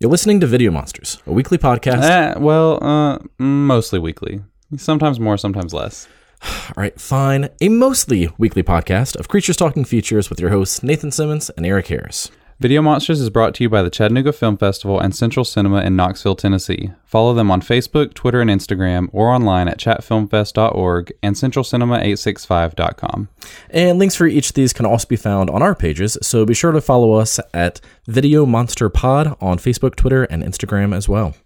You're listening to Video Monsters, a weekly podcast. Eh, well, uh, mostly weekly. Sometimes more, sometimes less. All right, fine. A mostly weekly podcast of Creatures Talking Features with your hosts Nathan Simmons and Eric Harris. Video Monsters is brought to you by the Chattanooga Film Festival and Central Cinema in Knoxville, Tennessee. Follow them on Facebook, Twitter, and Instagram, or online at chattfilmfest.org and centralcinema865.com. And links for each of these can also be found on our pages, so be sure to follow us at Video Monster Pod on Facebook, Twitter, and Instagram as well.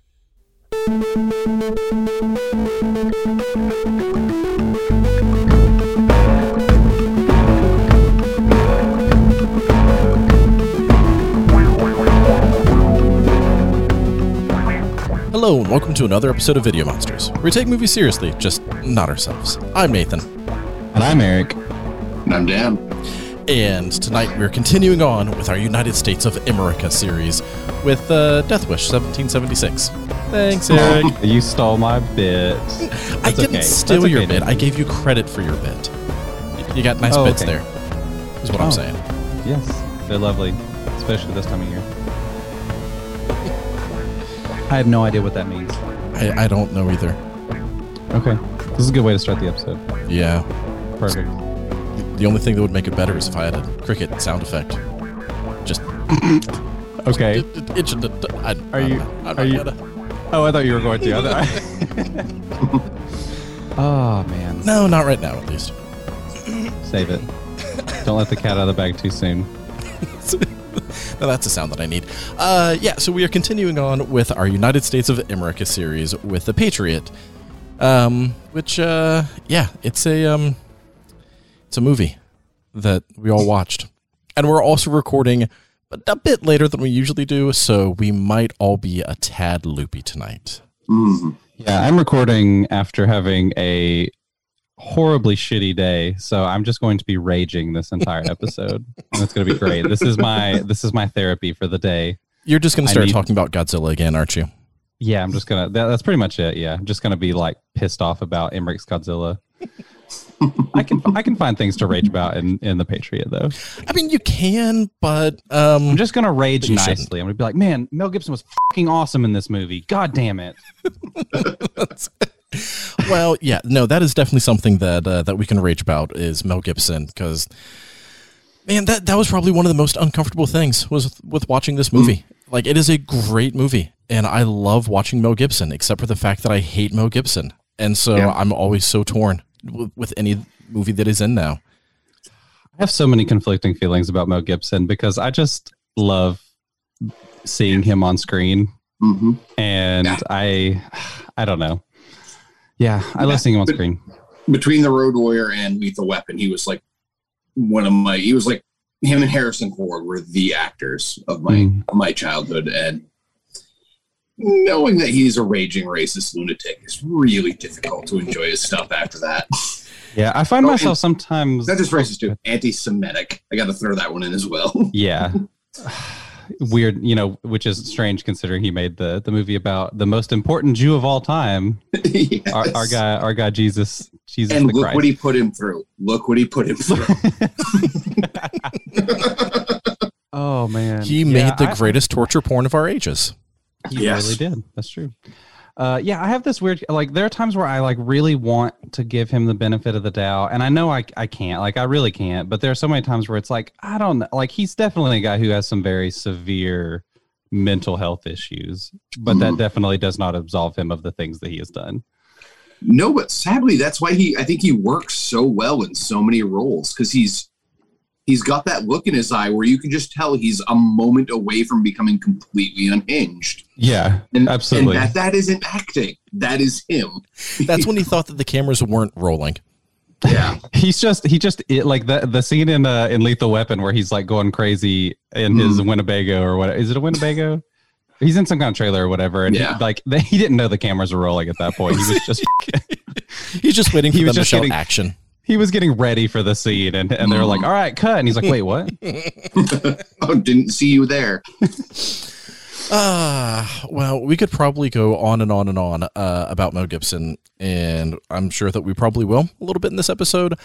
Hello, and welcome to another episode of Video Monsters. where We take movies seriously, just not ourselves. I'm Nathan, And I'm Eric. And I'm Dan. and tonight we're continuing on with our United States of Emmericha series with uh, Death Wish 1776. Thanks, Eric. You stole my bit. I didn't okay. steal That's your okay, bit. I gave you credit for your bit. You got nice Oh, bits okay. there. Is what Oh. I'm saying. Yes, they're lovely, especially this time of year. I have no idea what that means. I, I don't know either. Okay, this is a good way to start the episode. Yeah. Perfect. The only thing that would make it better is if I had a cricket sound effect. Just Okay. it, it, it should. I, Are I you- know. Are you- gonna- Oh, I thought you were going to. Oh man, No, not right now, at least. save it. Don't let the cat out of the bag too soon. No, that's a sound that I need. Uh, yeah, so we are continuing on with our United States of Emmericha series with the Patriot, um, which, uh, yeah, it's a um, it's a movie that we all watched, and we're also recording a, a bit later than we usually do, so we might all be a tad loopy tonight. Mhm. Yeah, I'm recording after having a horribly shitty day, so I'm just going to be raging this entire episode. and it's going to be great. This is my this is my therapy for the day. You're just gonna start need- talking about Godzilla again, aren't you? Yeah, I'm just gonna. That, that's pretty much it. Yeah, I'm just gonna be like pissed off about Emmerich's Godzilla. I can I can find things to rage about in in the Patriot though. I mean, you can, but um, I'm just gonna rage you shouldn't. nicely. I'm gonna be like, man, Mel Gibson was fucking awesome in this movie. God damn it. well, yeah, no, that is definitely something that uh, that we can rage about is Mel Gibson because, man, that that was probably one of the most uncomfortable things was with watching this movie. Like, it is a great movie, and I love watching Mel Gibson, except for the fact that I hate Mel Gibson, and so Yeah. I'm always so torn with, with any movie that is in now. I have so many conflicting feelings about Mel Gibson because I just love seeing him on screen, Mhm. and Yeah. I I don't know. Yeah, I Yeah, love seeing him on but- screen. Between the Road Warrior and Lethal Weapon, he was like one of my. He was like him and Harrison Ford were the actors of my Mm. of my childhood, and knowing that he's a raging racist lunatic is really difficult to enjoy his stuff after that. Yeah, I find Oh, myself sometimes. Not just racist too, anti-Semitic. I got to throw that one in as well. Yeah. Weird, you know, which is strange considering he made the the movie about the most important Jew of all time, Yes. our, our guy, our guy Jesus, Jesus And the look Christ. what he put him through. Look what he put him through. oh man, He Yeah, made the I- greatest torture porn of our ages. He Yes. really did. That's true. Uh, yeah, I have this weird like there are times where I like really want to give him the benefit of the doubt, and I know I I can't, like I really can't. But there are so many times where it's like I don't know, like he's definitely a guy who has some very severe mental health issues, but that Mhm. definitely does not absolve him of the things that he has done. No, but sadly, that's why he. I think he works so well in so many roles because he's he's got that look in his eye where you can just tell he's a moment away from becoming completely unhinged. Yeah, And, Absolutely. and that that isn't acting. That is him. That's when he thought that the cameras weren't rolling. Yeah, he's just he just it, like the the scene in uh in Lethal Weapon where he's like going crazy in his Winnebago or what is it a Winnebago? He's in some kind of trailer or whatever, and Yeah. he, like they, he didn't know the cameras were rolling at that point. He was just He's just waiting for He them was to just show getting- action. He was getting ready for the scene, and and they were like, "All right, cut," and he's like, "Wait, what?" oh, didn't see you there. Ah, well, we could probably go on and on and on uh, about Mel Gibson, and I'm sure that we probably will a little bit in this episode.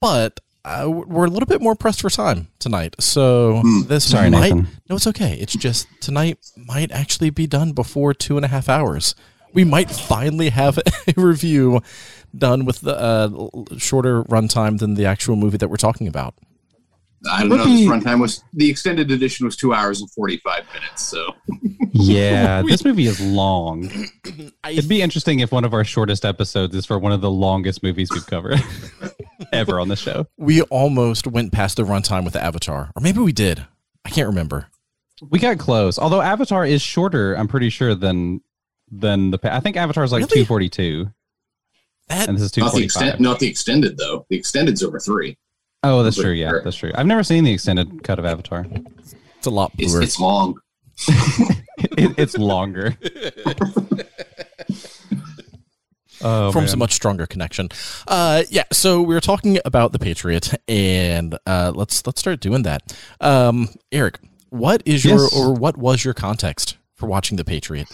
But uh, we're a little bit more pressed for time tonight. So Hmm. this Sorry, might Nathan. no, it's okay. It's just tonight might actually be done before two and a half hours. We might finally have a review done with the uh, shorter runtime than the actual movie that we're talking about. I don't know. This runtime was the extended edition was two hours and forty five minutes. So Yeah, this movie is long. It'd be interesting if one of our shortest episodes is for one of the longest movies we've covered ever on the show. we almost went past the runtime with Avatar, or maybe we did. I can't remember. We got close. Although Avatar is shorter, I'm pretty sure than than the. I think Avatar is like Really? 242, That and this is not the 245. extent, not the extended though. The extended's over three. Oh, that's But- true. Yeah, that's true. I've never seen the extended cut of Avatar. it's a lot It's, it's long. It, it's longer. oh, forms a much stronger connection. Uh, yeah, so we were talking about the Patriot, and uh, let's let's start doing that. Um, Eric, what is your or what was your context for watching the Patriot?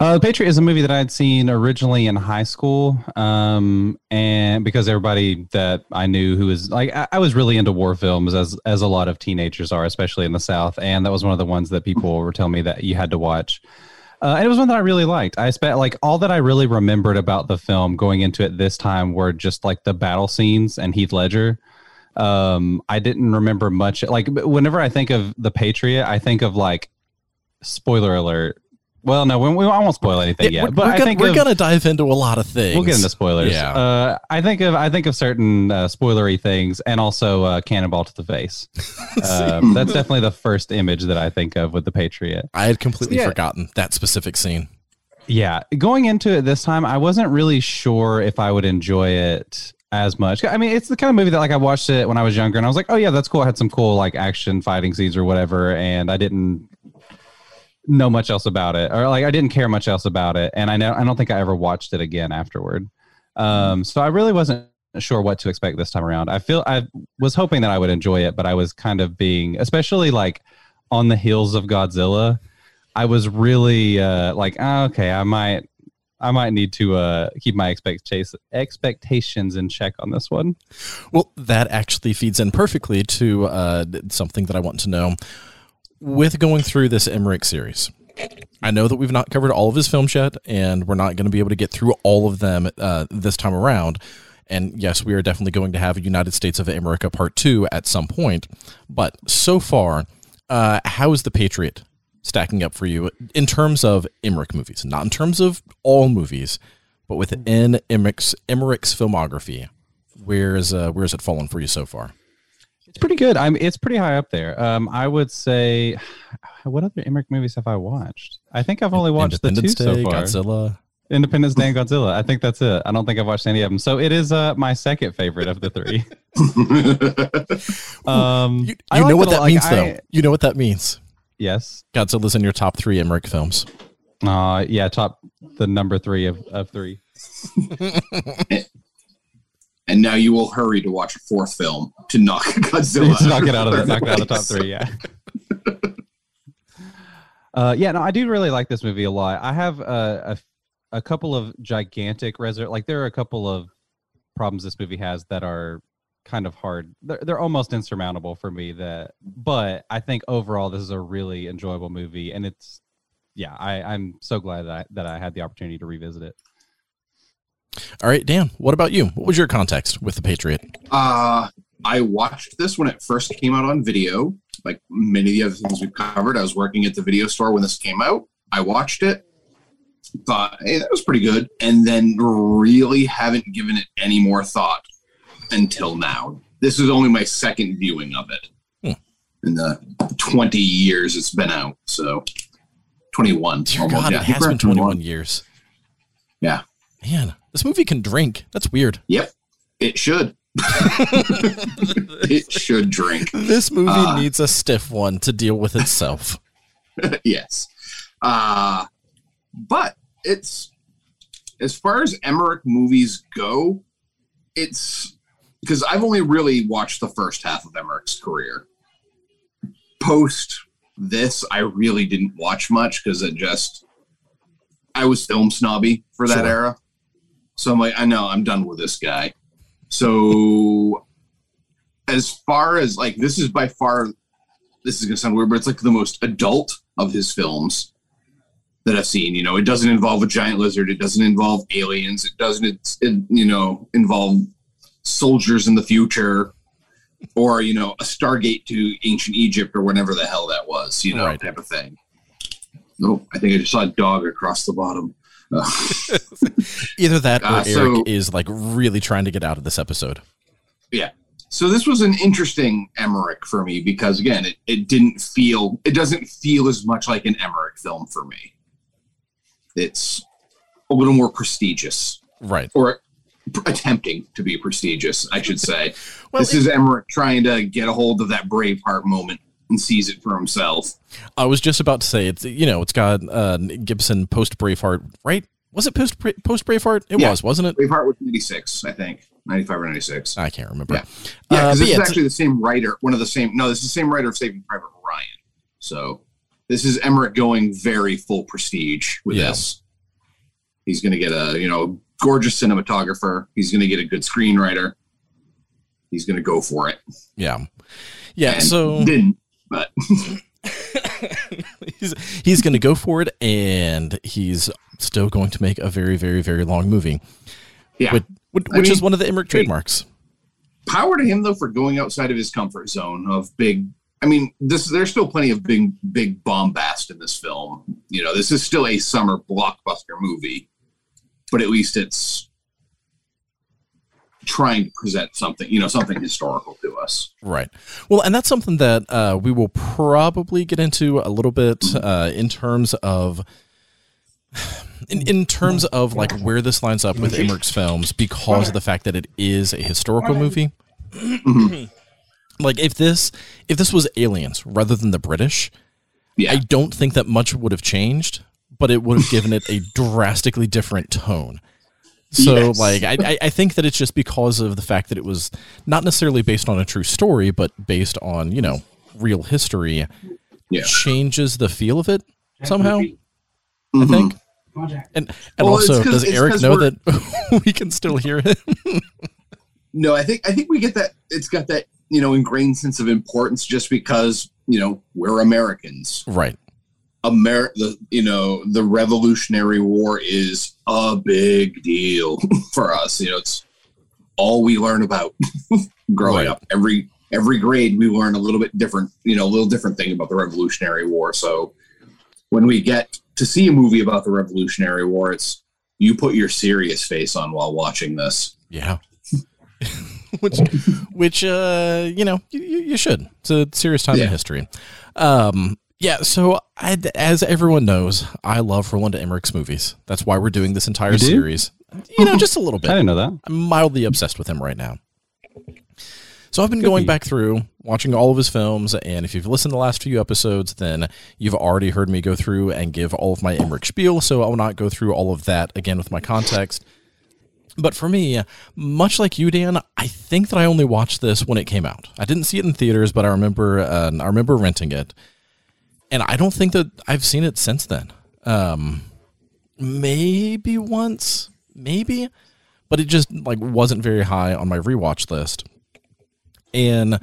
Uh, the Patriot is a movie that I had seen originally in high school, um, and because everybody that I knew who was like, I, I was really into war films, as as a lot of teenagers are, especially in the South, and that was one of the ones that people were telling me that you had to watch. Uh, and it was one that I really liked. I spent like all that I really remembered about the film going into it this time were just like the battle scenes and Heath Ledger. Um, I didn't remember much. Like whenever I think of the Patriot, I think of like spoiler alert. Well, no, we, we I won't spoil anything Yeah, yet. we're, But we're I gonna, think we're of, gonna dive into a lot of things. we'll get into spoilers. Yeah. Uh, I think of I think of certain uh, spoilery things, and also uh, cannonball to the face. Um, that's definitely the first image that I think of with the Patriot. I had completely Yeah. forgotten that specific scene. Yeah, going into it this time, I wasn't really sure if I would enjoy it as much. I mean, it's the kind of movie that like I watched it when I was younger, and I was like, oh yeah, that's cool. I had some cool like action fighting scenes or whatever, and I didn't know much else about it, or like I didn't care much else about it, and I know I don't think I ever watched it again afterward. Um, so I really wasn't sure what to expect this time around. I feel I was hoping that I would enjoy it, but I was kind of being, especially like on the heels of Godzilla. I was really uh, like, oh, okay, I might, I might need to uh, keep my expectations expectations in check on this one. Well, that actually feeds in perfectly to uh, something that I want to know. With going through this Emmerich series, I know that we've not covered all of his films yet, and we're not going to be able to get through all of them uh, this time around. And yes, we are definitely going to have United States of Emmericha Part 2 at some point. But so far, uh, how is The Patriot stacking up for you in terms of Emmerich movies? Not in terms of all movies, but within Emmerich's, Emmerich's filmography. Where is uh, where is it fallen for you so far? It's pretty good. I'm. It's pretty high up there. Um, I would say, what other Emmerich movies have I watched? I think I've only watched the two Independence so far. Godzilla. Independence Day and Godzilla. I think that's it. I don't think I've watched any of them. So it is uh, my second favorite of the three. Um, You, you know what that lot. means, Like, though. You know what that means. yes. Godzilla's in your top three Emmerich films. Uh, yeah. Top the number three of, of three. and now you will hurry to watch a fourth film to knock Godzilla. to knock it out of the knock it out of the top three. Yeah. uh, yeah. No, I do really like this movie a lot. I have uh, a a couple of gigantic reser like there are a couple of problems this movie has that are kind of hard. They're, they're almost insurmountable for me. That, but I think overall this is a really enjoyable movie, and it's yeah. I I'm so glad that I, that I had the opportunity to revisit it. All right, Dan, what about you? What was your context with The Patriot? Uh, I watched this when it first came out on video. Like many of the other things we've covered, I was working at the video store when this came out. I watched it, thought, hey, that was pretty good, and then really haven't given it any more thought until now. This is only my second viewing of it Hmm. in the 20 years it's been out. So 21. Dear almost. God, Yeah, it has been at 21 years. Yeah. Man, this movie can drink. That's weird. Yep, it should. it should drink. This movie Uh. needs a stiff one to deal with itself. yes. Uh, but it's as far as Emmerich movies go, it's because I've only really watched the first half of Emmerich's career. Post this, I really didn't watch much because it just I was film snobby for that Sure. era. So I'm like, I know I'm done with this guy. So as far as like this is by far this is gonna sound weird, but it's like the most adult of his films that I've seen. You know, it doesn't involve a giant lizard. It doesn't involve aliens. It doesn't, it, you know, involve soldiers in the future or, you know, a Stargate to ancient Egypt or whatever the hell that was, you know, Right. type of thing. Oh, I think I just saw a dog across the bottom. Either that or Uh, Eric so- is like really trying to get out of this episode. Yeah. So this was an interesting Emmerich for me because again, it, it didn't feel it doesn't feel as much like an Emmerich film for me. It's a little more prestigious Right. or attempting to be prestigious, I should say. Well, this is Emmerich trying to get a hold of that Braveheart moment and sees it for himself. I was just about to say it's you know it's got uh, Gibson post Braveheart, right? Was it post post Braveheart? It Yeah. was, wasn't it? Braveheart was 96, I think. 95 or 96. I can't remember. Yeah. Uh, Yeah, because but this yeah, is actually the same writer, one of the same. No, this is the same writer of Saving Private Ryan. So this is Emmerich going very full prestige with Yeah. this. He's going to get a you know gorgeous cinematographer. He's going to get a good screenwriter. He's going to go for it. Yeah, yeah. And so didn't, but he's he's going to go for it, and he's still going to make a very, very, very long movie, yeah. which, which, I which is one of the Emmerich trademarks. power to him though for going outside of his comfort zone of big i mean this there's still plenty of big big bombast in this film you know this is still a summer blockbuster movie but at least it's trying to present something you know something historical to us Right. Well, and that's something that uh, we will probably get into a little bit uh, in terms of. In, in terms of like where this lines up with Emmerich's films because of the fact that it is a historical movie like if this if this was aliens rather than the british yeah i don't think that much would have changed but it would have given it a drastically different tone so Yes. like I, I- I think that it's just because of the fact that it was not necessarily based on a true story but based on you know real history Yeah. changes the feel of it somehow i Mhm. think and and Well, it's also 'cause- does Eric know that we can still hear him no i think i think we get that it's got that you know ingrained sense of importance just because you know we're americans right Amer- the you know the Revolutionary War is a big deal for us. You know, it's all we learn about growing Right. up. Every every grade we learn a little bit different. You know, a little different thing about the Revolutionary War. So when we get to see a movie about the Revolutionary War, it's you put your serious face on while watching this. Yeah. which, which, uh, you know, you, you you should. It's a serious time in history. Um, yeah. So, I, as everyone knows, I love Roland Emmerich's movies. That's why we're doing this entire You series. You know, just a little bit. I didn't know that. I'm mildly obsessed with him right now. So I've been going you. back through watching all of his films, and if you've listened to the last few episodes, then you've already heard me go through and give all of my Emmerich spiel. So I will not go through all of that again with my context. But for me, much like you, Dan, I think that I only watched this when it came out. I didn't see it in theaters, but I remember uh, I remember renting it, and I don't think that I've seen it since then. Um, maybe once, maybe, but it just like wasn't very high on my rewatch list. And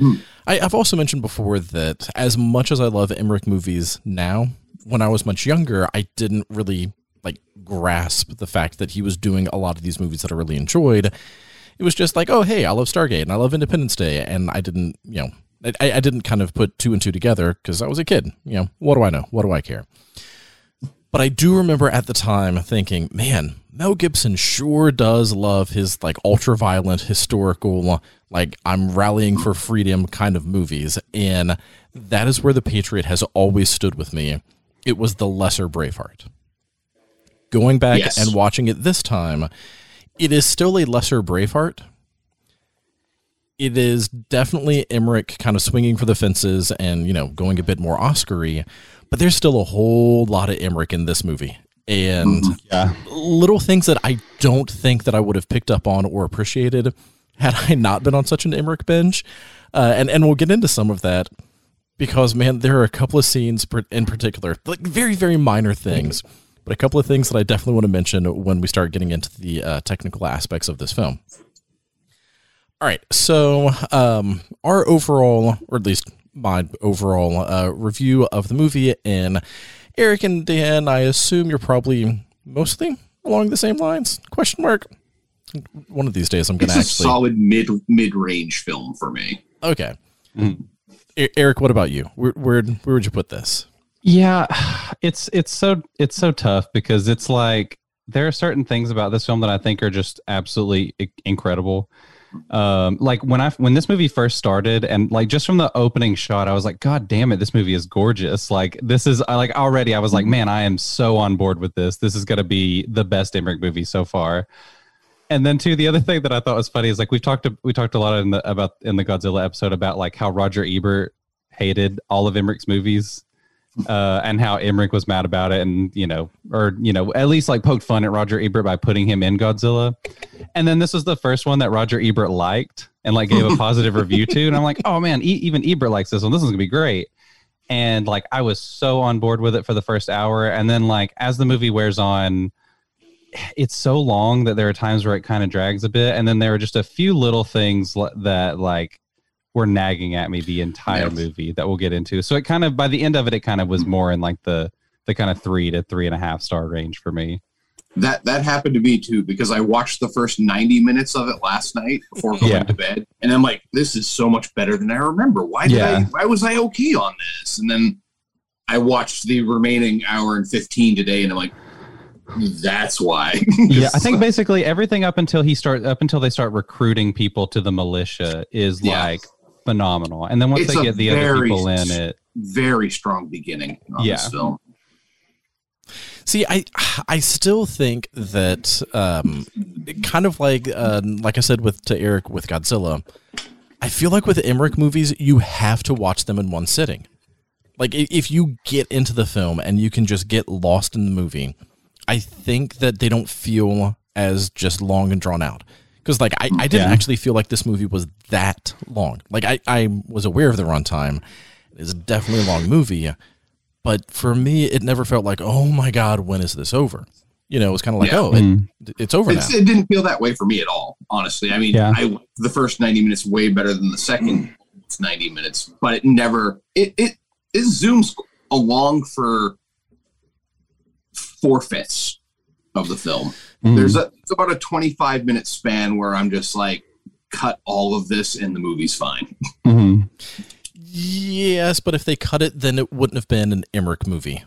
I, I've also mentioned before that as much as I love Emmerich movies now, when I was much younger, I didn't really like grasp the fact that he was doing a lot of these movies that I really enjoyed. It was just like, oh, hey, I love Stargate and I love Independence Day, and I didn't, you know, I, I didn't kind of put two and two together because I was a kid. You know, what do I know? What do I care? But I do remember at the time thinking, man, Mel Gibson sure does love his like ultra violent historical, like I'm rallying for freedom kind of movies. And that is where The Patriot has always stood with me. It was the lesser Braveheart. Going back Yes. and watching it this time, it is still a lesser Braveheart. It is definitely Emmerich kind of swinging for the fences and, you know, going a bit more Oscar-y, but there's still a whole lot of Emmerich in this movie. And Yeah. little things that I don't think that I would have picked up on or appreciated had I not been on such an Emmerich binge. Uh, and, and we'll get into some of that because, man, there are a couple of scenes in particular, like very, very minor things, but a couple of things that I definitely want to mention when we start getting into the uh, technical aspects of this film. All right. So, um, our overall, or at least my overall uh, review of the movie, and Eric and Dan, I assume you're probably mostly along the same lines? Question mark. One of these days, I'm going It's to a actually. solid mid mid range film for me. Okay. Mm. E- Eric, what about you? Where, where where would you put this? Yeah, it's it's so it's so tough because it's like there are certain things about this film that I think are just absolutely incredible. Um, like when I when this movie first started, and like just from the opening shot, I was like, God damn it, this movie is gorgeous. Like this is I like already I was like, man, I am so on board with this. This is gonna be the best Emmerich movie so far. And then too, the other thing that I thought was funny is like we've talked we talked a lot in the about in the Godzilla episode about like how Roger Ebert hated all of Emmerich's movies uh, and how Emmerich was mad about it, and you know, or you know, at least like poked fun at Roger Ebert by putting him in Godzilla. And then this was the first one that Roger Ebert liked and like gave a positive review to, and I'm like, oh man, e- even Ebert likes this one. This is gonna be great. And like, I was so on board with it for the first hour, and then like as the movie wears on. It's so long that there are times where it kind of drags a bit, and then there are just a few little things that like were nagging at me the entire Yes. movie that we'll get into. So it kind of by the end of it, it kind of was mm-hmm. more in like the the kind of three to three and a half star range for me. That that happened to me too because I watched the first 90 minutes of it last night before going Yeah. to bed, and I'm like, this is so much better than I remember. Why did I? Why was I okay on this? And then I watched the remaining hour and 15 today, and I'm like, that's why. Yeah, I think basically everything up until he start up until they start recruiting people to the militia is Yeah. like phenomenal, and then once It's they get the other people in it, very strong beginning on Yeah. this film. See, I I still think that um, kind of like uh, like I said with to Eric with Godzilla, I feel like with Emmerich movies you have to watch them in one sitting. Like if you get into the film and you can just get lost in the movie, I think that they don't feel as just long and drawn out. Because like I, I didn't Yeah. actually feel like this movie was that long. Like I, I was aware of the runtime. It's definitely a long movie but for me it never felt like oh my god when is this over you know it was kind of like Yeah. oh Mm. it, it's over It's, now it didn't feel that way for me at all, honestly. I mean, Yeah. I the first 90 minutes way better than the second 90 minutes, but it never it it it zooms along for four fifths of the film. Mhm. There's a it's about a 25 minute span where I'm just like, cut all of this and the movie's fine. Mhm. yes but if they cut it then it wouldn't have been an emmerich movie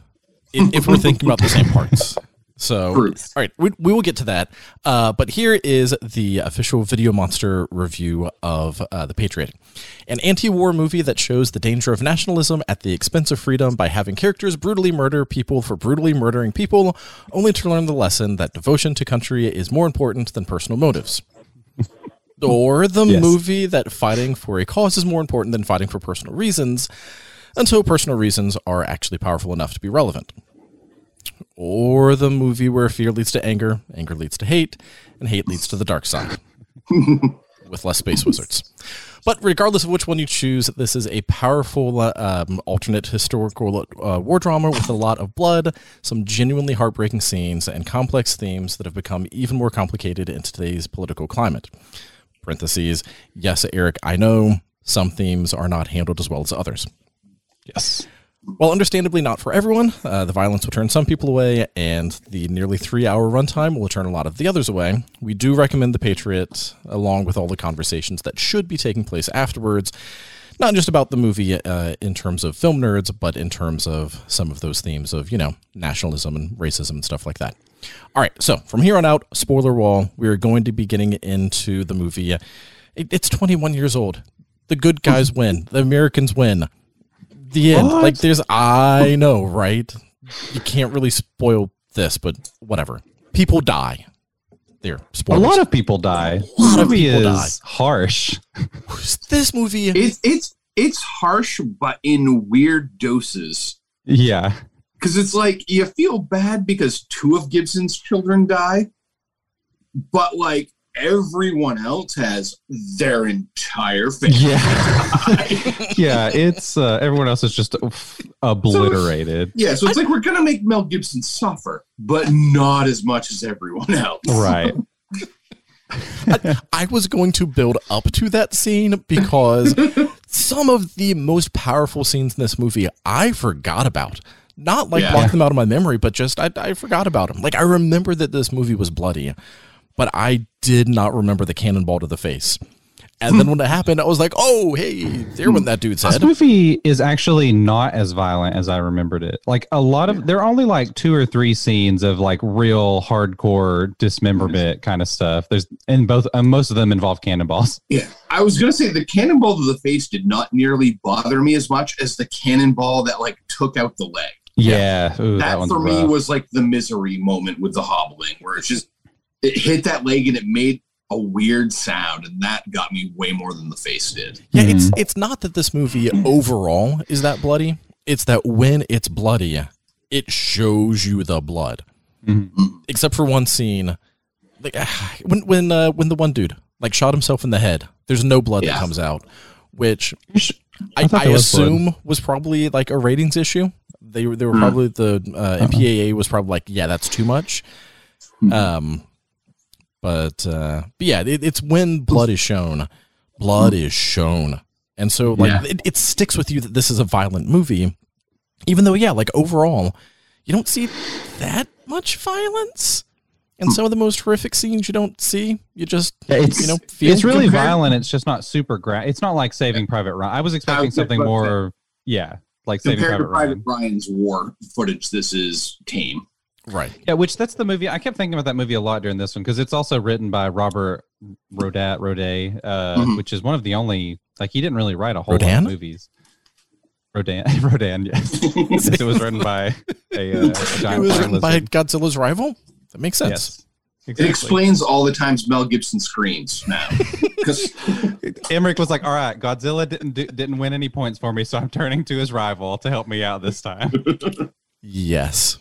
if, if we're thinking about the same parts so Truth. all right we, we will get to that uh, but here is the official video monster review of uh, the patriot an anti-war movie that shows the danger of nationalism at the expense of freedom by having characters brutally murder people for brutally murdering people only to learn the lesson that devotion to country is more important than personal motives or the Yes. movie that fighting for a cause is more important than fighting for personal reasons until personal reasons are actually powerful enough to be relevant. Or the movie where fear leads to anger, anger leads to hate, and hate leads to the dark side. with less space wizards. But regardless of which one you choose, this is a powerful um, alternate historical uh, war drama with a lot of blood, some genuinely heartbreaking scenes, and complex themes that have become even more complicated in today's political climate. Parentheses, yes, Eric, I know some themes are not handled as well as others. Yes. While understandably not for everyone, uh, the violence will turn some people away, and the nearly three hour runtime will turn a lot of the others away. We do recommend The Patriot, along with all the conversations that should be taking place afterwards, not just about the movie uh, in terms of film nerds, but in terms of some of those themes of, you know, nationalism and racism and stuff like that. All right, so from here on out, spoiler wall, we're going to be getting into the movie. It, it's 21 years old. The good guys win, the Americans win the end. What? Like there's I know, right? You can't really spoil this, but whatever. People die. There, A lot of people die. A lot of movie people is harsh. this movie. It's it's it's harsh, but in weird doses. Yeah. Because it's like you feel bad because two of Gibson's children die, but like everyone else has their entire family. Yeah. yeah. It's uh, everyone else is just oof, obliterated. Yeah, so it's like we're gonna make Mel Gibson suffer, but not as much as everyone else. right. I, I was going to build up to that scene because some of the most powerful scenes in this movie I forgot about. Not like Yeah. block them out of my memory, but just I, I forgot about them. Like I remember that this movie was bloody, but I did not remember the cannonball to the face. And then when it happened, I was like, "Oh, hey, there went that dude's This head." movie is actually not as violent as I remembered it. Like a lot of there are only like two or three scenes of like real hardcore dismemberment kind of stuff. There's and both and most of them involve cannonballs. Yeah, I was gonna say the cannonball to the face did not nearly bother me as much as the cannonball that like took out the leg. Yeah, Ooh, that, that one's for me was like the misery moment with the hobbling, where it's just it hit that leg and it made a weird sound, and that got me way more than the face did. Yeah, it's it's not that this movie overall is that bloody. It's that when it's bloody, it shows you the blood. Mhm. Except for one scene, like when when uh, when the one dude like shot himself in the head. There's no blood that comes out, which I, I I there was blood. assume was probably like a ratings issue. They were they were Hmm. probably the uh, MPAA was probably like, yeah, that's too much. Hmm. Um, but uh, but yeah, it, it's when blood is shown, blood is shown, and so like Yeah. it, it sticks with you that this is a violent movie, even though yeah, like overall, you don't see that much violence. And some of the most horrific scenes you don't see, you just It's you know feel it's really compared- violent. It's just not super gra It's not like Saving Private Ryan. I was expecting was something about to more. Yeah, like Saving Private to Private Ryan. Ryan's war footage, this is tame. Right. Yeah, which that's the movie. I kept thinking about that movie a lot during this one because it's also written by Robert Rodat Roday, uh, Mhm. which is one of the only like he didn't really write a whole lot of movies. Rodan, Rodan, yes. yes, it was written by a, uh, a It was fire written by. Godzilla's rival. That makes sense. Yes, It explains all the times Mel Gibson screams now. Because Emmerich was like, "All right, Godzilla didn't do, didn't win any points for me, so I'm turning to his rival to help me out this time." Yes.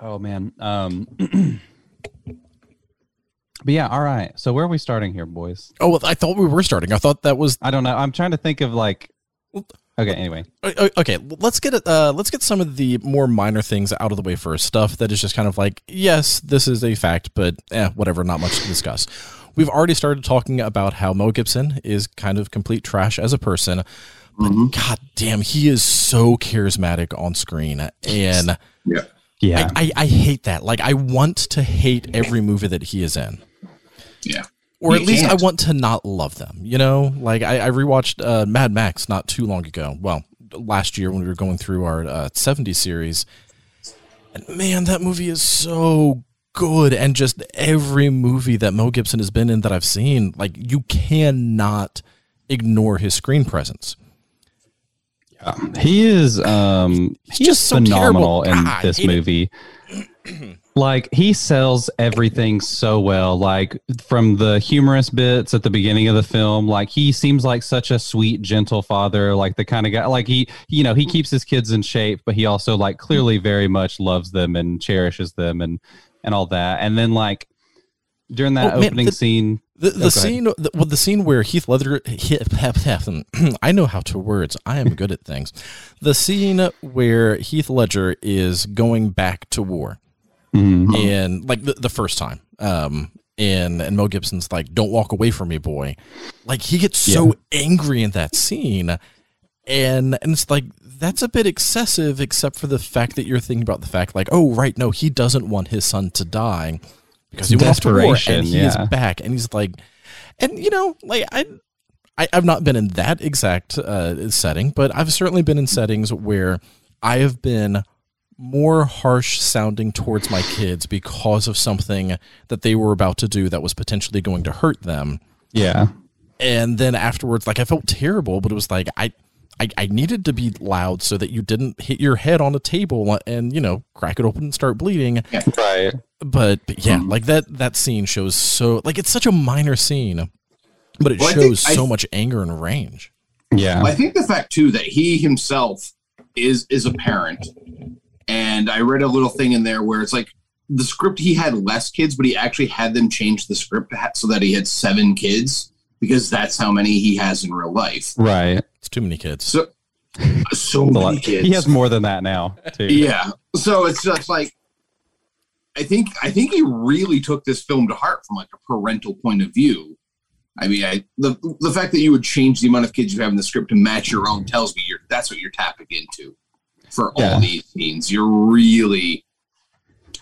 Oh man. Um, but yeah, all right. So where are we starting here, boys? Oh, well, I thought we were starting. I thought that was I don't know. I'm trying to think of like. Okay. Anyway. o- o- okay. Let's get. Uh, let's get some of the more minor things out of the way first. Stuff that is just kind of like, yes, this is a fact, but eh, whatever. Not much to discuss. We've already started talking about how Mo Gibson is kind of complete trash as a person, but Mhm. god damn, he is so charismatic on screen, and yeah, Yeah. I, I, I hate that. Like, I want to hate every movie that he is in. yeah. or You at least can't. I want to not love them. You know, like I, I rewatched uh, Mad Max not too long ago. Well, last year when we were going through our uh, '70s series, and man, that movie is so good. And just every movie that Mel Gibson has been in that I've seen, like you cannot ignore his screen presence. He is um He's he's just so phenomenal in God, this movie. like he sells everything so well like from the humorous bits at the beginning of the film. Like he seems like such a sweet gentle father like the kind of guy like he you know he keeps his kids in shape but he also like clearly very much loves them and cherishes them and and all that. And then like during that Oh, man, opening the- scene The, Oh, the ahead. scene, the, well, the scene where Heath Ledger, I know how to words. I am good at things. The scene where Heath Ledger is going back to war, Mhm. and like the, the first time, um, and and Mel Gibson's like, "Don't walk away from me, boy." Like he gets so angry in that scene, and and it's like that's a bit excessive, except for the fact that you're thinking about the fact, like, oh right, no, he doesn't want his son to die because he went off to war, and he yeah. is back, and he's like, and you know, like I. I, I've not been in that exact uh, setting, but I've certainly been in settings where I have been more harsh sounding towards my kids because of something that they were about to do that was potentially going to hurt them. yeah And then afterwards, like I felt terrible, but it was like I, I, I needed to be loud so that you didn't hit your head on a table and you know crack it open and start bleeding. right But, but yeah, mm-hmm. like that that scene shows so like it's such a minor scene, but it Well, I think- shows I- so much anger and range. yeah I think the fact too that he himself is is a parent, and I read a little thing in there where it's like the script he had less kids, but he actually had them change the script so that he had seven kids because that's how many he has in real life. right It's too many kids. So so It's lot. many kids. he has more than that now too Yeah. So it's just like I think I think he really took this film to heart from like a parental point of view. I mean, I, the the fact that you would change the amount of kids you have in the script to match your own tells me you're that's what you're tapping into for Yeah. all these scenes. You're really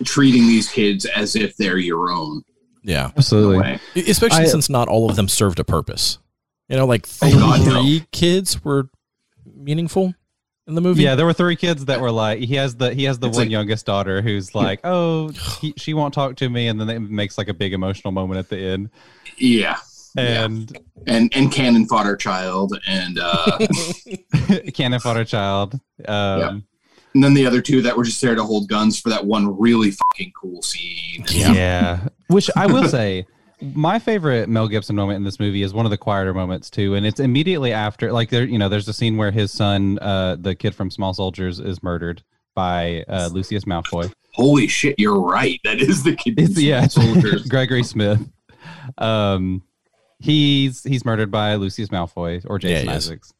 treating these kids as if they're your own. Yeah. Absolutely. way. Especially I- since not all of them served a purpose. You know, like Oh, God, no. three kids were meaningful in the movie. Yeah, there were three kids that were like he has the he has the It's one like- youngest daughter who's like, oh, he, she won't talk to me, and then it makes like a big emotional moment at the end. Yeah. Yeah. And And and cannon fodder child and uh cannon fodder child. Um, and then the other two that were just there to hold guns for that one really fucking cool scene. Yeah. yeah. Which I will say, my favorite Mel Gibson moment in this movie is one of the quieter moments too, and it's immediately after, like there, you know, there's a scene where his son, uh, the kid from Small Soldiers, is murdered by uh, Lucius Malfoy. Holy shit, you're right. That is the kid. It's yeah, soldiers. Gregory Smith. Um, he's he's murdered by Lucius Malfoy or Yeah, Jason is. Isaacs.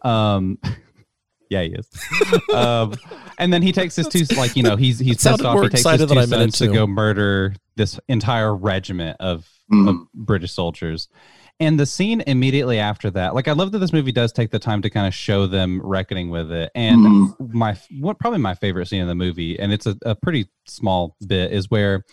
Um, yeah, he is. um, and then he takes his two like you know he's he's pissed off. more He takes his excited two than I meant sons to to. go murder this entire regiment of, Mhm. of British soldiers. And the scene immediately after that, like I love that this movie does take the time to kind of show them reckoning with it. And Mhm. my what probably my favorite scene in the movie, and it's a, a pretty small bit, is where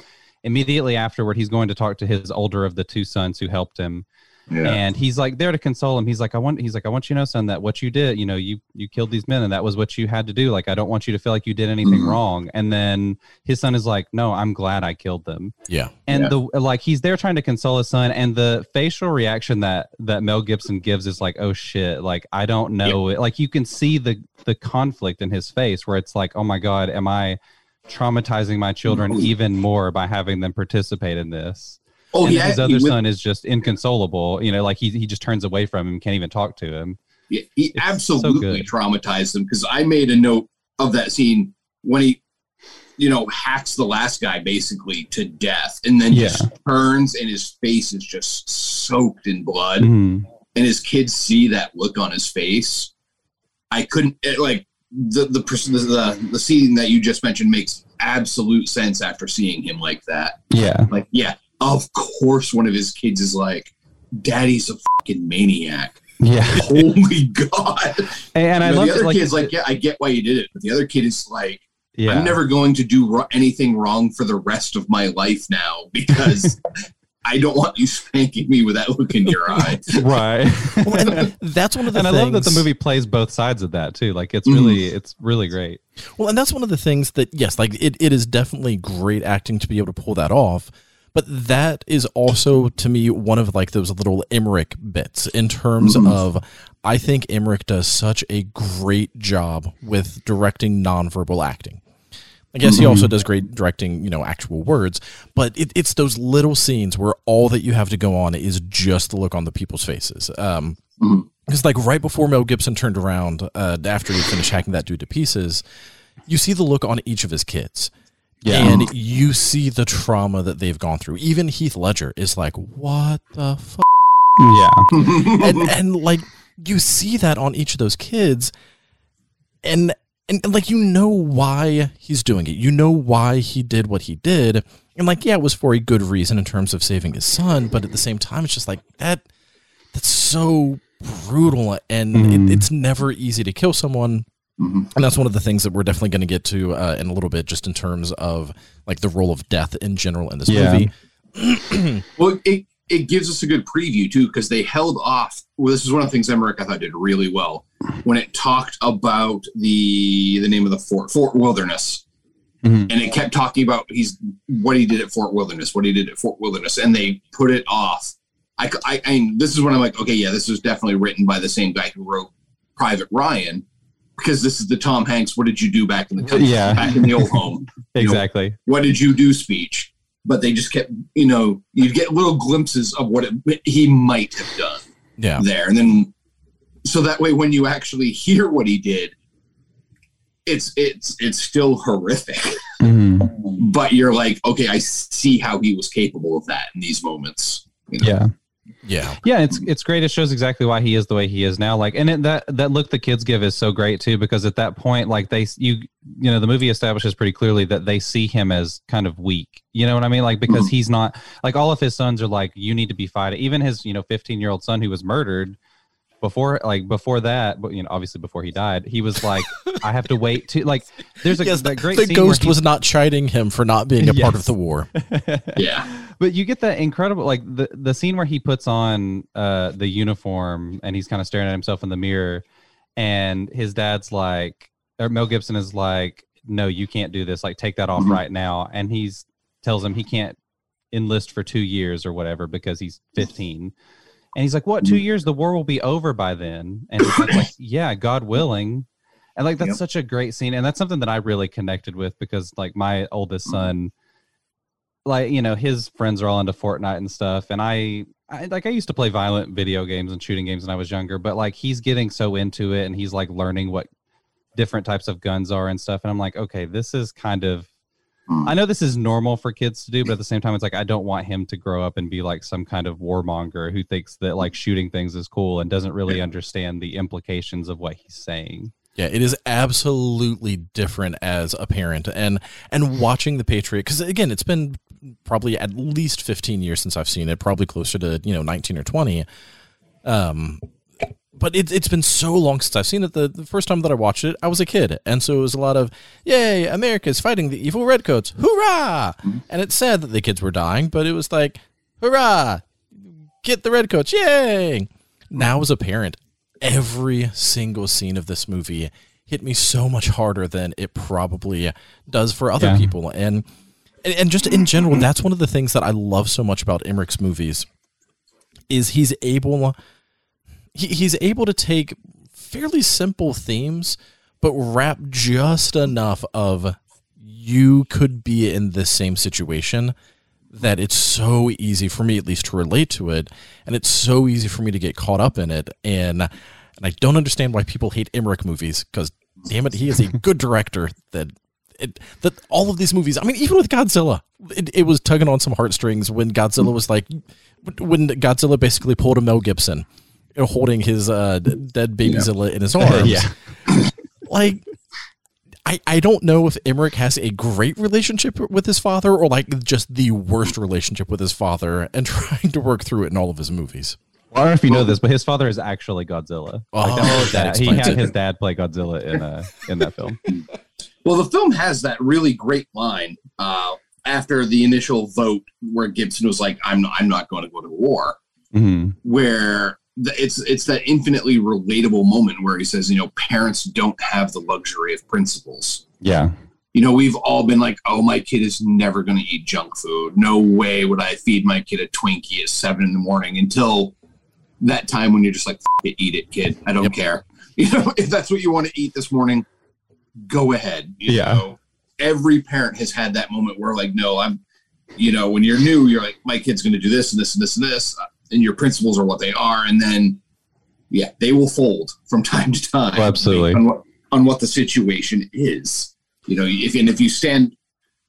immediately afterward he's going to talk to his older of the two sons who helped him Yeah. and he's like there to console him. He's like i want he's like i want you to know son that what you did you know you you killed these men and that was what you had to do. Like i don't want you to feel like you did anything Mhm. wrong. And then his son is like no i'm glad i killed them. Yeah. and Yeah. the like he's there trying to console his son and the facial reaction that that mel gibson gives is like oh shit. Like i don't know it. Like you can see the the conflict in his face where it's like oh my god am i traumatizing my children even more by having them participate in this oh, and yeah. his he other son is just inconsolable you know like he, he just turns away from him can't even talk to him Yeah, he so absolutely good. traumatized him because I made a note of that scene when he, you know, hacks the last guy basically to death and then Yeah. just turns and his face is just soaked in blood Mhm. and his kids see that look on his face. I couldn't it, like the the person the, the the scene that you just mentioned makes absolute sense after seeing him like that. yeah Like, yeah, of course, one of his kids is like, "Daddy's a fucking maniac." yeah Holy God! and i You know, love the that, other like, kid's like, yeah, I get why you did it, but the other kid is like, yeah I'm never going to do ro- anything wrong for the rest of my life now because I don't want you spanking me with that look in your eye. right Well, and that's one of the and I love that the movie plays both sides of that too. Like it's really, mm-hmm. it's really great. Well, and that's one of the things that yes, like it, it is definitely great acting to be able to pull that off. But that is also to me one of like those little Emmerich bits in terms Mhm. of I think Emmerich does such a great job with directing nonverbal acting. I guess he also does great directing, you know, actual words, but it, it's those little scenes where all that you have to go on is just the look on the people's faces. Um, Mhm. because like right before Mel Gibson turned around, uh, after he finished hacking that dude to pieces, you see the look on each of his kids. Yeah. And you see the trauma that they've gone through. Even Heath Ledger is like, what the fuck? Yeah, and, and like, you see that on each of those kids. And, and, and, like, you know why he's doing it. You know why he did what he did. And like, yeah, it was for a good reason in terms of saving his son. But at the same time, it's just like that. That's so brutal. And Mhm. it, it's never easy to kill someone Mhm. and that's one of the things that we're definitely going to get to uh, in a little bit just in terms of like the role of death in general in this Yeah. movie Well, it, it gives us a good preview too because they held off. Well, this is one of the things Emmerich I thought did really well when it talked about the the name of the fort, Fort Wilderness, Mhm. and it kept talking about he's what he did at Fort Wilderness, what he did at Fort Wilderness, and they put it off. I I mean, this is when I'm like, okay, yeah, this was definitely written by the same guy who wrote Private Ryan, because this is the Tom Hanks. What did you do back in the country, Yeah. back in the old home? exactly. what did you do speech but they just kept you know you get little glimpses of what it, he might have done yeah there and then so that way when you actually hear what he did it's it's it's still horrific Mhm. but you're like okay i see how he was capable of that in these moments you know? Yeah, Yeah. Yeah, it's it's great. It shows exactly why he is the way he is now. Like, and it, that that look the kids give is so great too, because at that point, like they you you know the movie establishes pretty clearly that they see him as kind of weak. You know what I mean? Like because mm-hmm. he's not like all of his sons are like you need to be fighting. Even his you know 15 year old son who was murdered before like before that, but you know obviously before he died, he was like I have to wait to like. There's a Yes, that great the scene where ghost he- was not chiding him for not being a part of the war. Yeah. but you get that incredible like the the scene where he puts on uh the uniform and he's kind of staring at himself in the mirror and his dad's like or Mel Gibson is like no you can't do this like take that off Mhm. right now and he's tells him he can't enlist for 2 years or whatever because he's 15 and he's like what 2 years the war will be over by then and he's like, yeah god willing and like that's Yep. such a great scene and that's something that I really connected with because like my oldest Mhm. son like you know his friends are all into Fortnite and stuff, and I, I like I used to play violent video games and shooting games when I was younger, but like he's getting so into it and he's like learning what different types of guns are and stuff, and I'm like, okay, this is kind of. Mm. I know this is normal for kids to do, but at the same time, it's like I don't want him to grow up and be like some kind of warmonger who thinks that like shooting things is cool and doesn't really understand the implications of what he's saying. Yeah, it is absolutely different as a parent and and watching the Patriot because again, it's been probably at least 15 years since I've seen it, probably closer to, you know, 19 or 20. Um but it, it's been so long since I've seen it. The, the first time that I watched it, I was a kid. And so it was a lot of, yay, America's fighting the evil redcoats. Hoorah! Mm-hmm. And it's sad that the kids were dying, but it was like, hurrah! Get the redcoats, yay! Now, as a parent, every single scene of this movie hit me so much harder than it probably does for other Yeah. people. And, and and just in general, that's one of the things that I love so much about Emmerich's movies is he's able he, he's able to take fairly simple themes but wrap just enough of you could be in this same situation that it's so easy for me at least to relate to it and it's so easy for me to get caught up in it. And and I don't understand why people hate Emmerich movies because damn it he is a good director that it, that all of these movies I mean even with Godzilla it, it was tugging on some heartstrings when Godzilla mm. was like when Godzilla basically pulled a Mel Gibson holding his uh, d- dead babyzilla in his arms Yeah. like I, I don't know if Emmerich has a great relationship with his father or like just the worst relationship with his father and trying to work through it in all of his movies. I don't know if you know this, but his father is actually Godzilla. Like, that was Oh, that. He had it. his dad play Godzilla in uh, in that film. Well, the film has that really great line uh, after the initial vote where Gibson was like, "I'm not, I'm not going to go to war." hmm Where the, it's it's that infinitely relatable moment where he says, "You know, parents don't have the luxury of principles." Yeah, You know, we've all been like, "Oh, my kid is never going to eat junk food. No way would I feed my kid a Twinkie at seven in the morning." Until that time when you're just like, F- it, "Eat it, kid. I don't Yep. care." You know, if that's what you want to eat this morning, go ahead. You Yeah. know, every parent has had that moment where like, no, I'm, you know, when you're new, you're like, my kid's going to do this and this and this and this, and your principles are what they are, and then, yeah, they will fold from time to time. Oh, absolutely. On what, on what the situation is, you know, if and if you stand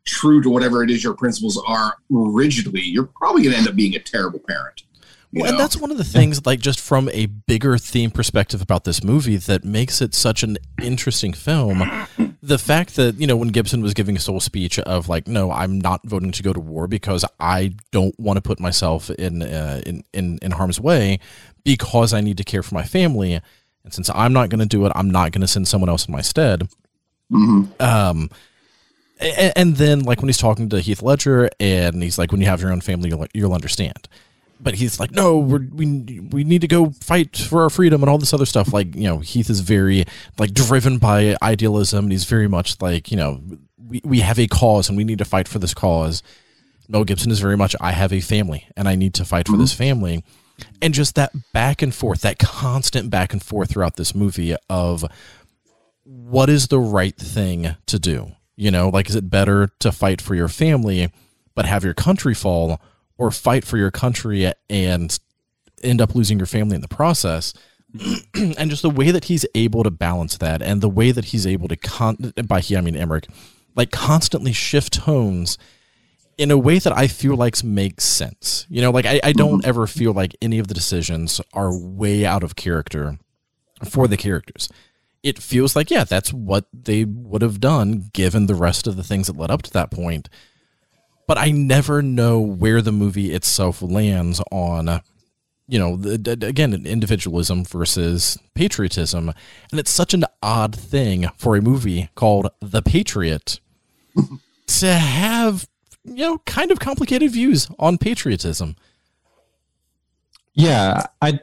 true to whatever it is your principles are rigidly, you're probably going to end up being a terrible parent. Well, and that's one of the things, like just from a bigger theme perspective about this movie, that makes it such an interesting film. The fact that you know when Gibson was giving his whole speech of like, no, I'm not voting to go to war because I don't want to put myself in uh, in, in in harm's way because I need to care for my family, and since I'm not going to do it, I'm not going to send someone else in my stead. Mhm. Um, and, and then like when he's talking to Heath Ledger, and he's like, "When you have your own family, you'll, you'll understand." But he's like, "No, we're, we we need to go fight for our freedom and all this other stuff." Like you know, Heath is very like driven by idealism, and he's very much like you know, we we have a cause and we need to fight for this cause. Mel Gibson is very much, I have a family and I need to fight for mm-hmm. this family. And just that back and forth, that constant back and forth throughout this movie of what is the right thing to do? You know, like, is it better to fight for your family, but have your country fall, or fight for your country and end up losing your family in the process? and just the way that he's able to balance that, and the way that he's able to, con- by he, I mean Emmerich, like constantly shift tones in a way that I feel like makes sense. You know, like I, I don't ever feel like any of the decisions are way out of character for the characters. It feels like, yeah, that's what they would have done given the rest of the things that led up to that point. But I never know where the movie itself lands on, you know, the, again, individualism versus patriotism. And it's such an odd thing for a movie called The Patriot to have you know, kind of complicated views on patriotism. Yeah, I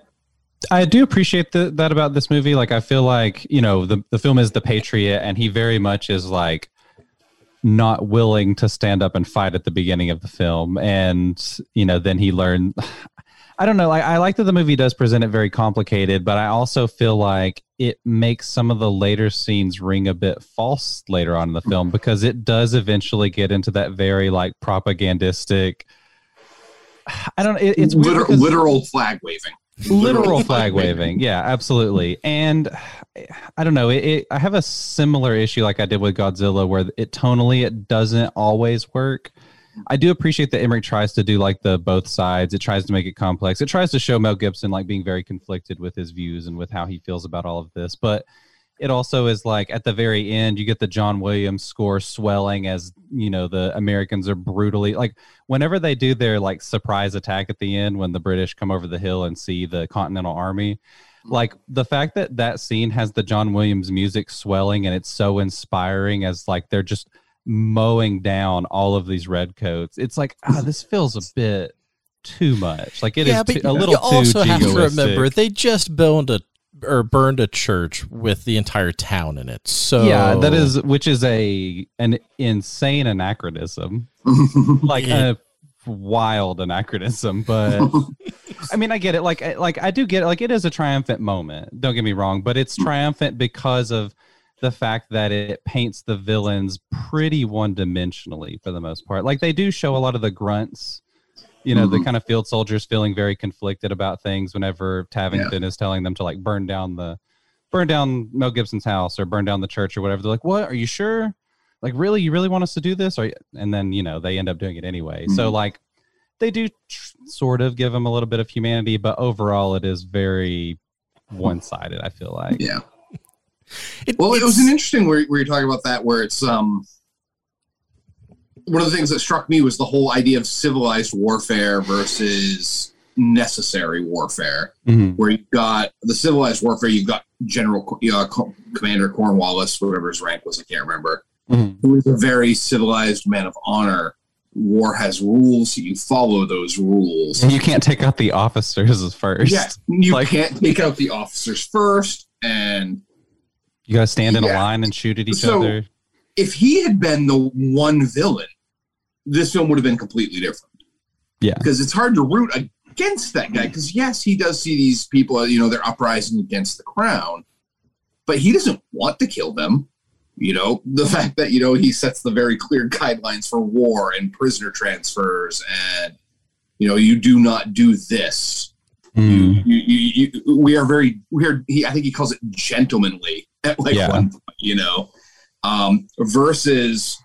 I do appreciate the, that about this movie. Like, I feel like you know the the film is the Patriot, and he very much is like not willing to stand up and fight at the beginning of the film, and you know then he learned. I don't know. Like, I like that the movie does present it very complicated, but I also feel like it makes some of the later scenes ring a bit false later on in the film because it does eventually get into that very like propagandistic. I don't. It, it's Liter- literal flag waving. Literal flag waving. Yeah, absolutely. And I don't know. It, it, I have a similar issue like I did with Godzilla, where it tonally it doesn't always work. I do appreciate that Emmerich tries to do like the both sides. It tries to make it complex. It tries to show Mel Gibson like being very conflicted with his views and with how he feels about all of this. But it also is like at the very end, you get the John Williams score swelling as you know the Americans are brutally like whenever they do their like surprise attack at the end when the British come over the hill and see the Continental Army. Like the fact that that scene has the John Williams music swelling and it's so inspiring as like they're just mowing down all of these redcoats. It's like ah, this feels a bit too much. Like it yeah, is too, a little you also have to remember they just built a or burned a church with the entire town in it. So yeah, that is which is a an insane anachronism, like yeah. a wild anachronism. But I mean, I get it. Like like I do get it. Like it is a triumphant moment. Don't get me wrong, but it's triumphant because of the fact that it paints the villains pretty one dimensionally for the most part. Like they do show a lot of the grunts, you know, mm-hmm. the kind of field soldiers feeling very conflicted about things whenever Tavington yeah. is telling them to like burn down the burn down Mel Gibson's house or burn down the church or whatever. They're like, "What? Are you sure? Like really you really want us to do this?" Or and then, you know, they end up doing it anyway. Mm-hmm. So like they do tr- sort of give them a little bit of humanity, but overall it is very one-sided, I feel like. Yeah. It, well, it was an interesting where, where you're talking about that, where it's um, one of the things that struck me was the whole idea of civilized warfare versus necessary warfare. Mm-hmm. Where you've got the civilized warfare, you've got General uh, Commander Cornwallis, whatever his rank was, I can't remember, mm-hmm. who is a very civilized man of honor. War has rules, you follow those rules. And you can't take out the officers first. Yeah, you like, can't take out the officers first, and you gotta stand in yeah. a line and shoot at each so, other. If he had been the one villain, this film would have been completely different. Yeah, because it's hard to root against that guy. Because yes, he does see these people, you know, they're uprising against the crown, but he doesn't want to kill them. You know, the fact that you know he sets the very clear guidelines for war and prisoner transfers, and you know, you do not do this. Mm. You, you, you, we are very we are. He, I think he calls it gentlemanly at like yeah. one point, you know, um, versus,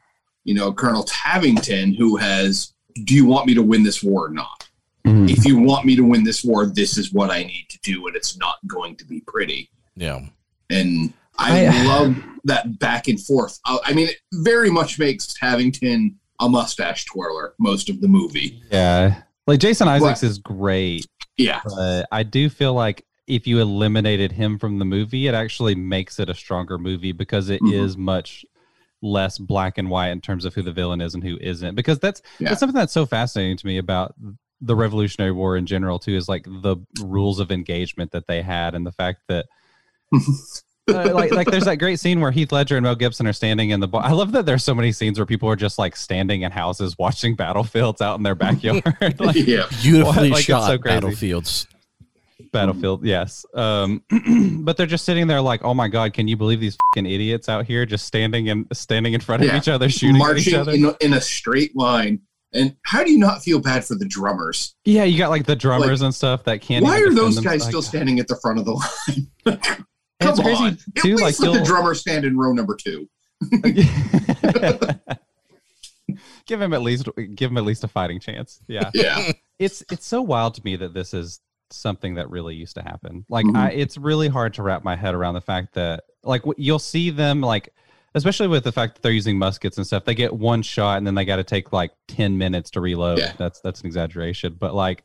you know, Colonel Tavington, who has, do you want me to win this war or not? Mm-hmm. If you want me to win this war, this is what I need to do, and it's not going to be pretty. Yeah. And I, I love that back and forth. Uh, I mean, it very much makes Tavington a mustache twirler most of the movie. Yeah. Like Jason Isaacs but, is great. Yeah. But I do feel like if you eliminated him from the movie, it actually makes it a stronger movie because it mm-hmm. is much less black and white in terms of who the villain is and who isn't. Because that's yeah. that's something that's so fascinating to me about the Revolutionary War in general too. Is like the rules of engagement that they had and the fact that. uh, like, like there's that great scene where Heath Ledger and Mel Gibson are standing in the. Bar. I love that there's so many scenes where people are just like standing in houses watching battlefields out in their backyard. like, yeah, beautifully like, shot so battlefields. Battlefield, yes. Um, but they're just sitting there like, oh my god, can you believe these fucking idiots out here just standing and standing in front of yeah. each other, shooting Marching at each other in a, in a straight line. And how do you not feel bad for the drummers? Yeah, you got like the drummers like, and stuff that can't. Why are those guys still standing at the front of the line? Come it's crazy on. Too, at least like let the drummer stand in row number two. give him at least give him at least a fighting chance. Yeah. Yeah. it's it's so wild to me that this is something that really used to happen. Like Mhm. I, it's really hard to wrap my head around the fact that like w- you'll see them like especially with the fact that they're using muskets and stuff. They get one shot and then they got to take like 10 minutes to reload. Yeah. That's that's an exaggeration, but like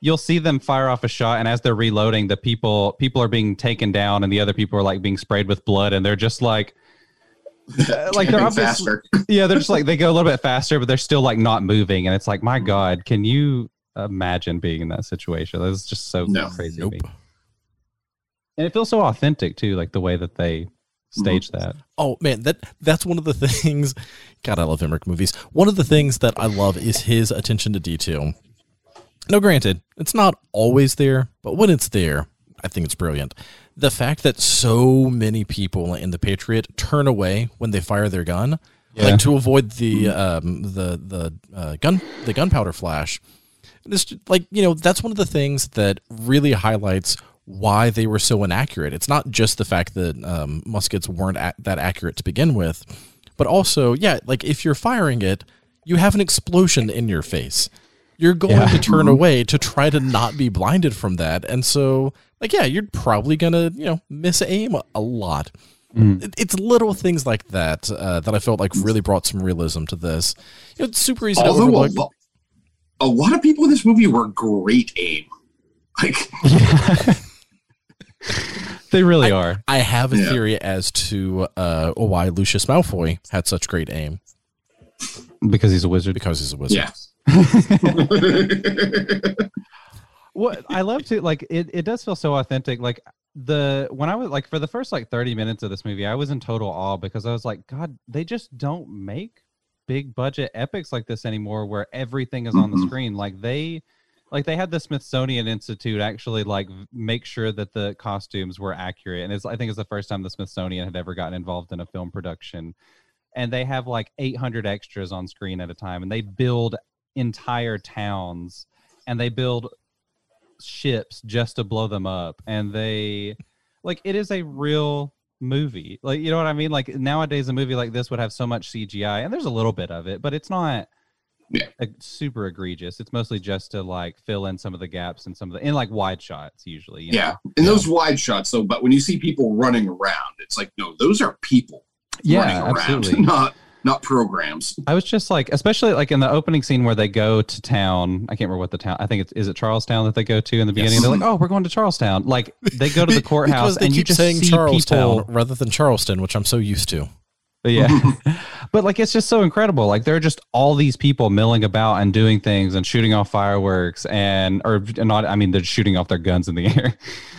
you'll see them fire off a shot and as they're reloading the people people are being taken down and the other people are like being sprayed with blood and they're just like like they're obviously faster. yeah, they're just like they go a little bit faster, but they're still like not moving, and it's like, my God, can you imagine being in that situation? That's just so No. crazy. to Nope. me. And it feels so authentic too, like the way that they stage that. Oh man, that that's one of the things. God, I love Emmerich movies. One of the things that I love is his attention to detail. No, granted, it's not always there, but when it's there, I think it's brilliant. The fact that so many people in the Patriot turn away when they fire their gun, Yeah. like to avoid the um, the the uh, gun the gunpowder flash. It's like you know that's one of the things that really highlights why they were so inaccurate. It's not just the fact that um, muskets weren't a- that accurate to begin with, but also yeah, like if you're firing it, you have an explosion in your face. You're going Yeah. to turn away to try to not be blinded from that, and so like yeah, you're probably gonna you know miss aim a, a lot. It- It's little things like that uh, that I felt like really brought some realism to this. You know, it's super easy to overlook. lo- a lot of people in this movie were great aim. Like They really are. I have a Yeah. theory as to uh, why Lucius Malfoy had such great aim Because he's a wizard. because he's a wizard. yeah. what I love to like it, it does feel so authentic. Like the when I was like for the first like 30 minutes of this movie, I was in total awe because I was like, God, they just don't make big budget epics like this anymore where everything is on the Mhm. screen. Like they like they had the Smithsonian Institute actually like make sure that the costumes were accurate. And it's I think it's the first time the Smithsonian had ever gotten involved in a film production. And they have like 800 extras on screen at a time and they build entire towns and they build ships just to blow them up and they like it is a real movie like you know what i mean like nowadays a movie like this would have so much cgi and there's a little bit of it but it's not Yeah. super egregious it's mostly just to like fill in some of the gaps and some of the in like wide shots usually you know? Yeah. In those wide shots though, but when you see people running around, it's like, no, those are people yeah running around, absolutely not not programs. I was just like, especially like in the opening scene where they go to town. I can't remember what the town. I think it's is it Charlestown that they go to in the beginning. Yes. They're like, oh, we're going to Charlestown. Like they go to the courthouse because they and keep you just saying see Charlestown people. rather than Charleston, which I'm so used to. Yeah, but like it's just so incredible. Like there are just all these people milling about and doing things and shooting off fireworks and or not. I mean, they're shooting off their guns in the air.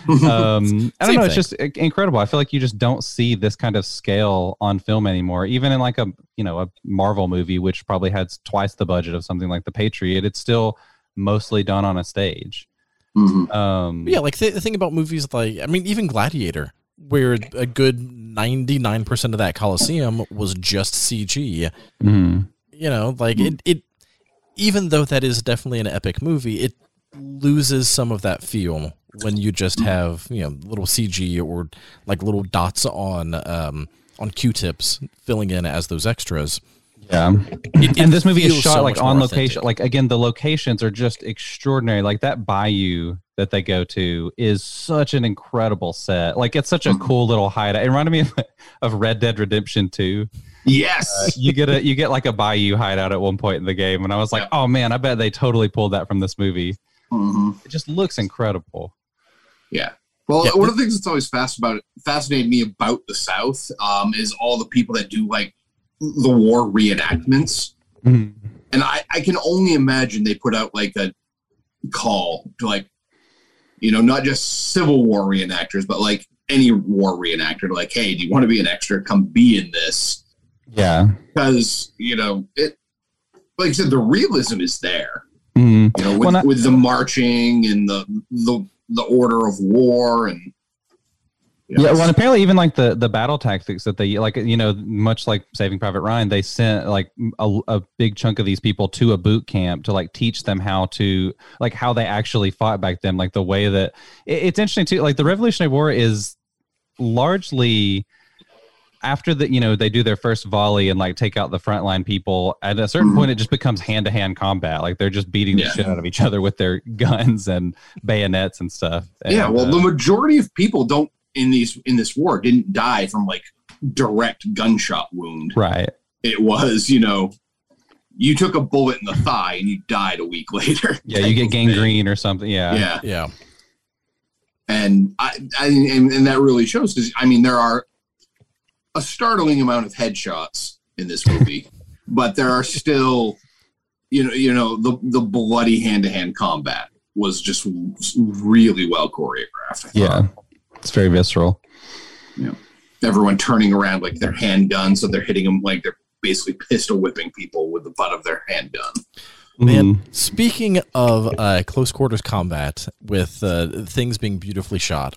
um i don't Same know it's just incredible i feel like you just don't see this kind of scale on film anymore even in like a you know a marvel movie which probably has twice the budget of something like the patriot it's still mostly done on a stage Mhm. um yeah, like th- the thing about movies like I mean, even Gladiator, where a good 99% of that Coliseum was just CG. mhm. You know, like it, it even though that is definitely an epic movie, it loses some of that feel when you just have, you know, little CG or like little dots on um on Q-tips filling in as those extras. yeah it and this movie is shot so like on location authentic. like again the locations are just extraordinary like that bayou that they go to is such an incredible set. Like it's such a cool little hideout. It reminded me of, of red dead redemption 2 Yes. you get a you get like a bayou hideout at one point in the game and i was like oh man i bet they totally pulled that from this movie. Mhm. it just looks incredible. Yeah. Well, Yeah. one of the things that's always fast about fascinated me about the South um, is all the people that do like the war reenactments, and I, I can only imagine they put out like a call to like, you know, not just Civil War reenactors, but like any war reenactor, like, hey, do you want to be an extra? Come be in this yeah because you know it. Like I said, the realism is there. Mhm. You know, with, Well, not- with the marching and the the the order of war and know, yeah well and apparently even like the the battle tactics that they like you know much like saving private ryan they sent like a, a big chunk of these people to a boot camp to like teach them how to like how they actually fought back then like the way that it, it's interesting too like the revolutionary war is largely after the you know they do their first volley and like take out the frontline people, at a certain point it just becomes hand to hand combat. Like they're just beating the Yeah. shit out of each other with their guns and bayonets and stuff. yeah, well, uh, the majority of people don't in these in this war didn't die from like direct gunshot wound. right. It was, you know, you took a bullet in the thigh and you died a week later. Yeah, you get of thing. gangrene or something. Yeah. Yeah, Yeah. and I, I and, and that really shows because I mean there are a startling amount of headshots in this movie, but there are still, you know, you know the the bloody hand to hand combat was just really well choreographed. I thought. Yeah. It's very visceral. everyone turning around like their handguns, so they're hitting them like they're basically pistol whipping people with the butt of their handgun. Man, Mhm. speaking of uh, close quarters combat with uh, things being beautifully shot,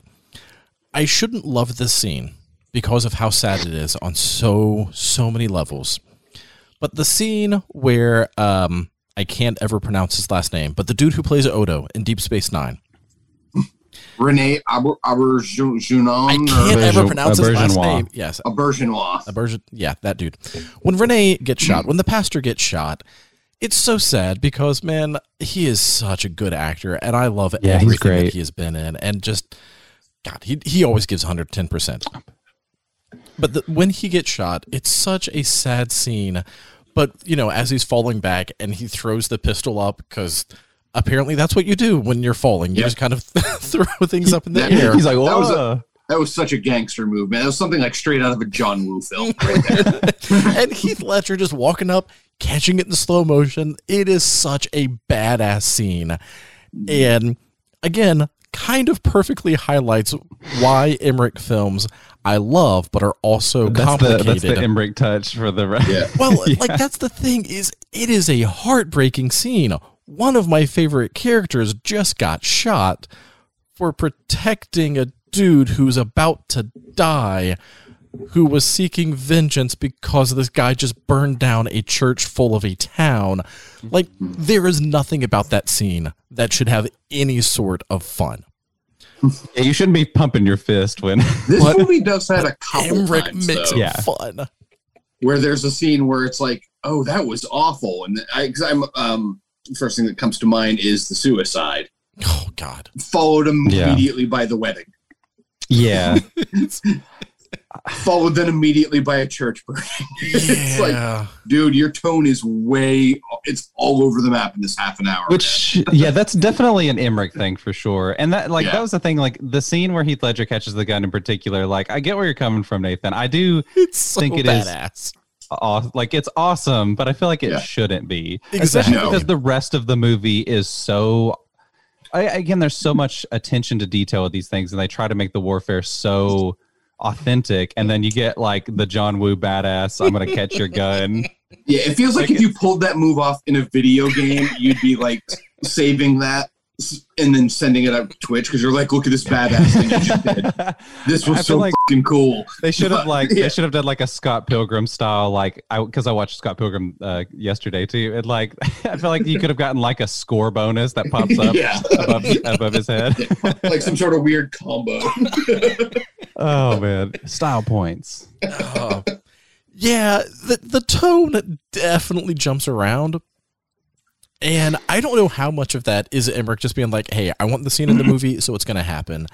I shouldn't love this scene because of how sad it is on so so many levels. But the scene where um, I can't ever pronounce his last name, but the dude who plays Odo in Deep Space Nine, Rene Aber Auberjonon I can't ever pronounce his last name. Yes, or Auberginois. Yeah, that dude. When Renee gets shot, when the pastor gets shot, it's so sad because man, he is such a good actor, and I love Yeah, he's everything that he has been in, and just God, he he always gives one hundred ten percent. But the, when he gets shot, it's such a sad scene. But you know, as he's falling back and he throws the pistol up because apparently that's what you do when you're falling. You Yeah. just kind of throw things up in the That- air. He's like, That was a- That was such a gangster move, man. That was something like straight out of a John Woo film. Right there. and Heath Ledger just walking up, catching it in slow motion. It is such a badass scene. And again, kind of perfectly highlights why Emmerich films I love, but are also That's the, complicated. that's the Emmerich touch for the rest. yeah. well, Yeah. like that's the thing is it is a heartbreaking scene. One of my favorite characters just got shot for protecting a dude who's about to die who was seeking vengeance because this guy just burned down a church full of a town. Like there is nothing about that scene that should have any sort of fun. Yeah, you shouldn't be pumping your fist when. This But- movie does have a couple Emmerich times makes though, it Yeah. fun. where there's a scene where it's like, "Oh, that was awful," and I, cause I'm um, first thing that comes to mind is the suicide, Oh God. followed Yeah. immediately by the wedding. yeah. followed then immediately by a church burning. it's like, Yeah. dude, your tone is way, it's all over the map in this half an hour. Which, yeah, that's definitely an Emmerich thing for sure. And that, like, Yeah. that was the thing. Like, the scene where Heath Ledger catches the gun in particular. Like, I get where you're coming from, Nathan. I do, It's so Think it is- badass. Aw- like, it's awesome, but I feel like it Yeah. shouldn't be, Exactly. No. because the rest of the movie is so. I, again, there's so much attention to detail with these things, and they try to make the warfare so authentic. And then you get like the John Woo badass. I'm gonna catch your gun. yeah, it feels like, like if you pulled that move off in a video game, you'd be like saving that and then sending it up to Twitch because you're like, look at this badass thing you just did. This I was so like- fucking cool. They should have like Yeah. they should have done like a Scott Pilgrim style like I because I watched Scott Pilgrim uh, yesterday too. And like I feel like you could have gotten like a score bonus that pops up yeah. above above his head. like some sort of weird combo. oh man, style points. Oh. yeah, the the tone definitely jumps around. And I don't know how much of that is Emmerich just being like, "Hey, I want the scene in the mm-hmm. movie, so it's going to happen,"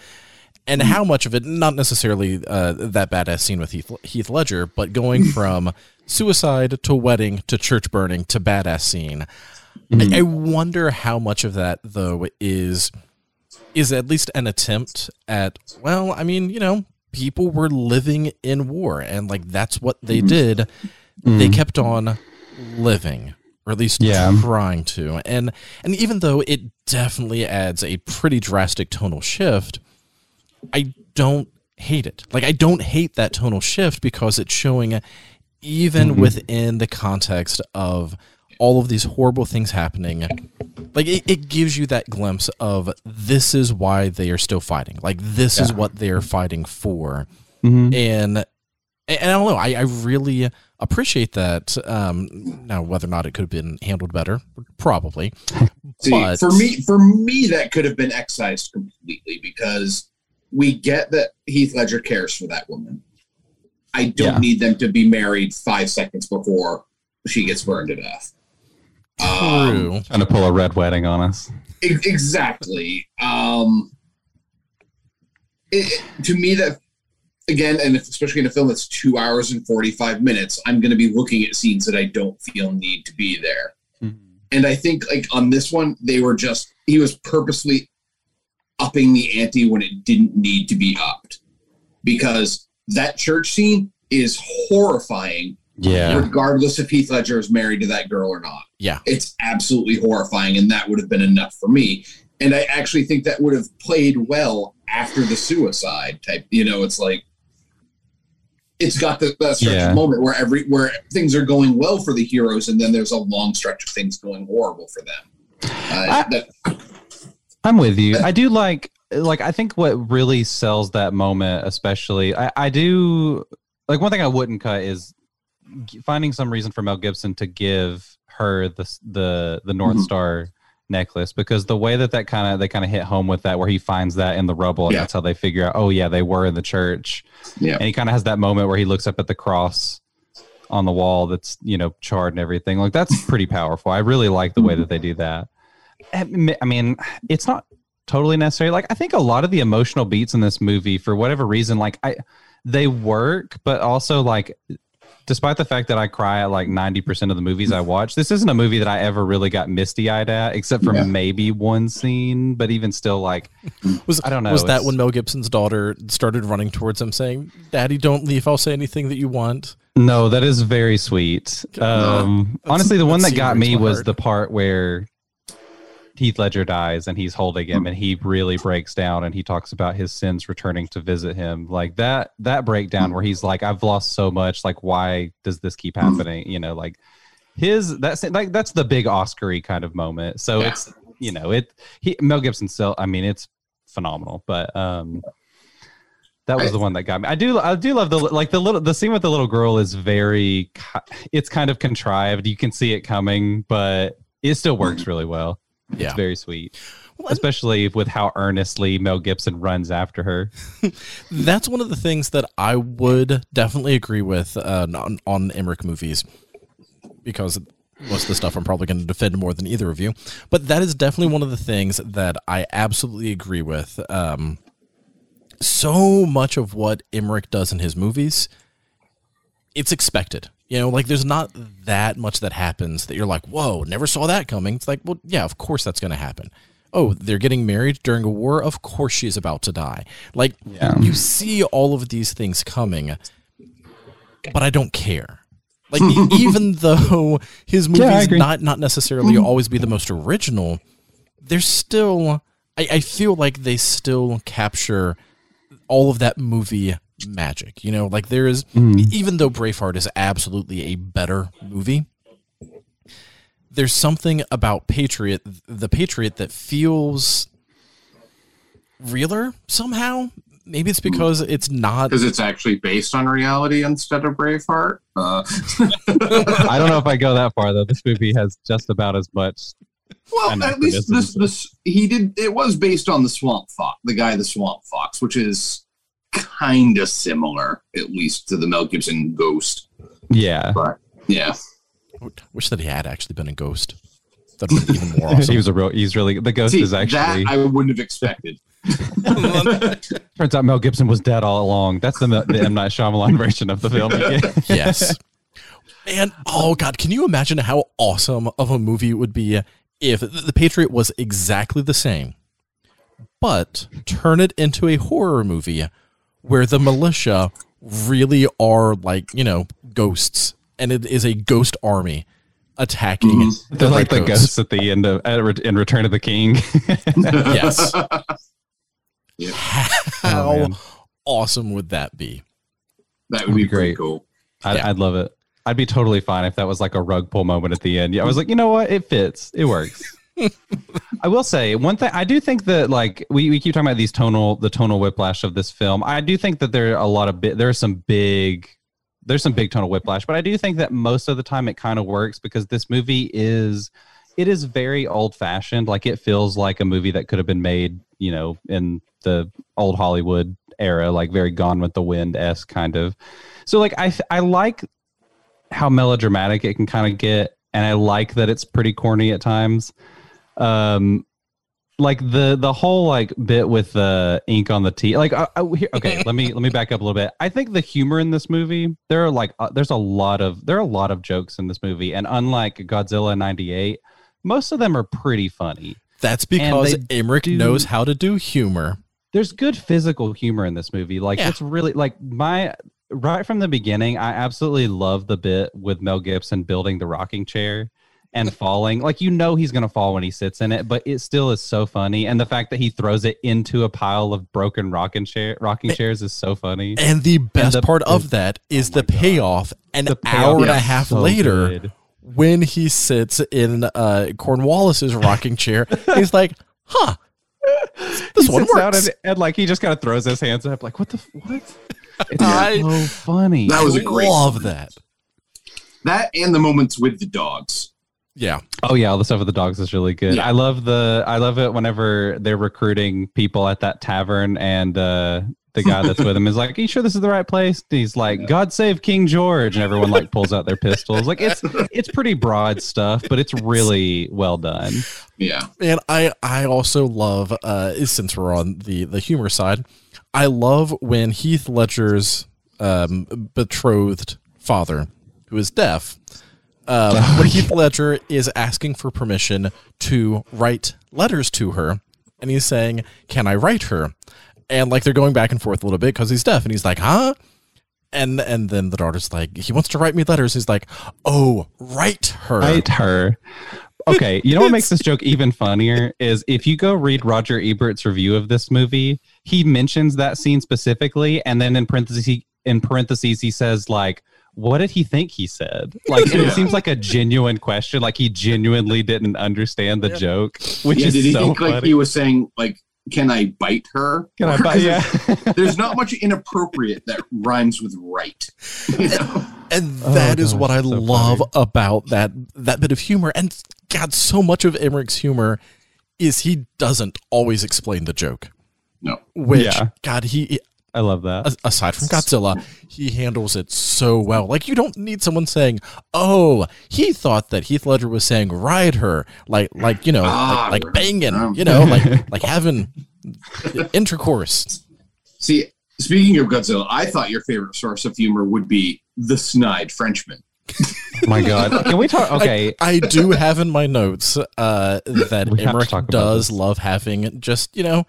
and how mm-hmm. much of it, not necessarily uh, that badass scene with Heath, Heath Ledger, but going mm-hmm. from suicide to wedding to church burning to badass scene. I, I wonder how much of that though is is at least an attempt at well i mean you know people were living in war and like that's what they did. They kept on living or at least Yeah. trying to and and even though it definitely adds a pretty drastic tonal shift i don't hate it like i don't hate that tonal shift because it's showing even within the context of all of these horrible things happening like it, it gives you that glimpse of this is why they are still fighting like this is what they are fighting for Mhm. and and I don't know. I, I really appreciate that. Um, now, whether or not it could have been handled better, probably. See, But- for me, for me, that could have been excised completely because we get that Heath Ledger cares for that woman, I don't Yeah. need them to be married five seconds before she gets burned to death. Um, True. Trying to pull a red wedding on us. E- exactly. Um, it, to me, that again, and if, especially in a film that's two hours and forty-five minutes, I'm going to be looking at scenes that I don't feel need to be there. Mm-hmm. And I think, like on this one, they were just he was purposely upping the ante when it didn't need to be upped, because that church scene is horrifying, Yeah. regardless if Heath Ledger is married to that girl or not Yeah. it's absolutely horrifying and that would have been enough for me and i actually think that would have played well after the suicide type you know it's like it's got the, that stretch Yeah. moment where every where things are going well for the heroes and then there's a long stretch of things going horrible for them uh, I- that, I'm with you. I do like like I think what really sells that moment, especially I, I do like one thing I wouldn't cut is finding some reason for Mel Gibson to give her the the the North Mhm. Star necklace because the way that that kind of they kind of hit home with that where he finds that in the rubble and Yeah. that's how they figure out oh yeah they were in the church Yeah. and he kind of has that moment where he looks up at the cross on the wall that's you know charred and everything like that's pretty powerful i really like the way that they do that I I mean, it's not totally necessary. Like, I think a lot of the emotional beats in this movie, for whatever reason, like I, they work, but also like, despite the fact that I cry at like ninety percent of the movies I watch, this isn't a movie that I ever really got misty eyed at, except for Yeah. maybe one scene. But even still, like, Was I don't know, Was that when Mel Gibson's daughter started running towards him, saying, "Daddy, don't leave. I'll say anything that you want." no, that is very sweet. Um, That's- honestly, the one that that got me was heart. the part where Heath Ledger dies and he's holding him and he really breaks down and he talks about his sins returning to visit him. Like that that breakdown where he's like, I've lost so much. Like, why does this keep happening? You know, like his that's like that's the big Oscar-y kind of moment. So Yeah. it's you know, it he Mel Gibson still I mean, it's phenomenal. But um that was the one that got me. I do, I do love the like the little the scene with the little girl is very, it's kind of contrived. You can see it coming, but it still works really well. Yeah. It's very sweet, Well, and especially with how earnestly Mel Gibson runs after her. that's one of the things that I would definitely agree with uh, on, on Emmerich movies, because most of the stuff I'm probably going to defend more than either of you. But that is definitely one of the things that I absolutely agree with. Um, so much of what Emmerich does in his movies, it's expected. You know, like there's not that much that happens that you're like, whoa, never saw that coming. It's like, well, yeah, of course that's going to happen. Oh, they're getting married during a war. Of course she's about to die. Like, Yeah. you see all of these things coming, but I don't care. Like, even though his movies agree. not not necessarily mm-hmm. always be the most original, there's still. I, I feel like they still capture all of that movie magic. You know, like there is, even though Braveheart is absolutely a better movie, there's something about Patriot, the Patriot, that feels realer somehow. Maybe it's because it's not. because it's actually based on reality instead of braveheart uh, I don't know if I go that far though. This movie has just about as much. Well, at least this, this he did. It was based on the Swamp Fox, the guy, the Swamp Fox, which is kind of similar, at least to the Mel Gibson Ghost. Yeah, But yeah, Wish that he had actually been a ghost. That'd be even more awesome. he was a real. He's really the ghost See, is actually. that I wouldn't have expected. turns out Mel Gibson was dead all along. That's the, the M Night Shyamalan version of the film. yes. And oh god, can you imagine how awesome of a movie it would be if The Patriot was exactly the same, but turn it into a horror movie where the militia really are like, you know, ghosts and it is a ghost army attacking the They're like the ghosts at the end of at, in Return of the King. Yes. Yeah. How Oh, awesome would that be? That would be be great. cool. I'd, Yeah. I'd love it. I'd be totally fine if that was like a rug pull moment at the end. Yeah, I was like, you know what? It fits. It works. I will say one thing. I do think that like we, we keep talking about these tonal the tonal whiplash of this film. I do think that there are a lot of bi- there are some big there's some big tonal whiplash, but I do think that most of the time it kind of works because this movie is it is very old fashioned. Like it feels like a movie that could have been made you know, in the old Hollywood era, like very Gone with the Wind s kind of. So like I I like how melodramatic it can kind of get, and I like that it's pretty corny at times. Um, like the the whole like bit with the ink on the tea like here, okay let me let me back up a little bit i think the humor in this movie there are like uh, there's a lot of there are a lot of jokes in this movie and unlike godzilla 98 most of them are pretty funny That's because Emmerich do- knows how to do humor. there's good physical humor in this movie like Yeah. it's really like my right from the beginning i absolutely love the bit with mel gibson building the rocking chair and falling like you know he's gonna fall when he sits in it but it still is so funny and the fact that he throws it into a pile of broken rocking chair rocking chairs is so funny And the best the- part of that is Oh my the God. payoff an The payoff hour and a half so later good. when he sits in uh, Cornwallis's rocking chair. He's like, huh, this He one sits down works. and, and like he just kind of throws his hands up like what the f- what it's I- so funny That was a I great love that. That and the moments with the dogs. Yeah. Oh yeah, all the stuff with the dogs is really good. Yeah. I love the I love it whenever they're recruiting people at that tavern and uh the guy that's with him is like, Are you sure this is the right place? And he's like, God save King George and everyone like pulls out their pistols. Like it's it's pretty broad stuff, but it's really well done. Yeah. And I I also love uh since we're on the the humor side, I love when Heath Ledger's um betrothed father, who is deaf, um, when Heath Ledger is asking for permission to write letters to her, and he's saying, "Can I write her?" And like they're going back and forth a little bit because he's deaf, and he's like, "Huh?" And and then the daughter's like, "He wants to write me letters." He's like, "Oh, write her." Right her. Okay, you know what makes this joke even funnier is if you go read Roger Ebert's review of this movie, he mentions that scene specifically, and then in parentheses, he, in parentheses, he says like, "What did he think he said?" Like Yeah. it seems like a genuine question, like he genuinely didn't understand the Yeah. joke, which yeah, is did he so think like he was saying like, "Can I bite her?" Can I buy? Yeah. There's not much inappropriate that rhymes with right. You know? and Oh, that is gosh, what I so love funny. about that that bit of humor. And God, so much of Emmerich's humor is he doesn't always explain the joke. No. Which Yeah. God, he I love that. a- aside from Godzilla, he handles it so well. Like you don't need someone saying, "Oh, he thought that Heath Ledger was saying ride her," like like you know, Ah, like, like banging, um. you know, like like having intercourse. See, speaking of Godzilla, I thought your favorite source of humor would be the snide Frenchman. Oh my god. Can we talk? Okay. I do have in my notes uh, that We Emmerich does love having just you know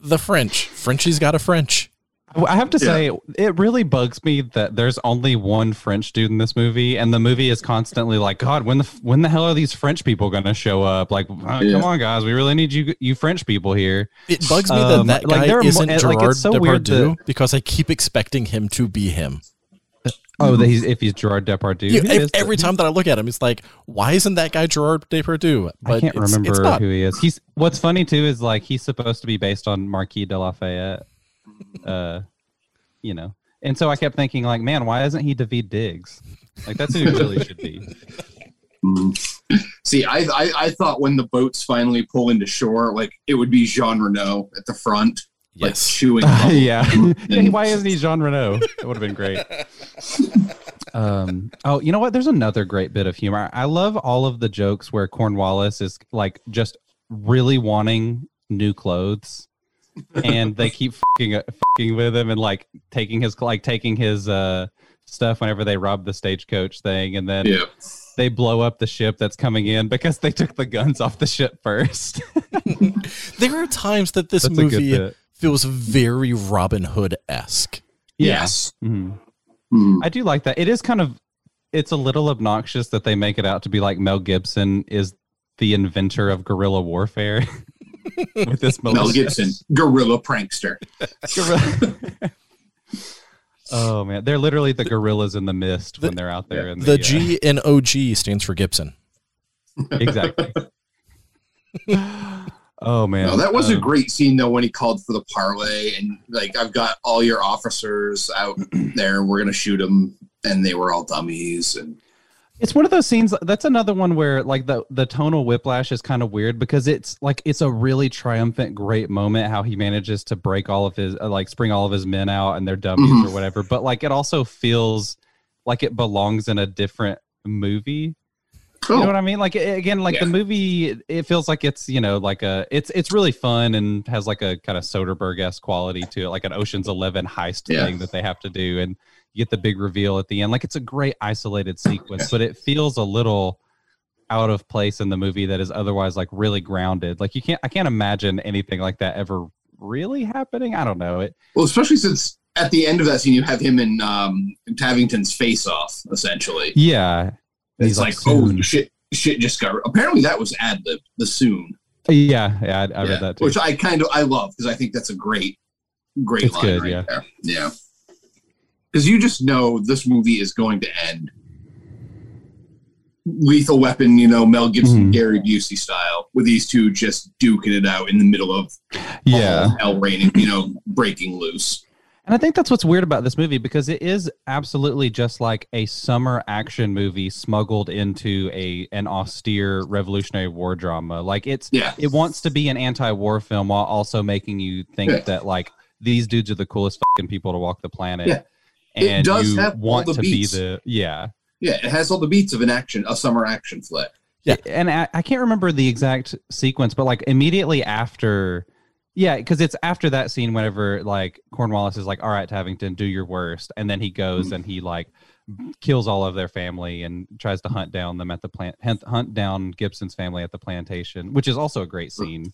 the French. Frenchie's got a French. I have to Yeah. say, it really bugs me that there's only one French dude in this movie, and the movie is constantly like, God, when the when the hell are these French people going to show up? Like, uh, Yeah. come on, guys, we really need you, you French people here. It bugs me Um, that that like, guy there are mo- isn't like, Gerard it's so weird Depardieu because I keep expecting him to be him. Oh, that he's if he's Gerard Depardieu. You- Who ev- is every that? time that I look at him, it's like, why isn't that guy Gerard Depardieu? But I can't it's- remember It's not. who he is. He's what's funny too is like he's supposed to be based on Marquis de Lafayette. Uh, you know, and so I kept thinking like, man, why isn't he Daveed Diggs? Like that's who he really should be. See, I, I I thought when the boats finally pull into shore, like it would be Jean Reno at the front, like chewing. bubble. yeah. yeah. And- Why isn't he Jean Reno? That would have been great. Um, oh, you know what? There's another great bit of humor. I love all of the jokes where Cornwallis is like just really wanting new clothes, and they keep fucking, fucking with him and like taking his like taking his uh stuff whenever they rob the stagecoach thing, and then Yeah. they blow up the ship that's coming in because they took the guns off the ship first. There are times that this That's movie feels very Robin Hood esque. Yes. Mhm. Mm. I do like that. It is kind of it's a little obnoxious that they make it out to be like Mel Gibson is the inventor of guerrilla warfare with this Mel. Gibson, gorilla prankster. Guerrilla- oh man, they're literally the gorillas in the mist when they're out there. in The uh, G in OG stands for Gibson. exactly. oh man, No, that was a Um, great scene though when he called for the parlay and like I've got all your officers out there. We're gonna shoot them, and they were all dummies. And It's one of those scenes. That's another one where like the the tonal whiplash is kind of weird because it's like it's a really triumphant, great moment how he manages to break all of his uh, like spring all of his men out and their dummies Mhm. or whatever. But like it also feels like it belongs in a different movie. You know what I mean? Like again, like the movie, it feels like it's you know like a it's it's really fun and has like a kind of Soderbergh esque quality to it, like an Ocean's Eleven heist Yeah. thing that they have to do, and you get the big reveal at the end. Like it's a great isolated sequence, but it feels a little out of place in the movie that is otherwise like really grounded. Like you can't, I can't imagine anything like that ever really happening. I don't know it. Well, especially since at the end of that scene you have him in um in Tavington's face off, essentially. Yeah, It's He's like, like, oh shit, shit just got. Apparently that was ad lib. The soon, yeah, yeah. I, I Yeah, read that too. which I kind of I love because I think that's a great, great It's line good, right yeah. there. Yeah, because you just know this movie is going to end. Lethal Weapon, you know, Mel Gibson, Mhm. Gary Busey style, with these two just duking it out in the middle of yeah. hell raining, you know, breaking loose. And I think that's what's weird about this movie because it is absolutely just like a summer action movie smuggled into a an austere Revolutionary War drama. Like it's Yeah, it wants to be an anti-war film while also making you think Yeah. that like these dudes are the coolest fucking people to walk the planet. Yeah. It does you have all the to beats. be the yeah. yeah, it has all the beats of an action, a summer action flick. Yeah. And I, I can't remember the exact sequence, but like immediately after yeah, because it's after that scene whenever like Cornwallis is like, All right, Tavington, do your worst, and then he goes hmm. and he like kills all of their family and tries to hunt down them at the plant hunt down Gibson's family at the plantation, which is also a great scene.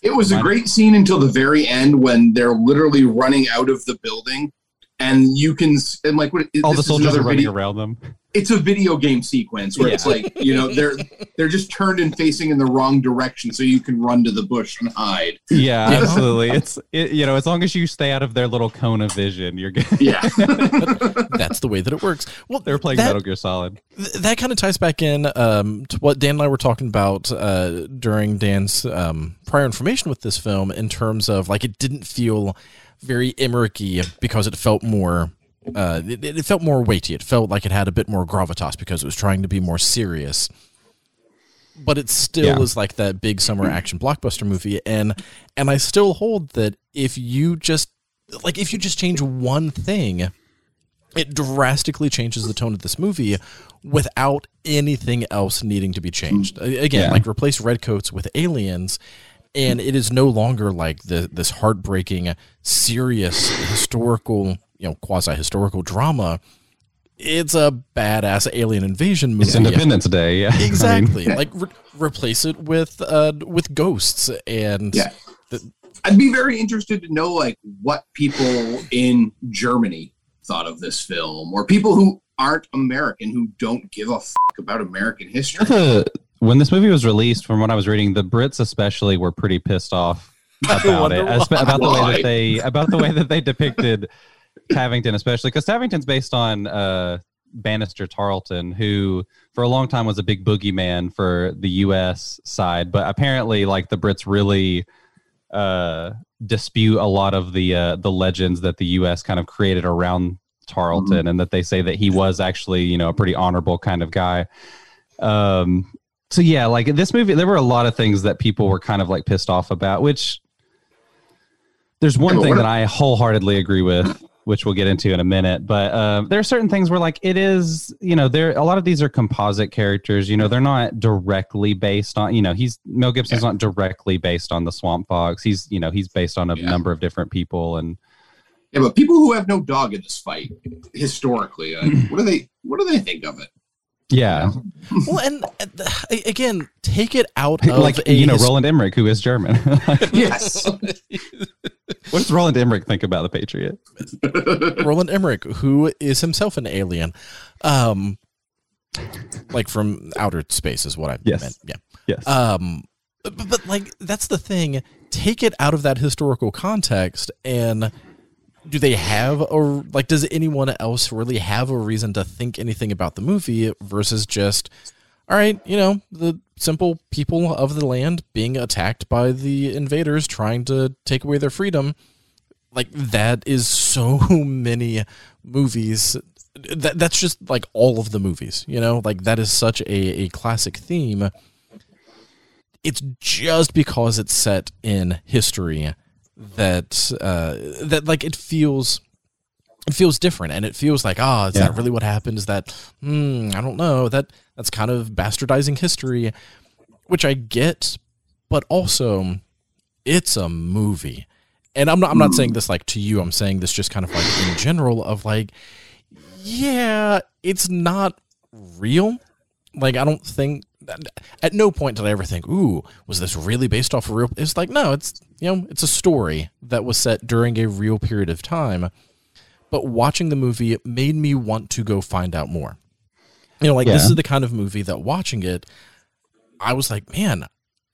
It was a great scene until the very end when they're literally running out of the building, and you can s- and like what All the soldiers are running video- around them. It's a video game sequence where it's like you know they're they're just turned and facing in the wrong direction, so you can run to the bush and hide. Yeah, Yeah. absolutely. It's it, you know, as long as you stay out of their little cone of vision, you're good. Yeah, That's the way that it works. Well, They're playing that, Metal Gear Solid. th- that kind of ties back in um, to what Dan and I were talking about uh, during Dan's um, prior information with this film in terms of like it didn't feel very Emmerich-y because it felt more. Uh, it, it felt more weighty. It felt like it had a bit more gravitas because it was trying to be more serious. But it still Yeah. is like that big summer action blockbuster movie, and and I still hold that if you just like if you just change one thing, it drastically changes the tone of this movie without anything else needing to be changed. Again, Yeah. like replace redcoats with aliens, and it is no longer like the this heartbreaking, serious historical, you know, quasi historical drama. It's a badass alien invasion movie. It's Independence Day. Yeah, I mean, Exactly. like re- replace it with uh with ghosts and Yeah. the- I'd be very interested to know like what people in Germany thought of this film, or people who aren't American who don't give a fuck about American history. the, when this movie was released, from what I was reading, the Brits especially were pretty pissed off about it, espe- about the way that they about the way that they depicted Tavington, especially because Tavington's based on uh, Banastre Tarleton, who for a long time was a big boogeyman for the U.S. side, but apparently, like the Brits really uh, dispute a lot of the uh, the legends that the U.S. kind of created around Tarleton, and that they say that he was actually, you know, a pretty honorable kind of guy. Um, so yeah, like this movie, there were a lot of things that people were kind of like pissed off about, which there's one Yeah, thing that I wholeheartedly agree with, which we'll get into in a minute. But uh, there are certain things where like it is, you know, there a lot of these are composite characters. You know, they're not directly based on. You know, he's Mel Gibson's not directly based on the Swamp Fox. He's you know he's based on a Yeah. number of different people and. Yeah, but people who have no dog in this fight, historically, uh, what do they what do they think of it? Yeah, well, and uh, again, take it out of like a you know his- Roland Emmerich, who is German. Yes. what does Roland Emmerich think about the Patriot? Roland Emmerich, who is himself an alien, um, like from outer space, is what I Yes. meant. Yeah. Yes. Um, but, but like that's the thing. Take it out of that historical context, and do they have a like? Does anyone else really have a reason to think anything about the movie versus just, all right, you know, the simple people of the land being attacked by the invaders trying to take away their freedom? Like that is so many movies that that's just like all of the movies, you know, like that is such a, a classic theme. It's just because it's set in history that uh, that like it feels it feels different and it feels like ah oh, is Yeah. that really what happened? Is that hmm i don't know. That that's kind of bastardizing history which i get but also it's a movie. And i'm not i'm not saying this like to you i'm saying this just kind of like in general of like yeah it's not real. Like i don't think at no point did i ever think ooh was this really based off a real it's like no it's you know it's a story that was set during a real period of time but watching the movie made me want to go find out more. You know, like this is the kind of movie that watching it, I was like, man,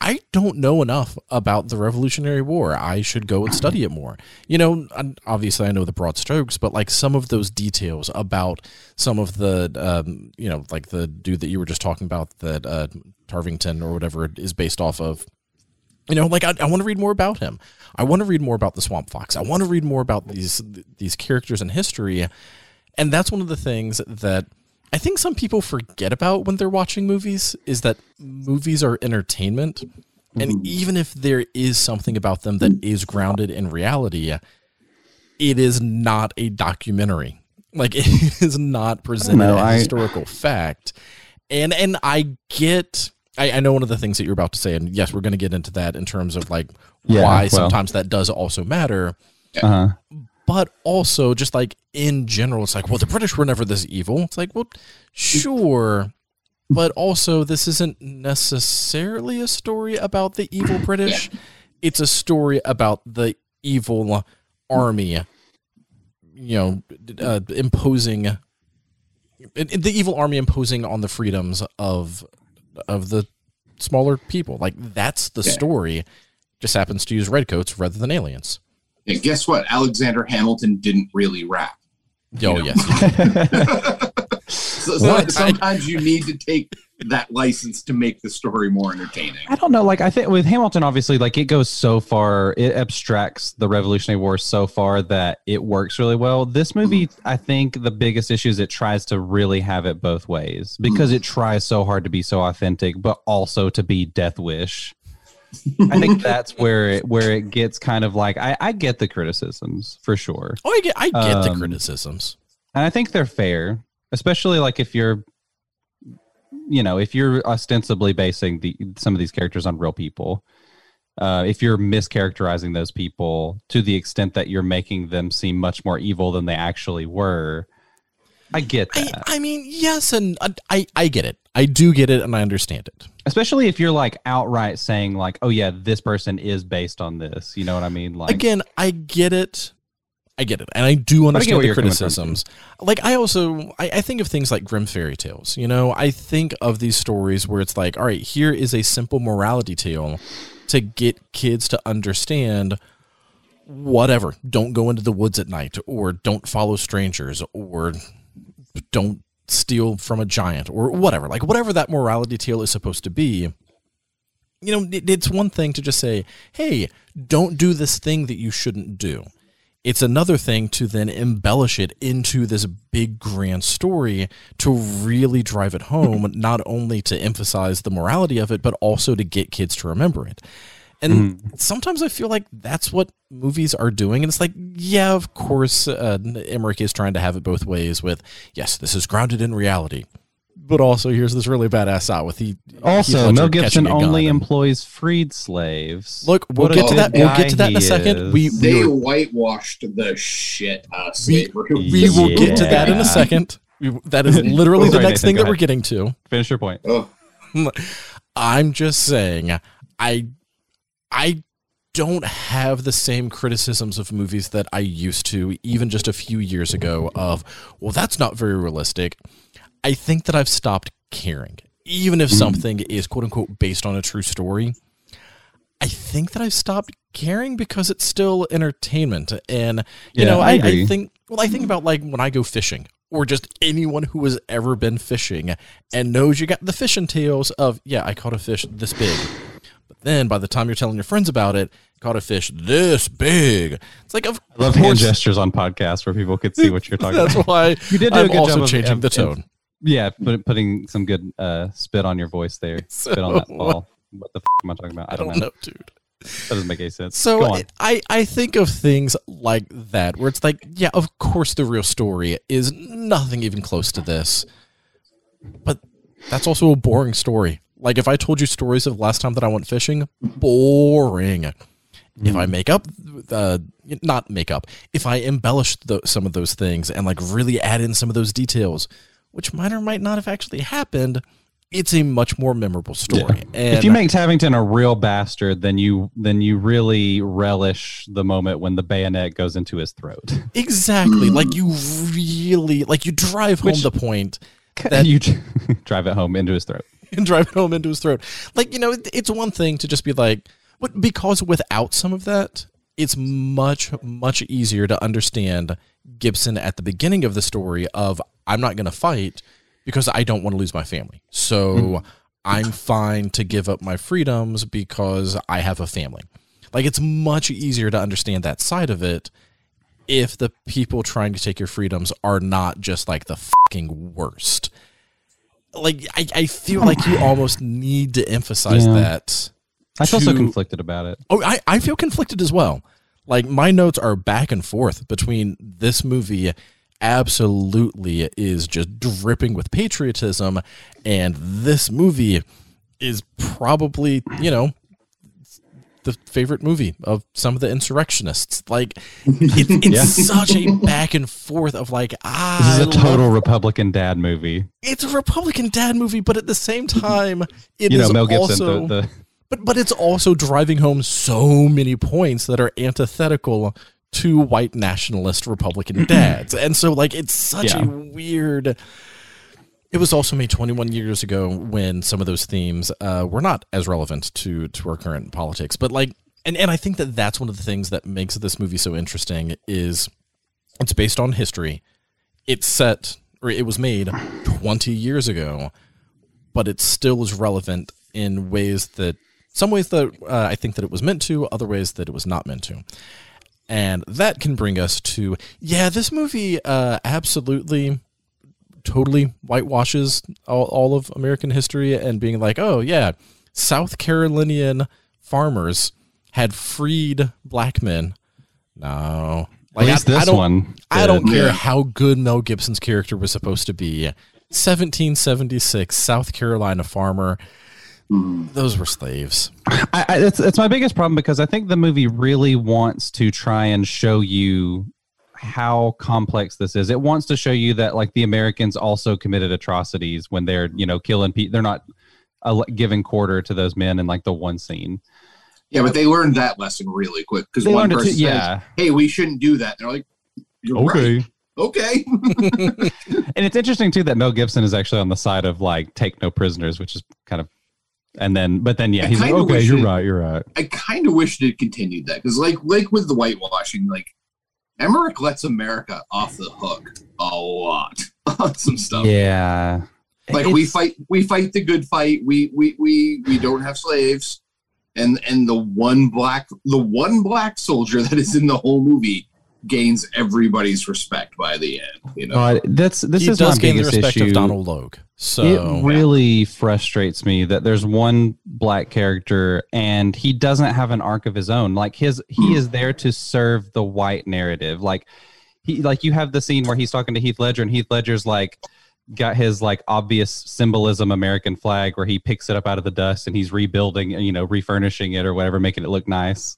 I don't know enough about the Revolutionary War. I should go and study it more. You know, obviously I know the broad strokes, but like some of those details about some of the, um, you know, like the dude that you were just talking about that uh, Tarvington or whatever is based off of. You know, like I, I want to read more about him. I want to read more about the Swamp Fox. I want to read more about these these characters in history, and that's one of the things that I think some people forget about when they're watching movies is that movies are entertainment, and even if there is something about them that is grounded in reality, it is not a documentary. Like it is not presented know, a I- historical fact, and and I get. I, I know one of the things that you're about to say, and yes, we're going to get into that in terms of like Yeah, why well. sometimes that does also matter Uh-huh. But also just like in general it's like well the british were never this evil. It's like well sure. But also this isn't necessarily a story about the evil british. It's a story about the evil army you know uh, imposing the evil army imposing on the freedoms of of the smaller people. Like that's the Yeah. story. Just happens to use redcoats rather than aliens And guess what? Alexander Hamilton didn't really rap. oh know. yes So, Well, I- sometimes you need to take that license to make the story more entertaining. I don't know. Like I think with Hamilton, obviously, like it goes so far, it abstracts the Revolutionary War so far that it works really well. This hmm. movie, I think, the biggest issue is it tries to really have it both ways because hmm. it tries so hard to be so authentic, but also to be Death Wish. I think that's where it where it gets kind of like I, I get the criticisms for sure, Oh, I get, I get the Um, criticisms. and I think they're fair, especially like if you're, you know, if you're ostensibly basing the some of these characters on real people. Uh, if you're mischaracterizing those people to the extent that you're making them seem much more evil than they actually were, I get I, that. I mean, yes, and I, I, I get it. I do get it, and I understand it. Especially if you're like outright saying like, "Oh yeah, this person is based on this." You know what I mean? Like, Again, I get it. I get it, and I do understand where the you're coming from, criticisms. Like, I also, I, I think of things like Grimm fairy tales. You know, I think of these stories where it's like, all right, here is a simple morality tale to get kids to understand whatever. Don't go into the woods at night, or don't follow strangers, or don't steal from a giant, or whatever. Like, whatever that morality tale is supposed to be. You know, it, it's one thing to just say, hey, don't do this thing that you shouldn't do. It's another thing to then embellish it into this big grand story to really drive it home, not only to emphasize the morality of it, but also to get kids to remember it. And sometimes I feel like that's what movies are doing. And it's like, yeah, of course, uh, Emmerich is trying to have it both ways with, yes, this is grounded in reality. But also, here's this really badass out with he. also, Heath Mel Gibson catching a gun only and- employs freed slaves. Look, we'll What get to that. We'll get to that in a second. is. We They we, whitewashed the shit out of we, slavery. we will get to that in a second. We, that is literally the Sorry, next Nathan, thing go that we're getting to. Finish your point. Oh, I'm just saying, I, I don't have the same criticisms of movies that I used to, even just a few years ago. Of well, that's not very realistic. I think that I've stopped caring, even Mm. if something is quote unquote based on a true story. I think that I've stopped caring because it's still entertainment, and you Yeah, know, I I, I think well, I think about like when I go fishing, or just anyone who has ever been fishing and knows you got the fishing tales of yeah, I caught a fish this big. But then by the time you're telling your friends about it, caught a fish this big. It's like, of I love hand gestures on podcasts where people could see what you're talking about. that's about. why You did do I'm a good also job of- changing of- the of- tone. Yeah, put, putting some good uh, spit on your voice there. spit on that ball. What the f- am I talking about? I I don't, don't know. know, dude. That doesn't make any sense. So I, I think of things like that where it's like, yeah, of course the real story is nothing even close to this. But that's also a boring story. Like if I told you stories of last time that I went fishing, boring. If I make up, uh, not make up, if I embellish tho- some of those things and like really add in some of those details, which might or might not have actually happened, it's a much more memorable story. And if you make Tavington a real bastard, then you then you really relish the moment when the bayonet goes into his throat. Exactly. Like you really like you drive home Which- the point that you drive it home into his throat. and drive it home into his throat. Like, you know, it, it's one thing to just be like but because without some of that, it's much, much easier to understand Gibson at the beginning of the story of I'm not gonna fight because I don't want to lose my family. So mm-hmm. I'm fine to give up my freedoms because I have a family. Like it's much easier to understand that side of it if the people trying to take your freedoms are not just like the fucking worst. Like I, I feel like you oh. almost need to emphasize Yeah. that. I feel so to- conflicted about it. Oh, I, I feel conflicted as well. Like my notes are back and forth between this movie absolutely is just dripping with patriotism and this movie is probably, you know, the favorite movie of some of the insurrectionists. Like it, it's Yeah. such a back and forth of like ah This is I a love- total Republican dad movie. it's a Republican dad movie, but at the same time, it is You know, Mel Gibson, also the, the but but it's also driving home so many points that are antithetical to white nationalist Republican dads. and so like it's such Yeah. a weird it was also made 21 years ago when some of those themes uh, were not as relevant to to our current politics. But like and and I think that that's one of the things that makes this movie so interesting is it's based on history. It's set or it was made 20 years ago, but it still is relevant in ways that some ways that uh, I think that it was meant to, other ways that it was not meant to. And that can bring us to yeah, this movie uh, absolutely totally whitewashes all, all of American history and being like, oh yeah, South Carolinian farmers had freed black men. No, at least I, I this don't, one. I don't care how good Mel Gibson's character was supposed to be. 1776 South Carolina farmer. Mm. Those were slaves. I, I, it's it's my biggest problem because I think the movie really wants to try and show you how complex this is. It wants to show you that like the Americans also committed atrocities when they're you know killing people. They're not uh, giving quarter to those men in like the one scene. Yeah, but they learned that lesson really quick because one learned it person too- says, "Hey, we shouldn't do that." They're like, "You're right. Okay." and it's interesting too that Mel Gibson is actually on the side of like take no prisoners, which is kind of. And then, but then, yeah, I he's like, okay, you're it- right, you're right. I kind of wish it continued that because, like, like with the whitewashing, like Emmerich lets America off the hook a lot on some stuff. Yeah, Like we fight, we fight the good fight. We we we we don't have slaves, and and the one black the one black soldier that is in the whole movie gains everybody's respect by the end. You know, Uh, that's this he is does my gain the respect issue. of Donal Logue. So it really frustrates me that there's one black character and he doesn't have an arc of his own. Like his he Hmm. is there to serve the white narrative. Like he like you have the scene where he's talking to Heath Ledger and Heath Ledger's like got his like obvious symbolism American flag where he picks it up out of the dust and he's rebuilding, you know, refurnishing it or whatever, making it look nice.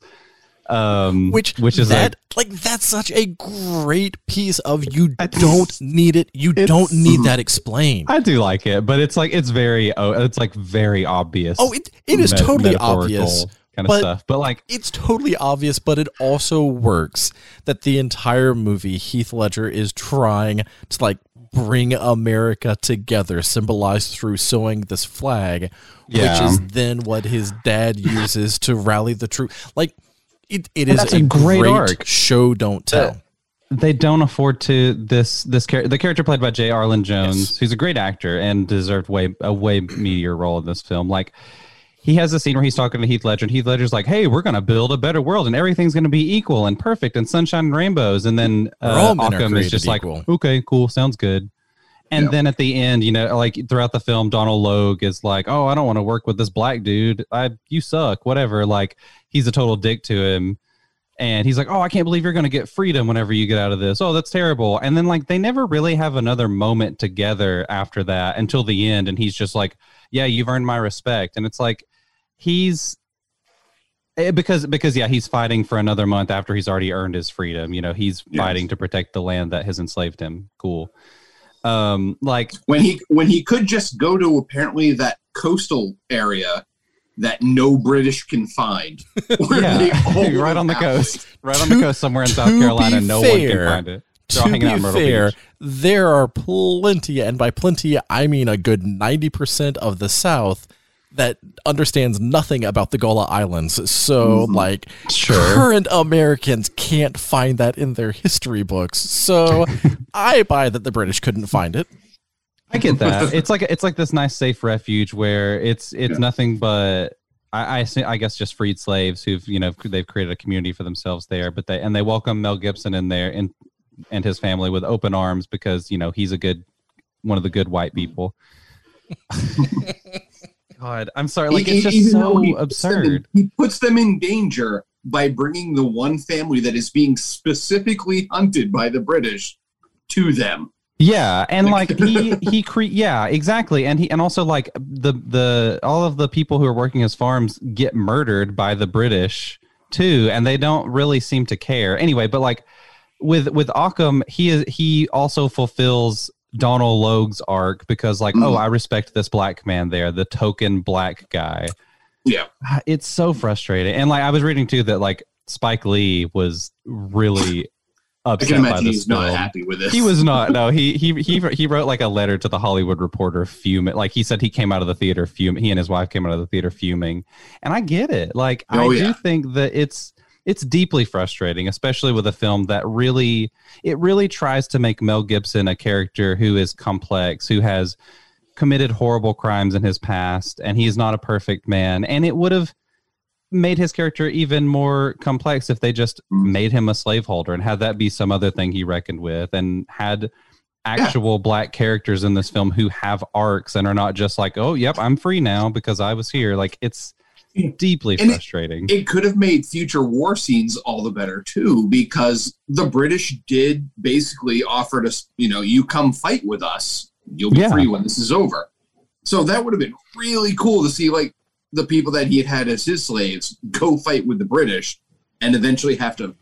Um which which is that like like that's such a great piece of you don't need it. You don't need that explained. I do like it, but it's like it's very oh it's like very obvious. oh, it, it is met- totally obvious. kind of but- stuff. But like It's totally obvious, but it also works that the entire movie Heath Ledger is trying to like bring America together, symbolized through sewing this flag, Yeah. which is then what his dad uses to rally the troops. Like it, it And is that's a, a great great, arc. show. Don't tell. they don't afford to this this character the character played by Jay Arlen Jones, Yes. who's a great actor and deserved way a way meatier role in this film. Like he has a scene where he's talking to Heath Ledger, and Heath Ledger's like, "Hey, we're gonna build a better world, and everything's gonna be equal and perfect and sunshine and rainbows." And then uh, all Occam is just equal. like, "Okay, cool, sounds good." And Yeah. then at the end, you know, like throughout the film, Donal Logue is like, "Oh, I don't want to work with this black dude. I, you suck. Whatever." Like he's a total dick to him, and he's like, "Oh, I can't believe you're going to get freedom whenever you get out of this. Oh, that's terrible." And then like they never really have another moment together after that until the end, and he's just like, "Yeah, you've earned my respect," and it's like he's eh, because because yeah, he's fighting for another month after he's already earned his freedom. You know, he's Yes. fighting to protect the land that has enslaved him. Cool. Um, like when he when he could just go to apparently that coastal area that no British can find. where they all yeah, right on the coast, right on the coast somewhere in South Carolina. be No one can find it. They're to hanging be in Myrtle fair, Beach. there are plenty, and by plenty, I mean a good 90% of the South that understands nothing about the Gullah Islands. So, Mhm. like, Sure. current Americans can't find that in their history books. So, I buy that the British couldn't find it. I get that. it's like it's like this nice safe refuge where it's it's Yeah. nothing but I I, see- I guess just freed slaves who've you know they've created a community for themselves there, but they and they welcome Mel Gibson in there and and his family with open arms because you know he's a good one of the good white people. God, I'm sorry. Like it's just even so he puts in- absurd. he puts them in danger by bringing the one family that is being specifically hunted by the British to them. Yeah, and like he he cre- yeah, exactly. And he and also like the the all of the people who are working his farms get murdered by the British too, and they don't really seem to care. Anyway, but like with with Occam, he is he also fulfills Donal Logue's arc because like, oh, Mhm. I respect this black man there, the token black guy. Yeah. Ah, It's so frustrating. And like I was reading too that like Spike Lee was really I upset can by imagine this he's not happy with this. he was not no he he he he wrote like a letter to the hollywood reporter fuming like he said he came out of the theater fuming he and his wife came out of the theater fuming and i get it like i Oh, do think that it's it's deeply frustrating especially with a film that really it really tries to make mel gibson a character who is complex who has committed horrible crimes in his past and he is not a perfect man and it would have made his character even more complex if they just Mm. made him a slaveholder and had that be some other thing he reckoned with and had actual black characters in this film who have arcs and are not just like oh yep i'm free now because i was here like it's Yeah. Deeply And it- frustrating. it could have made future war scenes all the better too because the british did basically offer to you know you come fight with us. You'll be Yeah. free when this is over. So that would have been really cool to see like the people that he had had as his slaves go fight with the british and eventually have to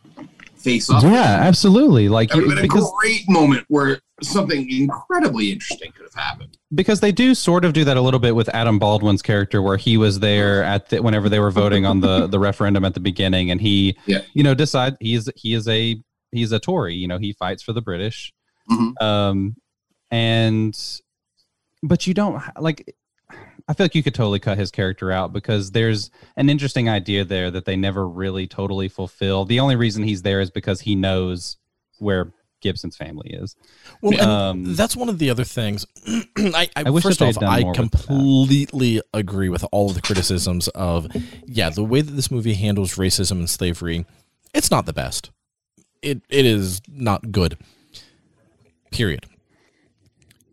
face up yeah absolutely like that would been because a great moment where something incredibly interesting could have happened because they do sort of do that a little bit with Adam Baldwin's character, where he was there at the, whenever they were voting on the the referendum at the beginning, and he, Yeah. you know, decide he's he is a he's a Tory, you know, he fights for the British, Mhm. um, and but you don't like. I feel like you could totally cut his character out because there's an interesting idea there that they never really totally fulfill. The only reason he's there is because he knows where Gibson's family is. Well, Um, that's one of the other things. I, I, I wish first off, I more with that. completely agree with all of the criticisms of, yeah, the way that this movie handles racism and slavery, it's not the best. It it is not good. Period.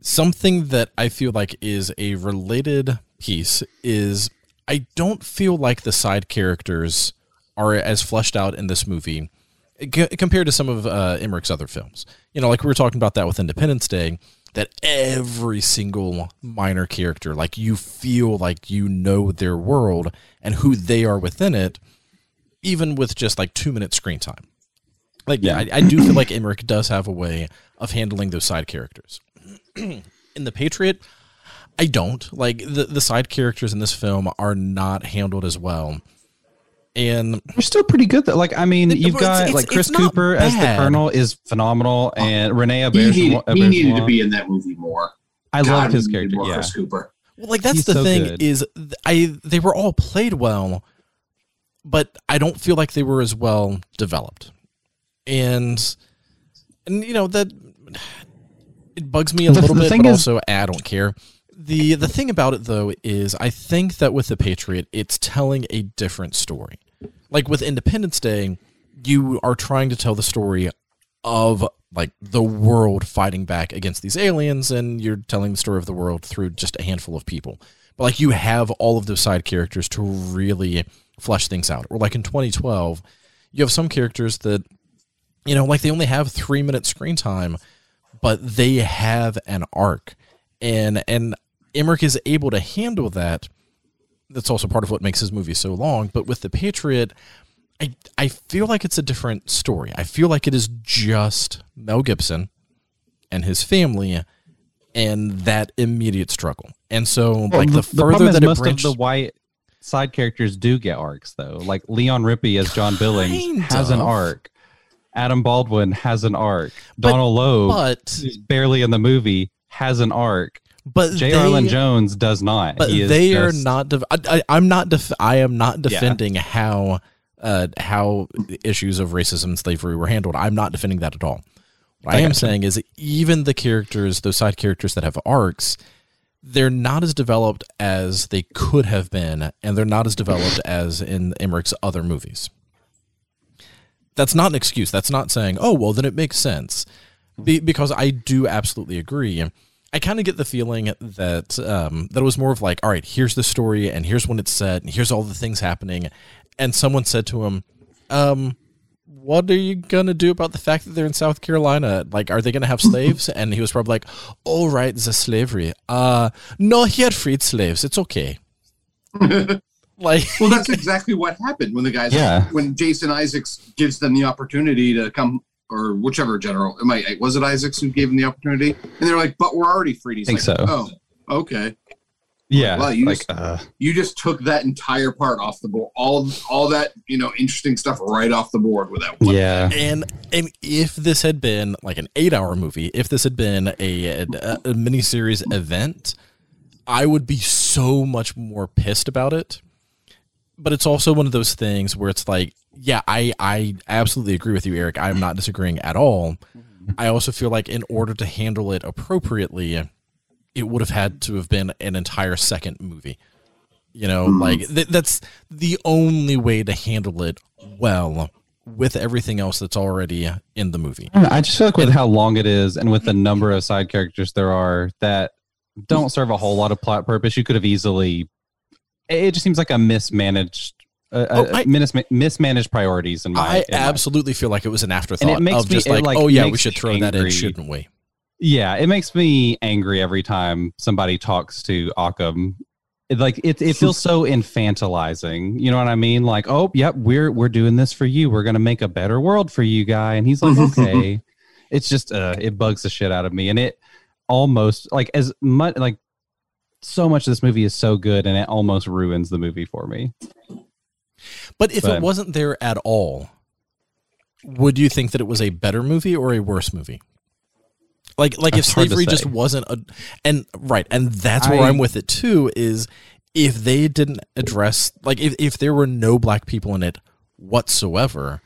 Something that I feel like is a related piece is I don't feel like the side characters are as fleshed out in this movie c- compared to some of uh, Emmerich's other films. You know, like we were talking about that with Independence Day, that every single minor character, like you feel like you know their world and who they are within it, even with just like two minutes screen time. Like, yeah, I, I do feel like Emmerich does have a way of handling those side characters. in The Patriot, I don't. Like, the, the side characters in this film are not handled as well. And They're still pretty good though. Like I mean, It- you've it's- got it's- like Chris it's not Cooper as the. Colonel is phenomenal, oh. and Renee he, Auberjonois. needed, he needed to be in that movie more I God, love his character. more Yeah, Chris Cooper Well, like that's He's the so thing good. is I they were all played well, but I don't feel like they were as well developed, and and you know that it bugs me a The- little the bit, but is- also I don't care. the the thing about it though is I think that with the Patriot, it's telling a different story. Like with Independence Day, you are trying to tell the story of like the world fighting back against these aliens, and you're telling the story of the world through just a handful of people. But like you have all of those side characters to really flesh things out. Or like in 2012, you have some characters that you know, like they only have three minutes screen time, but they have an arc, and and Emmerich is able to handle that. That's also part of what makes his movie so long. But with the Patriot, I I feel like it's a different story. I feel like it is just Mel Gibson and his family and that immediate struggle. And so, well, like the, the further that most branched, of the white side characters do get arcs, though. Like Leon Rippy as John Billings has an arc. Adam Baldwin has an arc. But, Donal Logue, but, who's barely in the movie, has an arc. But Jay Arlen Jones does not. But they just, are not. Def- I, am not. Def- I am not defending yeah. how uh, how issues of racism and slavery were handled. I'm not defending that at all. What I, I am saying is even the characters, those side characters that have arcs, they're not as developed as they could have been, and they're not as developed as in Emmerich's other movies that's not an excuse. That's not saying, oh, well, then it makes sense. Be, because I do absolutely agree. I kind of get the feeling that um, that it was more of like, all right, here's the story, and here's when it's set, and here's all the things happening, and someone said to him, um, "What are you gonna do about the fact that they're in South Carolina? Like, are they gonna have slaves?" and he was probably like, "All right, the slavery. Uh, no, he had freed slaves. It's okay." Like, well, that's exactly what happened when the guys, yeah. when Jason Isaacs gives them the opportunity to come, or whichever general, am I, was it Isaacs who gave them the opportunity? And they're like, but we're already free. He's think like, so. Oh, okay. Yeah. Well, you, like, just, uh, you just took that entire part off the board. All all that, you know, interesting stuff right off the board with that one. Yeah. And and if this had been like an eight hour movie, if this had been a, a, a miniseries event, I would be so much more pissed about it but it's also one of those things where it's like, yeah, I I absolutely agree with you, Eric. I'm not disagreeing at all. I also feel like in order to handle it appropriately, it would have had to have been an entire second movie. You know, mm-hmm. like th- that's the only way to handle it well with everything else that's already in the movie. I just feel like with and, how long it is and with the number of side characters there are that don't serve a whole lot of plot purpose, you could have easily it just seems like a mismanaged uh, oh, I, mismanaged priorities in my. I in absolutely my. feel like it was an afterthought of me, just like, like, oh yeah, we should throw angry. that in, shouldn't we? Yeah, it makes me angry every time somebody talks to Occam. It, like it, it feels so infantilizing. You know what I mean? Like, oh, yep, we're we're doing this for you. We're gonna make a better world for you, guy. And he's like, okay. it's just uh, it bugs the shit out of me, and it almost like as much like so much of this movie is so good and it almost ruins the movie for me. But if but, it wasn't there at all, would you think that it was a better movie or a worse movie? Like like if slavery just wasn't a and right, and that's where I, I'm with it too is if they didn't address like if, if there were no black people in it whatsoever,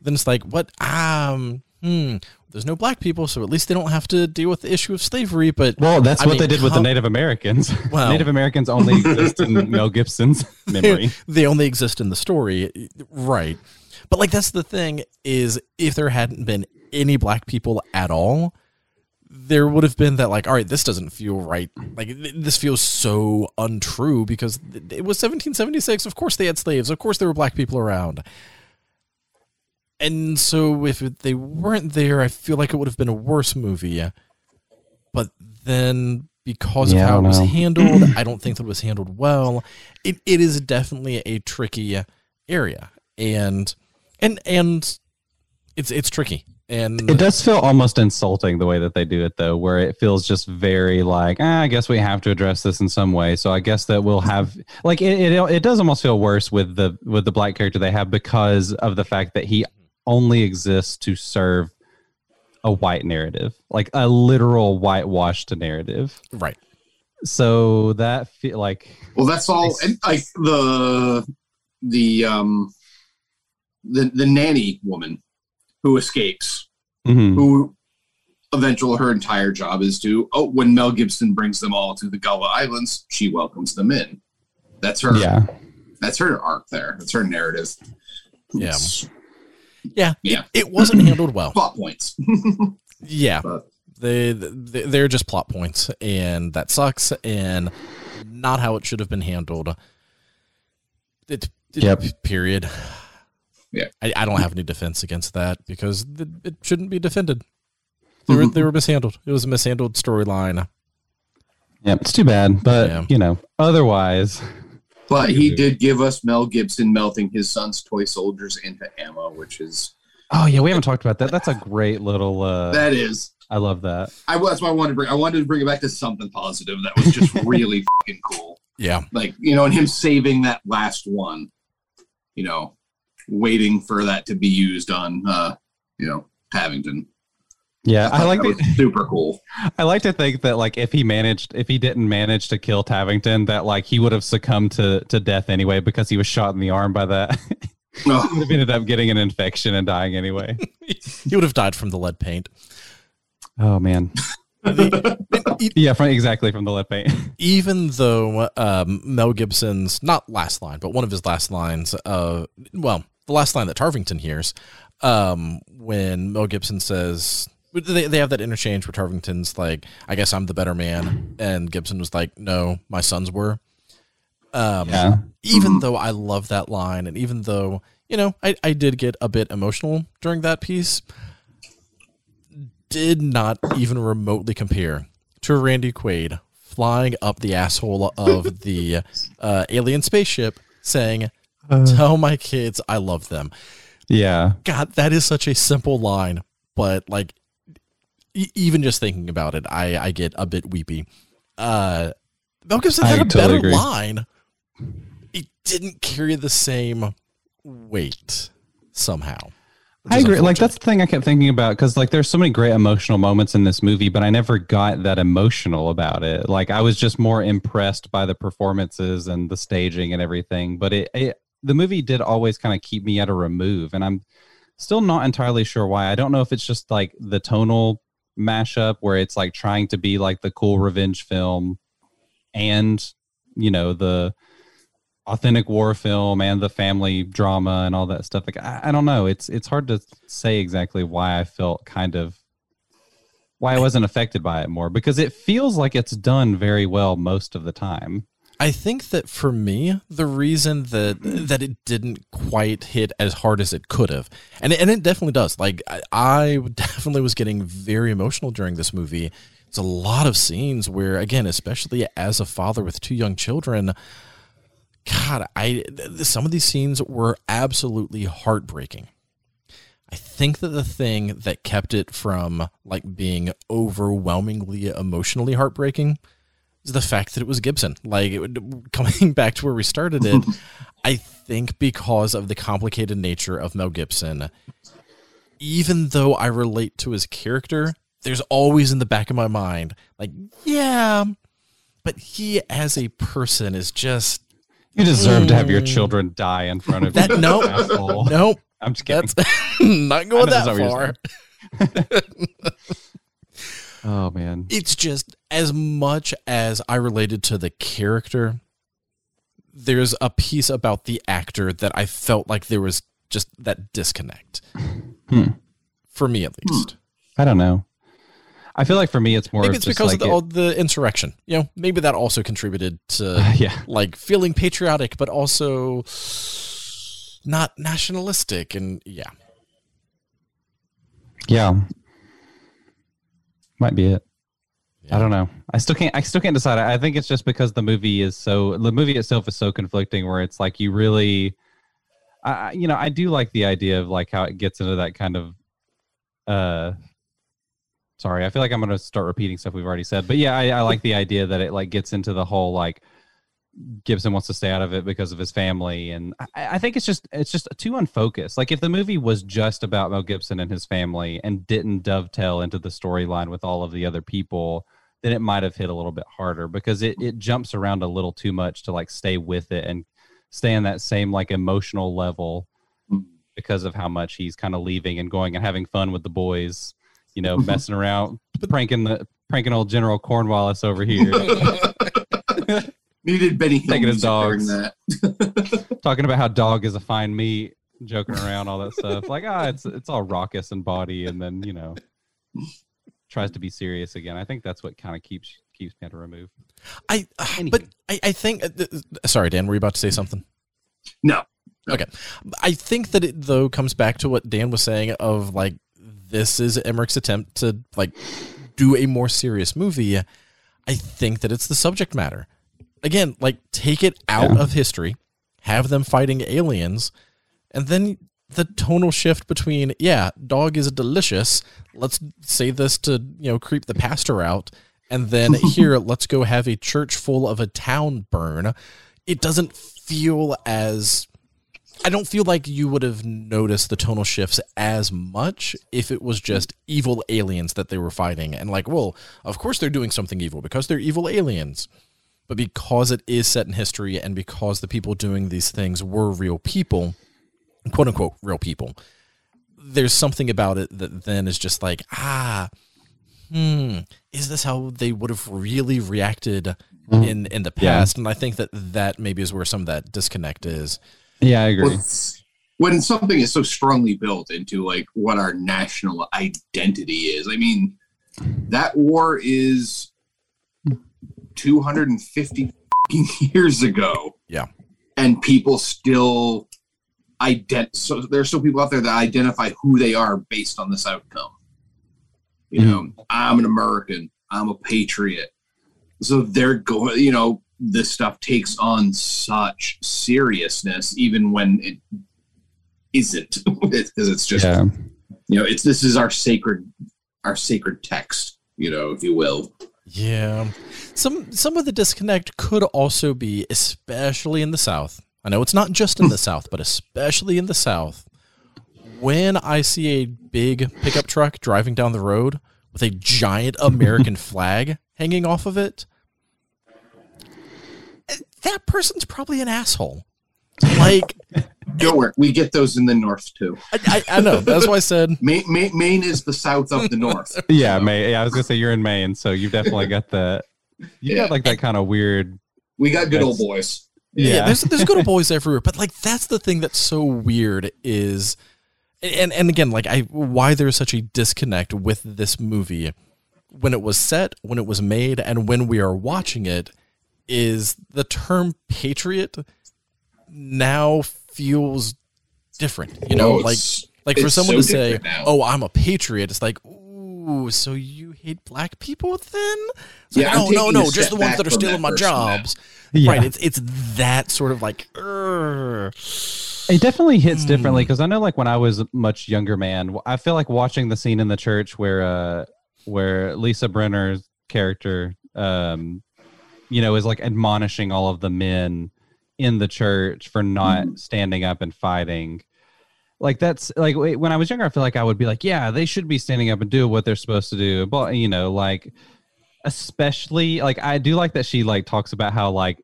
then it's like what um hmm there's no black people, so at least they don't have to deal with the issue of slavery. But well, that's I what mean, they did with the Native Americans. Well, Native Americans only exist in Mel Gibson's memory. they only exist in the story, right? But like that's the thing is, if there hadn't been any black people at all, there would have been that like, all right, this doesn't feel right. Like this feels so untrue because it was 1776. Of course they had slaves. Of course there were black people around and so if they weren't there, I feel like it would have been a worse movie. But then because of how it was handled, I don't think that it was handled well. It it is definitely a tricky area, and and and it's it's tricky. And it does feel almost insulting the way that they do it, though, where it feels just very like, ah, I guess we have to address this in some way. So I guess that we'll have like it, it. It does almost feel worse with the with the black character they have because of the fact that he only exists to serve a white narrative, like a literal whitewashed narrative. Right. So that feel like well, that's all. And like the the um the the nanny woman who escapes, mm-hmm. who eventually her entire job is to oh when Mel Gibson brings them all to the Gullah Islands, she welcomes them in. That's her. Yeah. That's her arc there. That's her narrative. Yeah. It's Yeah, Yeah. It, it wasn't handled well. plot points. Yeah, But- they, they they're just plot points, and that sucks, and not how it should have been handled. It, it- Yep. Period. Yeah. I, I don't have any defense against that because it, it shouldn't be defended. They were they were mishandled. It was a mishandled storyline. Yeah. It's too bad, but Yeah. you know, otherwise, But he did give us Mel Gibson melting his son's toy soldiers into ammo, which is oh yeah, we haven't talked about that. That's a great little. uh that is. I love that. I that's why I wanted to bring. I wanted to bring it back to something positive that was just really fucking cool. Yeah, Like you know, and him saving that last one. You know, waiting for that to be used on. uh You know, Havington. Yeah, I thought like that the, super cool. I like to think that like if he managed if he didn't manage to kill Tavington that like he would have succumbed to to death anyway because he was shot in the arm by that. he Oh, would have ended up getting an infection and dying anyway. he would have died from the lead paint. Oh man. yeah, from exactly from the lead paint. even though um, Mel Gibson's not last line, but one of his last lines, uh, well, the last line that Tarvington hears, um, when Mel Gibson says they they have that interchange where Tarvington's like, "I guess I'm the better man," and Gibson was like, "No, my sons were." Um, yeah. even though I love that line, and even though you know I, I did get a bit emotional during that piece, did not even remotely compare to Randy Quaid flying up the asshole of the uh, alien spaceship, saying, "Tell my kids I love them." Yeah. God, that is such a simple line, but like e- even just thinking about it, I I get a bit weepy. Uh, Mel Gibson had a totally better agree. line. It didn't carry the same weight somehow. I agree. Like that's the thing I kept thinking about because like there's so many great emotional moments in this movie, but I never got that emotional about it. Like I was just more impressed by the performances and the staging and everything. But it, it the movie did always kind of keep me at a remove, and I'm still not entirely sure why. I don't know if it's just like the tonal mashup where it's like trying to be like the cool revenge film and you know the authentic war film and the family drama and all that stuff like I, I don't know. It's it's hard to say exactly why i felt kind of why i wasn't affected by it more because it feels like it's done very well most of the time I think that for me, the reason that that it didn't quite hit as hard as it could have, and it, and it definitely does. Like I, I definitely was getting very emotional during this movie. It's a lot of scenes where, again, especially as a father with two young children, God, I some of these scenes were absolutely heartbreaking. I think that the thing that kept it from like being overwhelmingly emotionally heartbreaking is the fact that it was Gibson. Like it would, coming back to where we started it, I think because of the complicated nature of Mel Gibson, even though I relate to his character, there's always in the back of my mind, like, yeah, but he as a person is just you deserve to have your Mm. children die in front of that. you No, asshole. nope, i'm just kidding that's not going that far. oh man it's just as much as I related to the character, there's a piece about the actor that I felt like there was just that disconnect. Hmm. For me, at least. i don't know i feel like for me it's more Maybe it's because like of the, it- the insurrection. You know, maybe that also contributed to yeah like feeling patriotic, but also not nationalistic. And yeah, Yeah. Might be it. Yeah. I don't know. I still can't I still can't decide. I think it's just because the movie is so the movie itself is so conflicting where it's like you really I you know, I do like the idea of like how it gets into that kind of uh sorry, I feel like I'm gonna start repeating stuff we've already said. But yeah, I, I like the idea that it like gets into the whole like Gibson wants to stay out of it because of his family, and I, I think it's just it's just too unfocused. Like if the movie was just about Mel Gibson and his family and didn't dovetail into the storyline with all of the other people, then it might have hit a little bit harder because it it jumps around a little too much to like stay with it and stay on that same like emotional level because of how much he's kind of leaving and going and having fun with the boys you know, messing around, pranking the pranking old General Cornwallis over here, Needed Benny Hill Taking his dogs. that. talking about how dog is a fine meat, joking around, all that stuff. Like, ah, it's it's all raucous and body, and then you know, tries to be serious again. I think that's what kind of keeps keeps Panther removed. I, uh, Anywho. but I, I think. Uh, th- sorry, Dan, were you about to say something? No. Okay. I think that it though comes back to what Dan was saying of like this is Emmerich's attempt to like do a more serious movie. I think that it's the subject matter. Again, like take it out Yeah. of history, have them fighting aliens, and then the tonal shift between yeah, dog is delicious. Let's say this to you know creep the pastor out, and then here let's go have a church full of a town burn. It doesn't feel as I don't feel like you would have noticed the tonal shifts as much if it was just evil aliens that they were fighting. And like, well, of course they're doing something evil because they're evil aliens. But because it is set in history and because the people doing these things were real people, quote unquote, real people, there's something about it that then is just like, ah, hmm, is this how they would have really reacted in in the Yeah. past? And I think that that maybe is where some of that disconnect is. Yeah, I agree. Well, when something is so strongly built into like what our national identity is, I mean, that war is 250 years ago. Yeah. And people still ident so there are still people out there that identify who they are based on this outcome. You mm-hmm. know, I'm an American, I'm a patriot. So they're going, you know, this stuff takes on such seriousness even when it isn't because it's just yeah. you know it's this is our sacred our sacred text you know if you will Yeah. Some some of the disconnect could also be especially in the south. I know it's not just in the south, but especially in the south. When I see a big pickup truck driving down the road with a giant American flag hanging off of it, that person's probably an asshole. Like don't worry we get those in the north too I, I, I know that's why I said maine, maine, maine is the south of the north Yeah, May. Yeah, I was gonna say you're in Maine, so you've definitely got the you Yeah. got like that kind of weird. we got good old boys yeah, Yeah, there's there's good old boys everywhere, but like that's the thing that's so weird is, and and again, like I why there's such a disconnect with this movie when it was set, when it was made, and when we are watching it, is the term patriot now feels different. You know, Oh, like like for someone so to say, now. "Oh, I'm a patriot," it's like, "Ooh, so you hate black people then?" It's Yeah, like, I'm no, no, no, just the ones that are from stealing that my jobs. Yeah. Right. It's it's that sort of like. "Urgh." It definitely hits Hmm. differently because I know, like when I was a much younger man, I feel like watching the scene in the church where, uh, where Lisa Brenner's character, um, you know, is like admonishing all of the men in the church for not Hmm. standing up and fighting. Like that's like when I was younger, I feel like I would be like, yeah, they should be standing up and do what they're supposed to do. But you know, like especially like I do like that she like talks about how like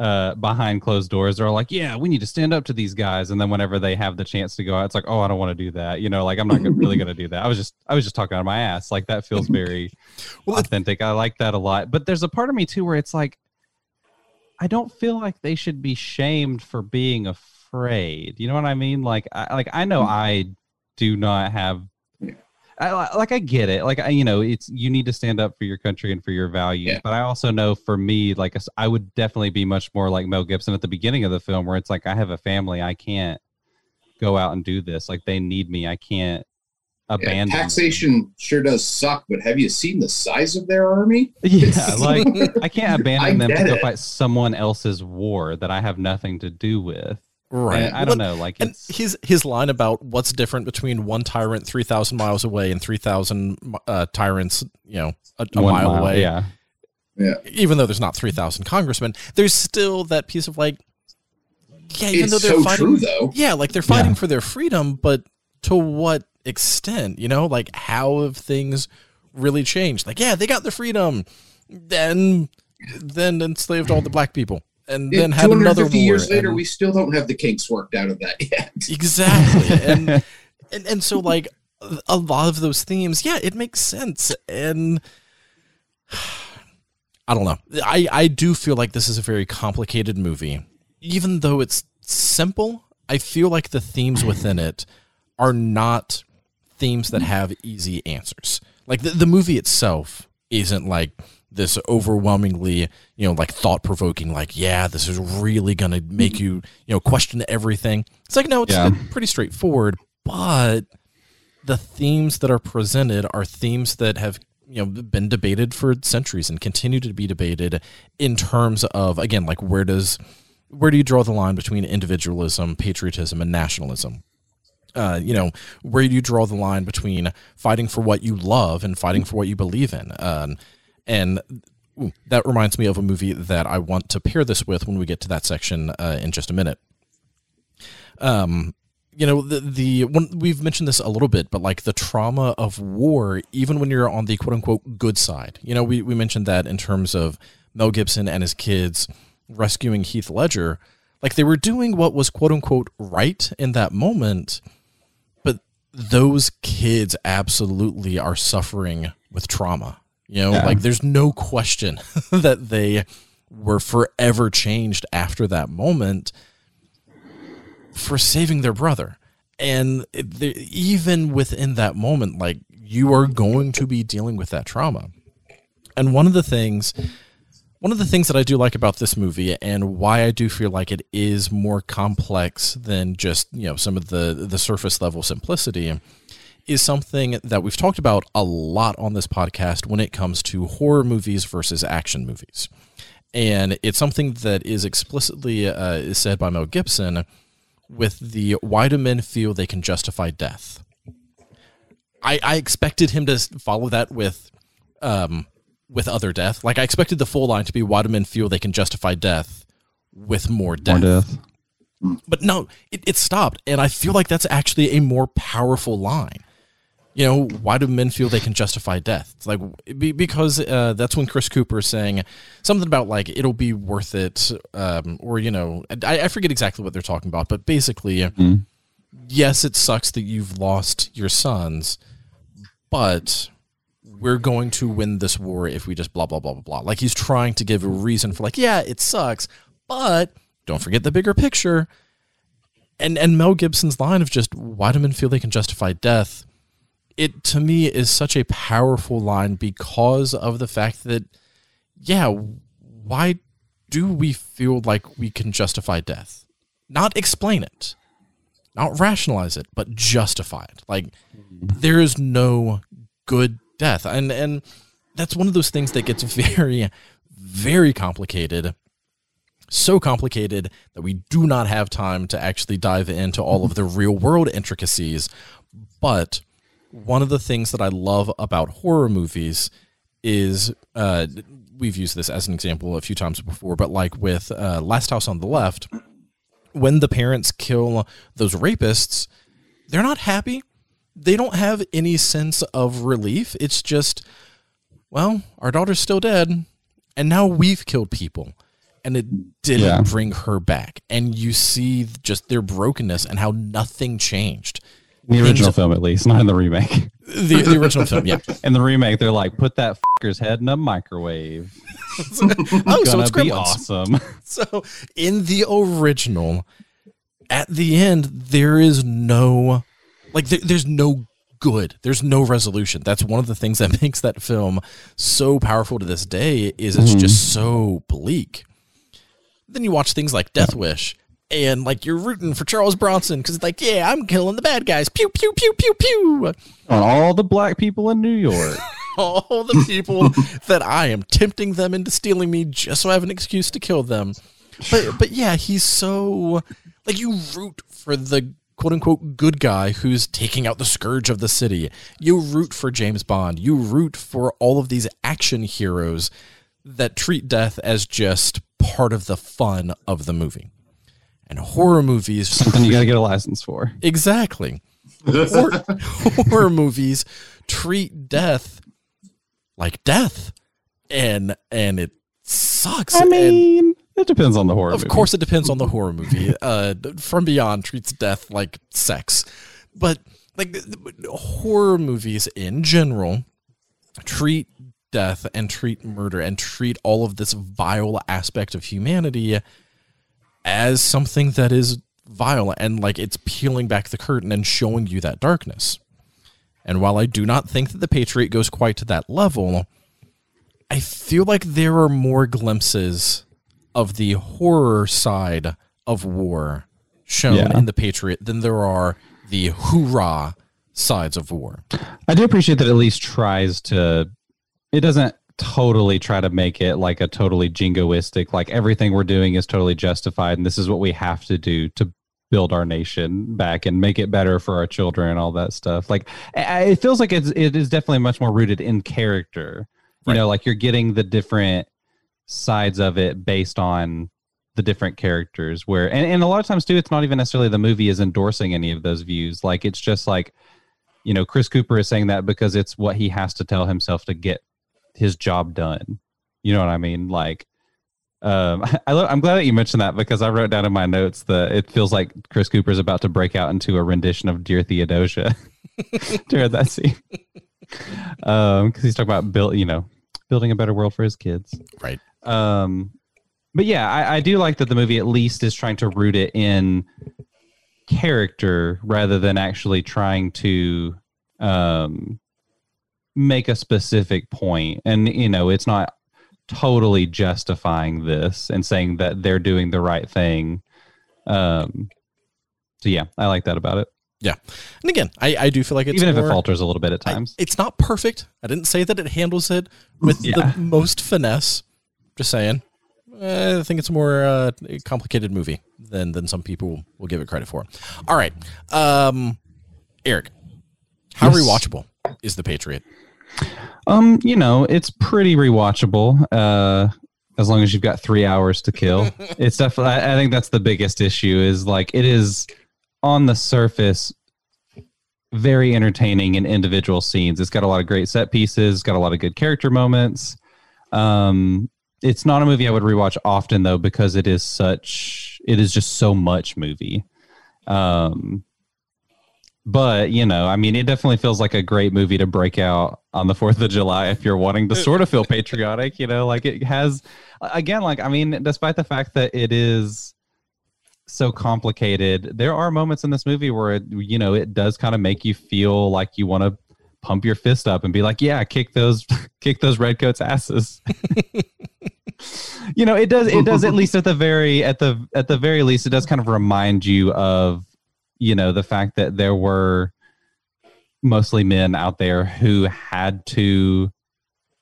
uh behind closed doors they're like yeah we need to stand up to these guys and then whenever they have the chance to go out it's like oh i don't want to do that you know like i'm not really gonna do that i was just i was just talking out of my ass like that feels very Well, authentic i like that a lot but there's a part of me too where it's like i don't feel like they should be shamed for being afraid you know what i mean like i like i know mm. i do not have I, I- like I get it. Like I, you know, it's you need to stand up for your country and for your values. Yeah. But I also know for me, like I would definitely be much more like Mel Gibson at the beginning of the film, where it's like I have a family, I can't go out and do this. Like they need me, I can't Yeah, abandon. them. taxation sure does suck but have you seen the size of their army Yeah, like I can't I abandon them to go it. fight someone else's war that I have nothing to do with. Right. And I don't know. Like And his his line about what's different between one tyrant three thousand miles away and three thousand uh, tyrants, you know, a, a one mile, away. Yeah, Even though there's not three thousand congressmen, there's still that piece of like, yeah, even it's though they're so fighting, true though yeah, like they're fighting Yeah. for their freedom, but to what extent? You know, like how have things really changed? Like, yeah, they got their freedom, then then enslaved all the black people, and then had another war. years later and- we still don't have the kinks worked out of that yet Exactly. and, and and so like a lot of those themes, yeah, it makes sense. And I don't know. I, I do feel like this is a very complicated movie. Even though it's simple, I feel like the themes within it are not themes that have easy answers. Like the, the movie itself isn't like this overwhelmingly, you know, like thought provoking, like, yeah, this is really going to make you, you know, question everything. It's like, no, it's Yeah. pretty straightforward, but the themes that are presented are themes that have you know been debated for centuries and continue to be debated in terms of again like where does where do you draw the line between individualism patriotism and nationalism uh, you know where do you draw the line between fighting for what you love and fighting for what you believe in um, and that reminds me of a movie that i want to pair this with when we get to that section uh, in just a minute. Um you know the the we've mentioned this a little bit but like the trauma of war even when you're on the quote unquote good side. You know we, we mentioned that in terms of mel gibson and his kids rescuing heath ledger. Like they were doing what was quote unquote right in that moment but those kids absolutely are suffering with trauma you know Yeah. like there's no question that they were forever changed after that moment for saving their brother. And it, the, even within that moment, like you are going to be dealing with that trauma. And one of the things, one of the things that I do like about this movie, and why I do feel like it is more complex than just you know some of the the surface level simplicity, is something that we've talked about a lot on this podcast when it comes to horror movies versus action movies. And it's something that is explicitly uh, is said by Mel Gibson with the why do men feel they can justify death? I, I expected him to follow that with um with other death. Like I expected the full line to be why do men feel they can justify death with more death. More death. But no, it, it stopped. And I feel like that's actually a more powerful line. You know, why do men feel they can justify death? It's like because uh, that's when Chris Cooper is saying something about like it'll be worth it, um, or you know, I, I forget exactly what they're talking about, but basically, Mhm. yes, it sucks that you've lost your sons, but we're going to win this war if we just blah blah blah blah blah. Like he's trying to give a reason for like, yeah, it sucks, but don't forget the bigger picture. And and Mel Gibson's line of just why do men feel they can justify death? It to me is such a powerful line because of the fact that yeah, why do we feel like we can justify death? Not explain it. Not rationalize it, but justify it. Like mm-hmm. there is no good death. And and that's one of those things that gets very very complicated so complicated that we do not have time to actually dive into all of the real world intricacies. But one of the things that I love about horror movies is uh, we've used this as an example a few times before, but like with uh, Last House on the Left, when the parents kill those rapists, they're not happy. They don't have any sense of relief. It's just, well, our daughter's still dead, and now we've killed people. And it didn't Yeah. bring her back. And you see just their brokenness and how nothing changed. In the original film, at least, not in the remake. The, the original film, yeah. In the remake, they're like, put that fucker's head in a microwave. Oh, so it's be awesome. So in the original, at the end, there is no, like, there, there's no good. There's no resolution. That's one of the things that makes that film so powerful to this day. Is it's mm-hmm. just so bleak. Then you watch things like Death Wish. And like you're rooting for Charles Bronson because it's like, yeah, I'm killing the bad guys. Pew pew pew pew pew. On all the black people in New York. all the people that I am tempting them into stealing me just so I have an excuse to kill them. But but yeah, he's so like you root for the quote unquote good guy who's taking out the scourge of the city. You root for James Bond. You root for all of these action heroes that treat death as just part of the fun of the movie. And horror movies Something you got to get a license for. Exactly. Horror, horror movies treat death like death, and and it sucks. I and mean, it depends on the horror of movie. course, it depends on the horror movie. Uh, From Beyond treats death like sex, but like horror movies in general treat death and treat murder and treat all of this vile aspect of humanity as something that is vile and like it's peeling back the curtain and showing you that darkness. And while I do not think that the Patriot goes quite to that level, I feel like there are more glimpses of the horror side of war shown Yeah. in the Patriot than there are the hoorah sides of war. I do appreciate that it at least tries to. It doesn't totally try to make it like a totally jingoistic, like everything we're doing is totally justified, and this is what we have to do to build our nation back and make it better for our children and all that stuff. Like it feels like it's it is definitely much more rooted in character. You Right. know, like you're getting the different sides of it based on the different characters where and, and a lot of times too it's not even necessarily the movie is endorsing any of those views like it's just like you know chris cooper is saying that because it's what he has to tell himself to get his job done. You know what i mean? Like um I, lo- i'm glad that you mentioned that because i wrote down in my notes that it feels like chris cooper's about to break out into a rendition of dear theodosia during that scene. Um because he's talking about build you know building a better world for his kids. Right. um but yeah I, I do like that the movie at least is trying to root it in character rather than actually trying to um make a specific point and you know it's not totally justifying this and saying that they're doing the right thing um so yeah i like that about it yeah And again, I, I do feel like it's even if more- it falters a little bit at I- times it's not perfect. I didn't say that it handles it with Yeah. the most finesse. Just saying. Eh, I think it's a more uh, complicated movie than than some people will give it credit for. All right, um, Eric, how Yes. rewatchable is The Patriot? Um, you know, it's pretty rewatchable. Uh, as long as you've got three hours to kill, it's definitely. I I think that's the biggest issue. Is like it is on the surface very entertaining in individual scenes. It's got a lot of great set pieces. It's got a lot of good character moments. Um, it's not a movie I would rewatch often though because it is such. It is just so much movie. Um, but you know, I mean, it definitely feels like a great movie to break out on the Fourth of July if you're wanting to sort of feel patriotic. You know, like it has, again, like I mean, despite the fact that it is so complicated, there are moments in this movie where it, you know it does kind of make you feel like you want to pump your fist up and be like, yeah, kick those, kick those redcoats' asses. you know, it does. It does at least at the very at the at the very least, it does kind of remind you of you know the fact that there were mostly men out there who had to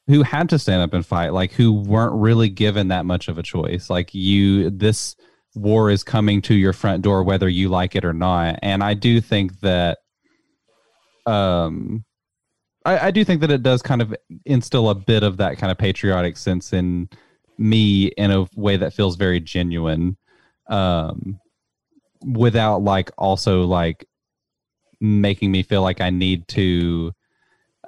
who had to stand up and fight like who weren't really given that much of a choice. Like you this war is coming to your front door whether you like it or not. And i do think that um I, I do think that it does kind of instill a bit of that kind of patriotic sense in me in a way that feels very genuine. Um without like also like making me feel like I need to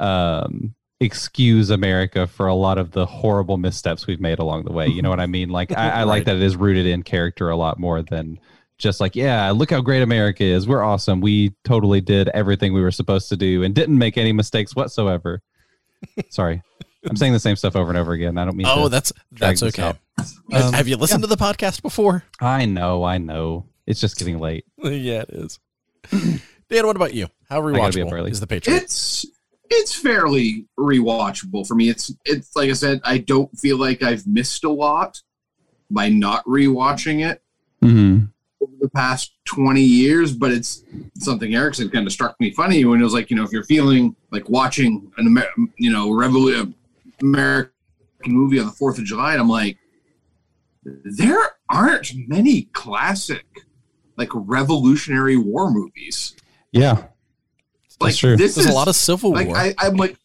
um excuse America for a lot of the horrible missteps we've made along the way. You know what I mean? Like I, I like that it is rooted in character a lot more than just like, yeah, look how great America is. We're awesome. We totally did everything we were supposed to do and didn't make any mistakes whatsoever. Sorry. I'm saying the same stuff over and over again. I don't mean Oh, to. that's that's okay. Um, Have you listened to the podcast before? I know, I know. It's just getting late. yeah, it is. Dan, what about you? How gotta be rewatchable early. is The Patriot? It's it's fairly rewatchable for me. It's it's like I said, I don't feel like I've missed a lot by not rewatching it Mm-hmm. over the past 20 years, but it's something Eric said kind of struck me funny when it was like, you know, if you're feeling like watching an Amer- you know, revolu- American movie on the 4th of July, and I'm like, there aren't many classic like revolutionary war movies. Yeah. Like true. this There's is a lot of Civil like War. I, I'm like,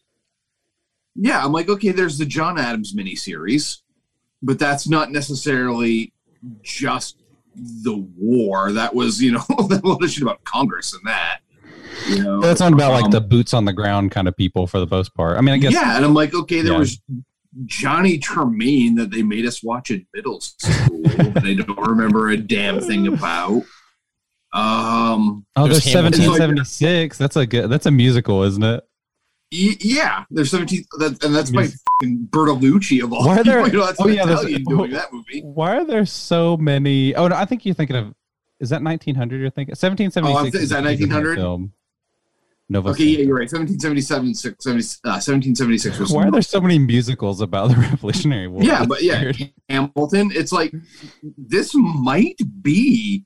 yeah, I'm like, okay, there's the John Adams miniseries, but that's not necessarily just the war. That was, you know, the whole shit about Congress and that. You know, That's not about like Um, the boots on the ground kind of people for the most part. I mean, I guess yeah, and I'm like, okay, there Yeah. was Johnny Tremain that they made us watch in middle school that I don't remember a damn thing about. Um, Oh, There's there's 1776. That's a good. That's a musical, isn't it? y- yeah, there's 17, that, and that's by Yes. fucking Bertolucci of all Why are there- people. You know, that's oh, yeah, there's- doing that movie. Why are there so many? Oh no, I think you're thinking of. Is that 1900? You're thinking 1776. Oh, is that 1900? Film. Nova. Okay, yeah, you're right. 1777, six- 70, uh, 1776 was Why are there so many musicals about the Revolutionary War? Yeah, but yeah. Hamilton. It's like this might be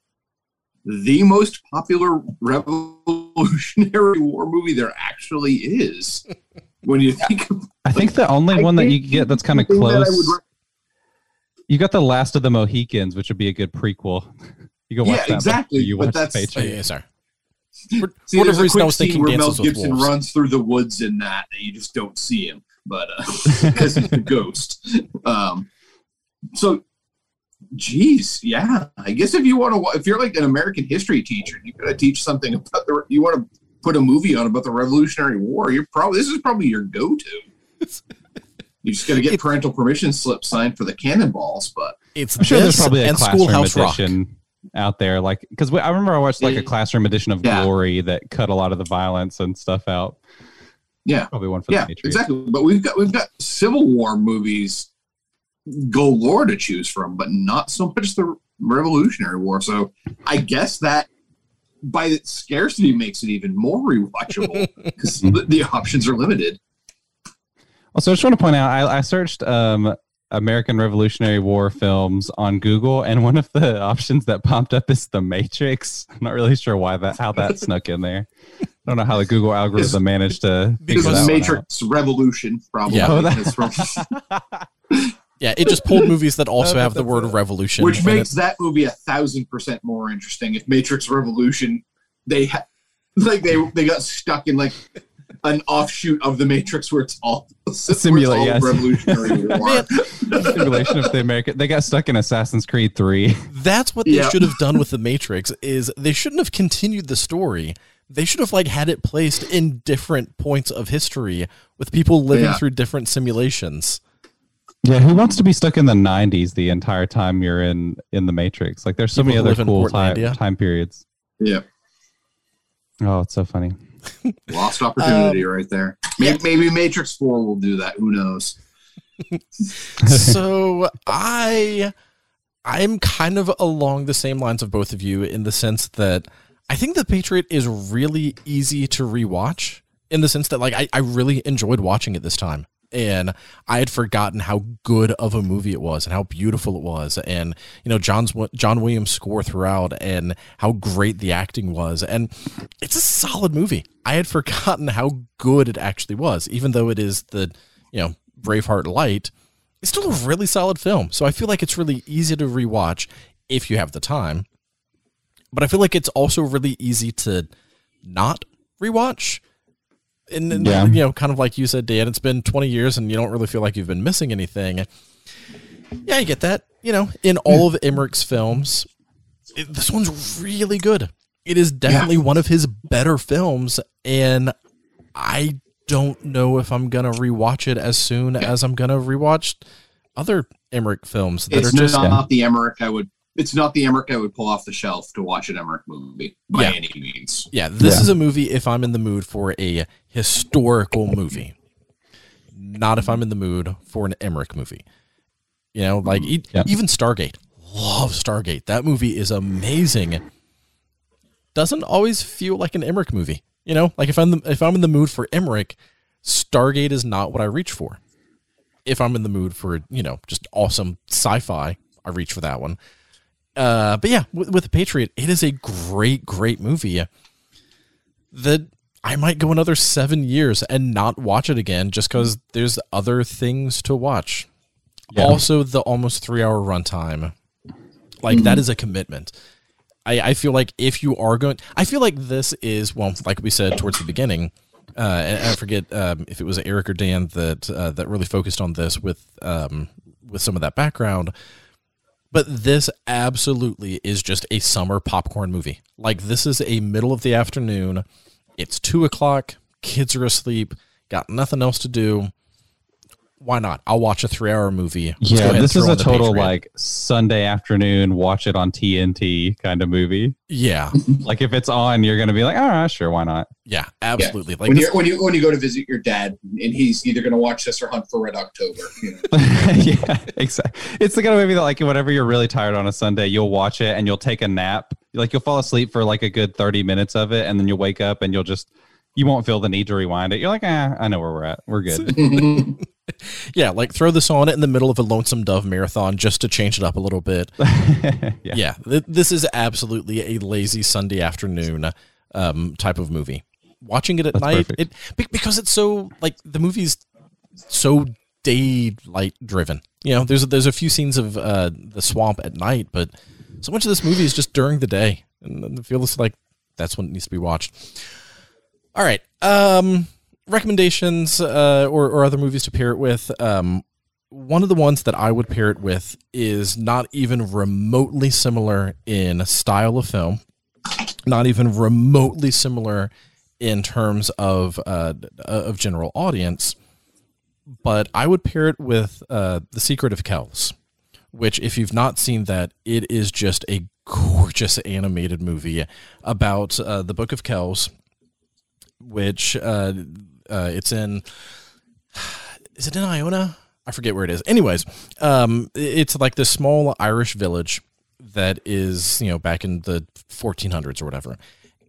the most popular Revolutionary War movie there actually is. When you think of I think the only I one that you get that's kind of the thing that would close. re- You got the Last of the Mohicans, which would be a good prequel. You go watch Yeah, that. exactly, You but watch that's- Oh, Patriot. yeah, sorry. For See, whatever there's a reason, I quick scene where Mel Gibson runs through the woods in that, and you just don't see him, but because he's a ghost. Um, so, geez, yeah. I guess if you want to, if you're like an American history teacher, you gotta teach something about the. You want to put a movie on about the Revolutionary War. You're probably this is probably your go-to. You just got to get parental permission slip signed for the cannonballs, but It's I'm sure there's probably a and classroom Schoolhouse Rock. edition out there, like because I remember I watched like a classroom edition of Yeah. Glory that cut a lot of the violence and stuff out. yeah, Probably one for yeah, the Patriot. exactly. But we've got we've got Civil War movies galore to choose from, but not so much the Revolutionary War. So I guess that by its scarcity makes it even more rewatchable because the, the options are limited. Also, I just want to point out, I, I searched um, American Revolutionary War films on Google, and one of the options that popped up is The Matrix. I'm not really sure why that how that snuck in there. I don't know how the Google algorithm managed to Because that the one Matrix Revolution probably Yeah. Oh, that- Yeah, it just pulled movies that also have the word it. revolution. which makes it. that movie a thousand percent more interesting. If Matrix Revolution, they ha- like they they got stuck in like an offshoot of the Matrix where it's all Simula- where it's all yes. Revolutionary War. Man, simulation of the American. They got stuck in Assassin's Creed Three. That's what they Yeah. should have done with the Matrix. Is they shouldn't have continued the story. They should have like had it placed in different points of history with people living Yeah. through different simulations. Yeah, who wants to be stuck in the '90s the entire time you're in in the Matrix? Like, there's so People many other cool time, time periods. yeah, Oh, it's so funny. lost opportunity Um, right there. Maybe, maybe Matrix Four will do that. Who knows? so I I'm kind of along the same lines of both of you in the sense that I think the Patriot is really easy to rewatch in the sense that like I, I really enjoyed watching it this time. And I had forgotten how good of a movie it was and how beautiful it was. And, you know, John's John Williams score throughout and how great the acting was. And it's a solid movie. I had forgotten how good it actually was, even though it is the, you know, Braveheart light it's still a really solid film. So I feel like it's really easy to rewatch if you have the time. But I feel like it's also really easy to not rewatch. And, and, Yeah. you know, kind of like you said, Dan, it's been 20 years and you don't really feel like you've been missing anything. Yeah, I get that. You know, in all of Emmerich's films, it, this one's really good. It is definitely one of his better films. And I don't know if I'm gonna rewatch it as soon as I'm gonna rewatch other Emmerich films that It's are just not the Emmerich I would. It's not the Emmerich I would pull off the shelf to watch an Emmerich movie by Yeah. any means. yeah. This Yeah. is a movie if I'm in the mood for a historical movie, not if I'm in the mood for an Emmerich movie. You know, like e- Yeah. even Stargate. Love Stargate. That movie is amazing. Doesn't always feel like an Emmerich movie. You know, like if I'm the, if I'm in the mood for Emmerich, Stargate is not what I reach for. If I'm in the mood for you know just awesome sci-fi, I reach for that one. Uh, but yeah, with, with the Patriot, it is a great, great movie. That I might go another seven years and not watch it again just because there's other things to watch. Yeah. Also, the almost three hour runtime, like that is a commitment. I, I feel like if you are going, I feel like this is well, like we said towards the beginning. Uh, and I forget um, if it was Eric or Dan that uh, that really focused on this with um, with some of that background. But this absolutely is just a summer popcorn movie. Like this is a middle of the afternoon. It's two o'clock. Kids are asleep. Got nothing else to do. Why not? I'll watch a three-hour movie. Let's Yeah, this is a total Patriot. like Sunday afternoon, watch it on TNT kind of movie. yeah, Like if it's on, you're gonna be like, all right, sure, why not? yeah, absolutely. Like when this- you when you when you go to visit your dad and he's either going to watch this or hunt for Red October. You know? yeah, exactly. It's the kind of movie that like whenever you're really tired on a Sunday, you'll watch it and you'll take a nap. Like you'll fall asleep for like a good 30 minutes of it, and then you'll wake up and you'll just you won't feel the need to rewind it. You're like, ah, I know where we're at. We're good. yeah, like throw this on in the middle of a Lonesome Dove marathon just to change it up a little bit. yeah. yeah, th- this is absolutely a lazy Sunday afternoon um, type of movie. Watching it at That's night, perfect. it because it's so like the movie's so daylight driven. You know, there's there's a few scenes of uh, the swamp at night, but so much of this movie is just during the day, and it feels like that's when it needs to be watched. All right, um, recommendations uh, or or other movies to pair it with. Um, one of the ones that I would pair it with is not even remotely similar in style of film, not even remotely similar in terms of uh, of general audience. But I would pair it with uh, The Secret of Kells, which, if you've not seen that, it is just a gorgeous animated movie about uh, the Book of Kells, which uh, it's in. Is it in Iona? I forget where it is. Anyways, um, it's like this small Irish village that is, you know, back in the 1400s or whatever.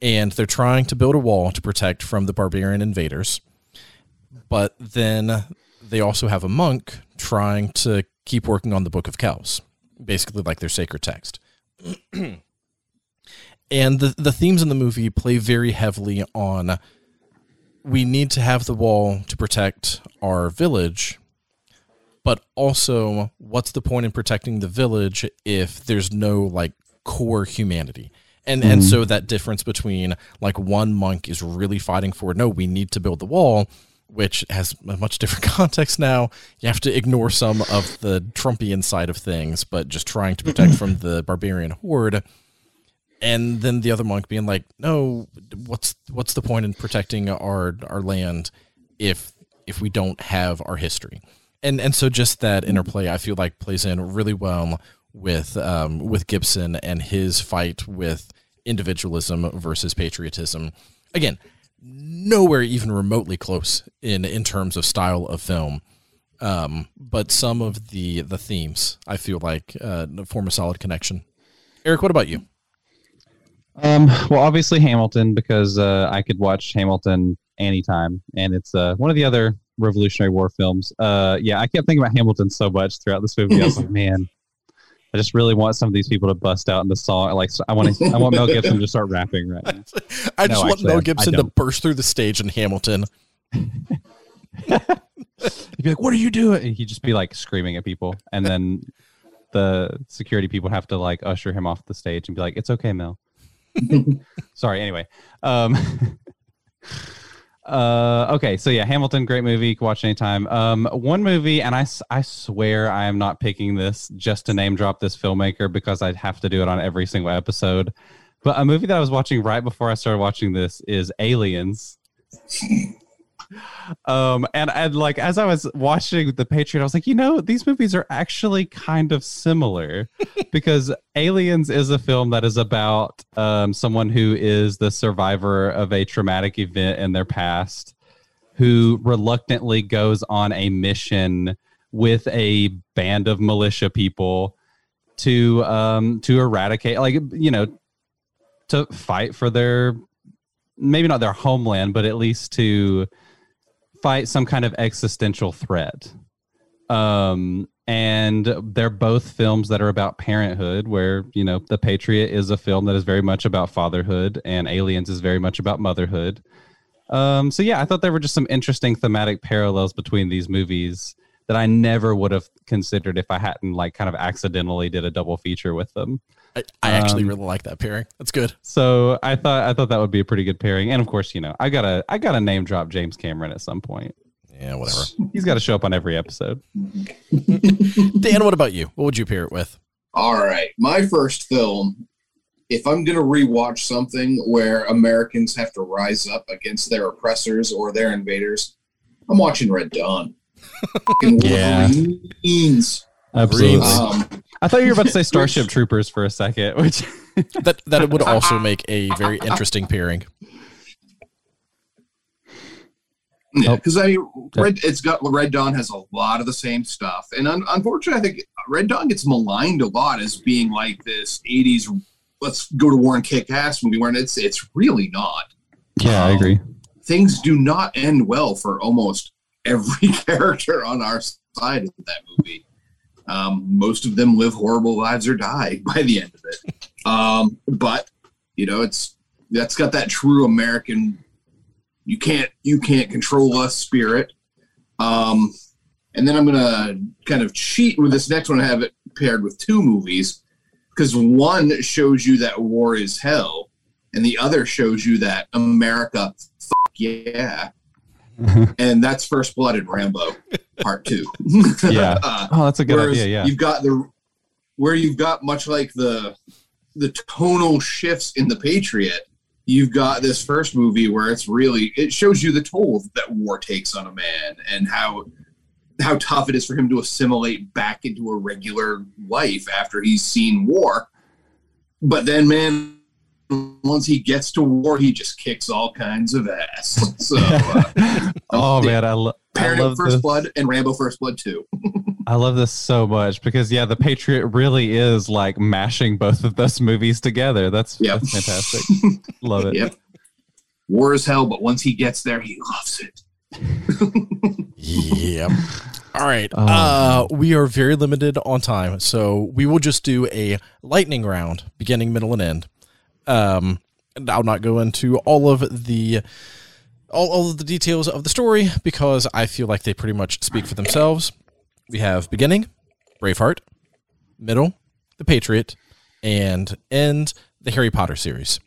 And they're trying to build a wall to protect from the barbarian invaders. But then they also have a monk trying to keep working on the Book of Kells, basically like their sacred text. and the, the themes in the movie play very heavily on we need to have the wall to protect our village but also what's the point in protecting the village if there's no like core humanity? And and mm-hmm. so that difference between like one monk is really fighting for no we need to build the wall which has a much different context now. You have to ignore some of the trumpian side of things but just trying to protect from the barbarian horde and then the other monk being like no what's what's the point in protecting our our land if if we don't have our history? And and so just that interplay i feel like plays in really well with um with gibson and his fight with individualism versus patriotism. Again nowhere even remotely close in in terms of style of film. Um but some of the the themes i feel like uh form a solid connection. Eric what about you Um, well, obviously Hamilton because uh, I could watch Hamilton anytime, and it's uh, one of the other Revolutionary War films. Uh, yeah, I kept thinking about Hamilton so much throughout this movie. I was like, man, I just really want some of these people to bust out in the song. Like, I want to, I want Mel Gibson to start rapping right now. I just No, want actually, Mel Gibson to burst through the stage in Hamilton. He'd be like, "What are you doing?" And he'd just be like screaming at people, and then the security people have to like usher him off the stage and be like, "It's okay, Mel." Sorry. Anyway, um, uh, okay. So yeah, Hamilton, great movie. You can watch anytime. Um, one movie, and I, I swear I am not picking this just to name drop this filmmaker because I'd have to do it on every single episode. But a movie that I was watching right before I started watching this is Aliens. Um, and and like as I was watching The Patriot, I was like, you know, these movies are actually kind of similar because Aliens is a film that is about um, someone who is the survivor of a traumatic event in their past, who reluctantly goes on a mission with a band of militia people to um to eradicate, like you know, to fight for their maybe not their homeland, but at least to fight some kind of existential threat. Um, and they're both films that are about parenthood, where, you know, The Patriot is a film that is very much about fatherhood, and Aliens is very much about motherhood. Um, so, yeah, I thought there were just some interesting thematic parallels between these movies that I never would have considered if I hadn't, like, kind of accidentally did a double feature with them. I, I actually Um, really like that pairing. That's good. So I thought I thought that would be a pretty good pairing, and of course, you know, I gotta I gotta name drop James Cameron at some point. Yeah, whatever. He's got to show up on every episode. Dan, what about you? What would you pair it with? All right, my first film. If I'm gonna rewatch something where Americans have to rise up against their oppressors or their invaders, I'm watching Red Dawn. Yeah. Wolverines. Absolutely. Um, I thought you were about to say Starship Troopers for a second, which That that would also make a very interesting pairing. Yeah, Oh. because I mean, Red, it's got Red Dawn has a lot of the same stuff, and un- unfortunately, I think Red Dawn gets maligned a lot as being like this '80s "let's go to war and kick ass" movie, when it's it's really not. yeah, I um, agree. Things do not end well for almost every character on our side of that movie. Um, most of them live horrible lives or die by the end of it. Um, but you know, it's that's got that true American you can't you can't control us spirit. Um, and then I'm gonna kind of cheat with this next one. I have it paired with two movies because one shows you that war is hell, and the other shows you that America, fuck yeah, and that's First Blood and Rambo Part Two. Yeah. Uh, Oh, that's a good idea. Yeah. You've got the where you've got much like the the tonal shifts in the Patriot. You've got this first movie where it's really it shows you the toll that war takes on a man and how how tough it is for him to assimilate back into a regular life after he's seen war. But then, man, once he gets to war, he just kicks all kinds of ass. So, uh, oh man, I, lo- I Parent love First this. Blood and Rambo First Blood too. I love this so much because yeah, the Patriot really is like mashing both of those movies together. That's, Yep. that's fantastic. love it. Yep. War is hell, but once he gets there, he loves it. Yep. All right. Oh. Uh, we are very limited on time, so we will just do a lightning round, beginning, middle, and end. Um, and I'll not go into all of the all, all of the details of the story because I feel like they pretty much speak for themselves. We have beginning, Braveheart, middle, The Patriot, and end the Harry Potter series.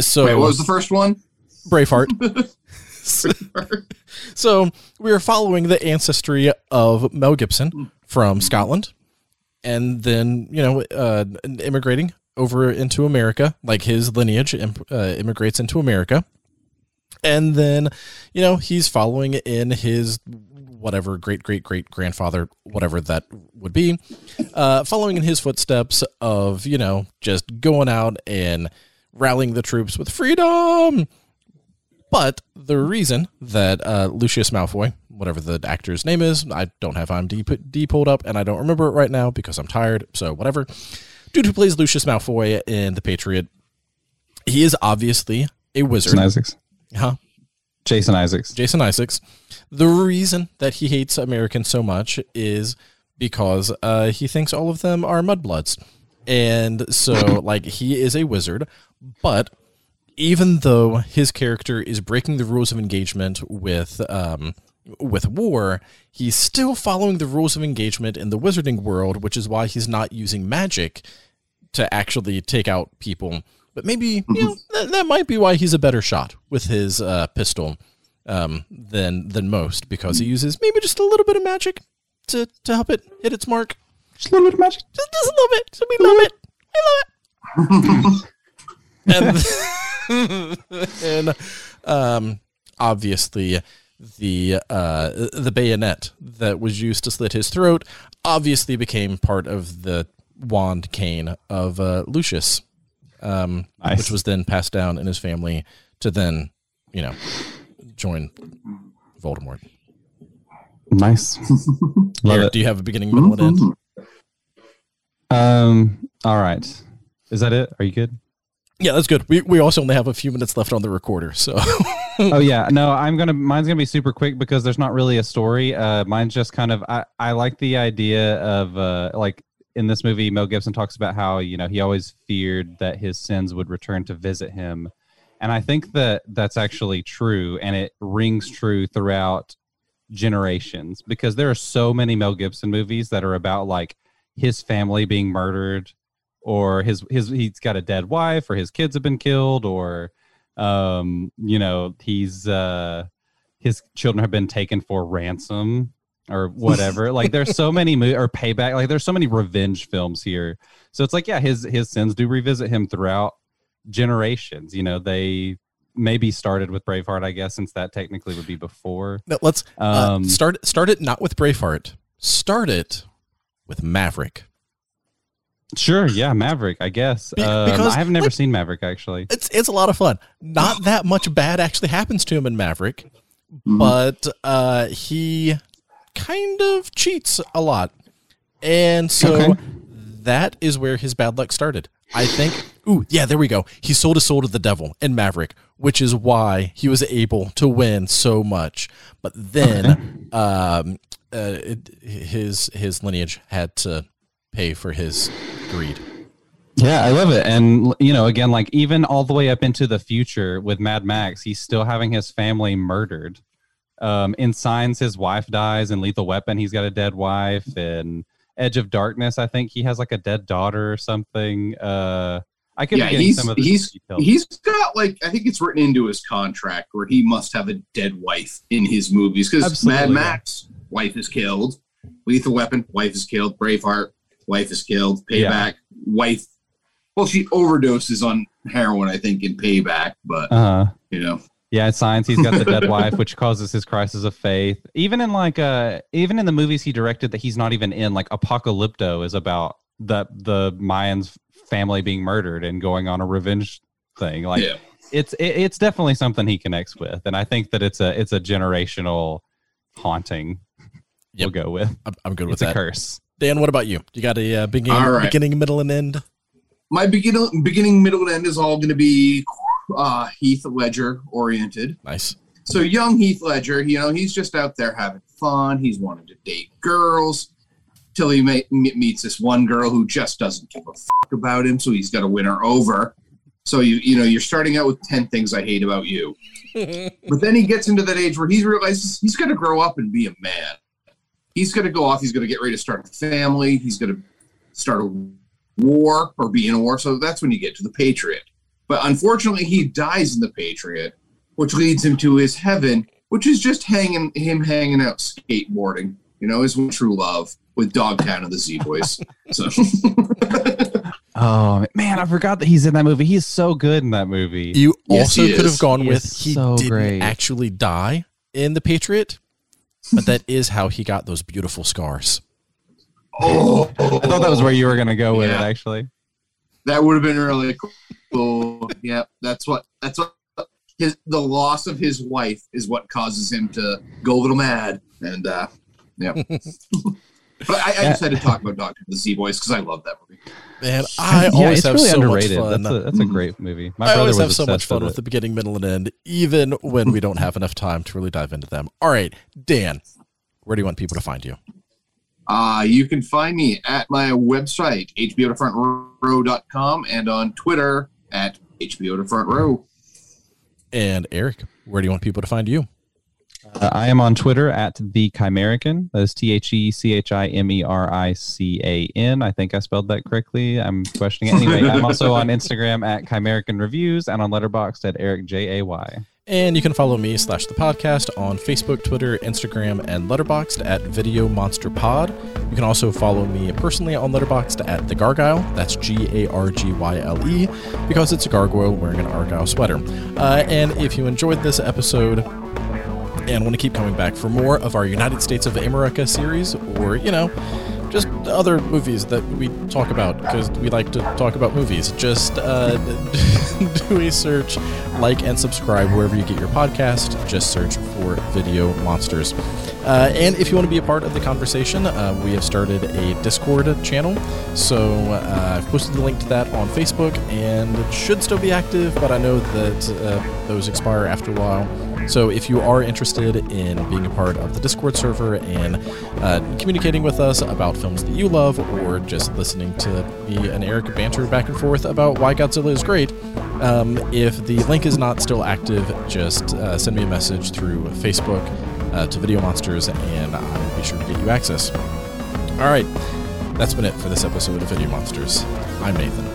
So Wait, what was the first one? Braveheart. so we are following the ancestry of Mel Gibson from Scotland, and then you know uh, immigrating over into America, like his lineage uh, immigrates into America, and then you know he's following in his whatever great great great grandfather whatever that would be uh, following in his footsteps of you know just going out and rallying the troops with freedom but the reason that uh, Lucius Malfoy, whatever the actor's name is, I don't have IMDb pulled up, and I don't remember it right now because I'm tired. So whatever. Dude who plays Lucius Malfoy in The Patriot, he is obviously a wizard. Jason Isaacs. Huh? Jason Isaacs. Jason Isaacs. The reason that he hates Americans so much is because uh, he thinks all of them are mudbloods. And so, like, he is a wizard, but even though his character is breaking the rules of engagement with um, with war, he's still following the rules of engagement in the wizarding world, which is why he's not using magic to actually take out people. But maybe you know that, that might be why he's a better shot with his uh, pistol um, than than most because he uses maybe just a little bit of magic to to help it hit its mark. Just a little bit of magic. Just, just a little bit. So we love it. I love it. and and um, obviously the uh, the bayonet that was used to slit his throat obviously became part of the wand cane of uh, Lucius, um, Nice. which was then passed down in his family to then you know join Voldemort. Nice. love it. do you have a beginning, middle, and end? Um. All right. Is that it? Are you good? Yeah, that's good. We we also only have a few minutes left on the recorder, so oh yeah no i'm gonna mine's gonna be super quick because there's not really a story uh mine's just kind of i i like the idea of uh like in this movie mel gibson talks about how you know he always feared that his sins would return to visit him. And i think that that's actually true and it rings true throughout generations because there are so many mel gibson movies that are about like his family being murdered or his his he's got a dead wife or his kids have been killed or um you know he's uh his children have been taken for ransom or whatever like there's so many mo- or payback like there's so many revenge films here so it's like yeah his his sins do revisit him throughout generations you know they maybe started with Braveheart, I guess, since that technically would be before. No, let's uh, Um, start start it not with Braveheart. Start it with Maverick. Sure, yeah, Maverick, I guess. Be- Um, because, I've never like- seen Maverick actually. It's it's a lot of fun. Not that much bad actually happens to him in Maverick, Mhm. but uh, he kind of cheats a lot, and so Okay. that is where his bad luck started. I think. Ooh, yeah, there we go. He sold his soul to the devil and Maverick, which is why he was able to win so much. But then, um, uh, it, his his lineage had to pay for his greed. Yeah, I love it. And you know, again, like even all the way up into the future with Mad Max, he's still having his family murdered. Um, in Signs, his wife dies. In Lethal Weapon, he's got a dead wife. In Edge of Darkness, I think he has like a dead daughter or something. Uh, I could Yeah, be getting he's some of the he's details. he's got like I think it's written into his contract where he must have a dead wife in his movies because Mad. Max wife is killed, Lethal Weapon wife is killed, Braveheart wife is killed, Yeah. Payback wife. Well, she overdoses on heroin, I think, in Payback, but uh, you know, Yeah, in Signs, he's got the dead wife, which causes his crisis of faith. Even in like uh even in the movies he directed that he's not even in, like Apocalypto is about the the Mayans family being murdered and going on a revenge thing. Like yeah. it's it, it's definitely something he connects with. And I think that it's a it's a generational haunting Yep. we'll go with. I'm, I'm good with It's a curse. Dan, what about you? You got a uh, beginning, All right. beginning, middle, and end? My beginning, beginning, middle, and end is all going to be uh, Heath Ledger oriented. Nice. So young Heath Ledger, you know, he's just out there having fun. He's wanting to date girls till he ma- m- meets this one girl who just doesn't give a fuck about him. So he's got to win her over. So you you know you're starting out with ten things I hate about you, but then he gets into that age where he realizes he's going to grow up and be a man. He's going to go off. He's going to get ready to start a family. He's going to start a war or be in a war. So that's when you get to the Patriot. But unfortunately, he dies in the Patriot, which leads him to his heaven, which is just hanging him hanging out skateboarding. You know, his true love with Dogtown and the Z Boys. so Oh man, I forgot that he's in that movie. He's so good in that movie. You Yes, also could have gone He with he so didn't great. actually die in the Patriot, but that is how he got those beautiful scars. oh, I thought that was where you were gonna go with Yeah. it actually. that would have been really cool. Yeah, that's what that's what his the loss of his wife is what causes him to go a little mad. And uh yeah. but I, I just had to talk about Dogtown the Z Boys because I love that movie. Man, I yeah, always have really so underrated. much fun. That's a that's a Mhm. great movie. My I always have so much fun with with it. the beginning, middle, and end, even when we don't have enough time to really dive into them. All right, Dan, where do you want people to find you? Uh, you can find me at my website, hbotofrontrow.com, and on Twitter at HBO to Front Row. And Eric, where do you want people to find you? Uh, I am on Twitter at the Chimerican. That is T H E C H I M E R I C A N. I think I spelled that correctly. I'm questioning it. Anyway, I'm also on Instagram at Chimerican Reviews and on Letterboxd at Eric J A Y. And you can follow me slash the podcast on Facebook, Twitter, Instagram, and Letterboxd at Video Monster Pod. You can also follow me personally on Letterboxd at the Gargoyle. That's G A R G Y L E because it's a gargoyle wearing an argyle sweater. Uh, and if you enjoyed this episode and want to keep coming back for more of our United States of Emmericha series, or you know, just other movies that we talk about because we like to talk about movies. Just uh, do a search, like, and subscribe wherever you get your podcast. Just search for Video Monsters. Uh, and if you want to be a part of the conversation, uh, we have started a Discord channel. So uh, I've posted the link to that on Facebook, and it should still be active, but I know that uh, those expire after a while. So if you are interested in being a part of the Discord server and uh, communicating with us about films that you love, or just listening to me and Eric banter back and forth about why Godzilla is great, um, if the link is not still active, just uh, send me a message through Facebook uh, to Video Monsters, and I will be sure to get you access. All right, that's been it for this episode of Video Monsters. I'm Nathan.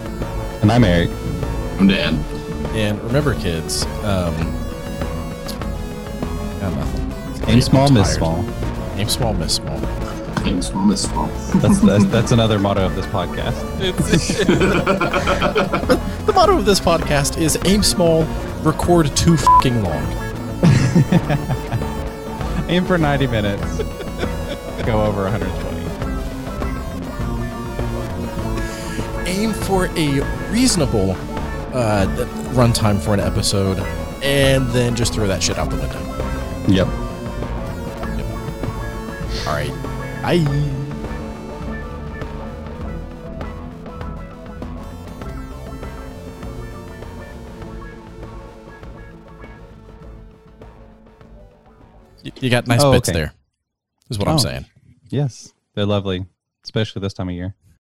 And I'm Eric. I'm Dan. And remember, kids, um, got nothing. Aim small, miss small. Aim small, miss small. Aim Small Miss Small. That's, that's that's another motto of this podcast. the motto of this podcast is aim small, record too fucking long. Aim for 90 minutes. Go over 120. Aim for a reasonable uh, runtime for an episode, and then just throw that shit out the window. Yep. All right. Bye. You got nice Oh, bits okay. there, is what Oh. I'm saying. Yes. They're lovely, especially this time of year.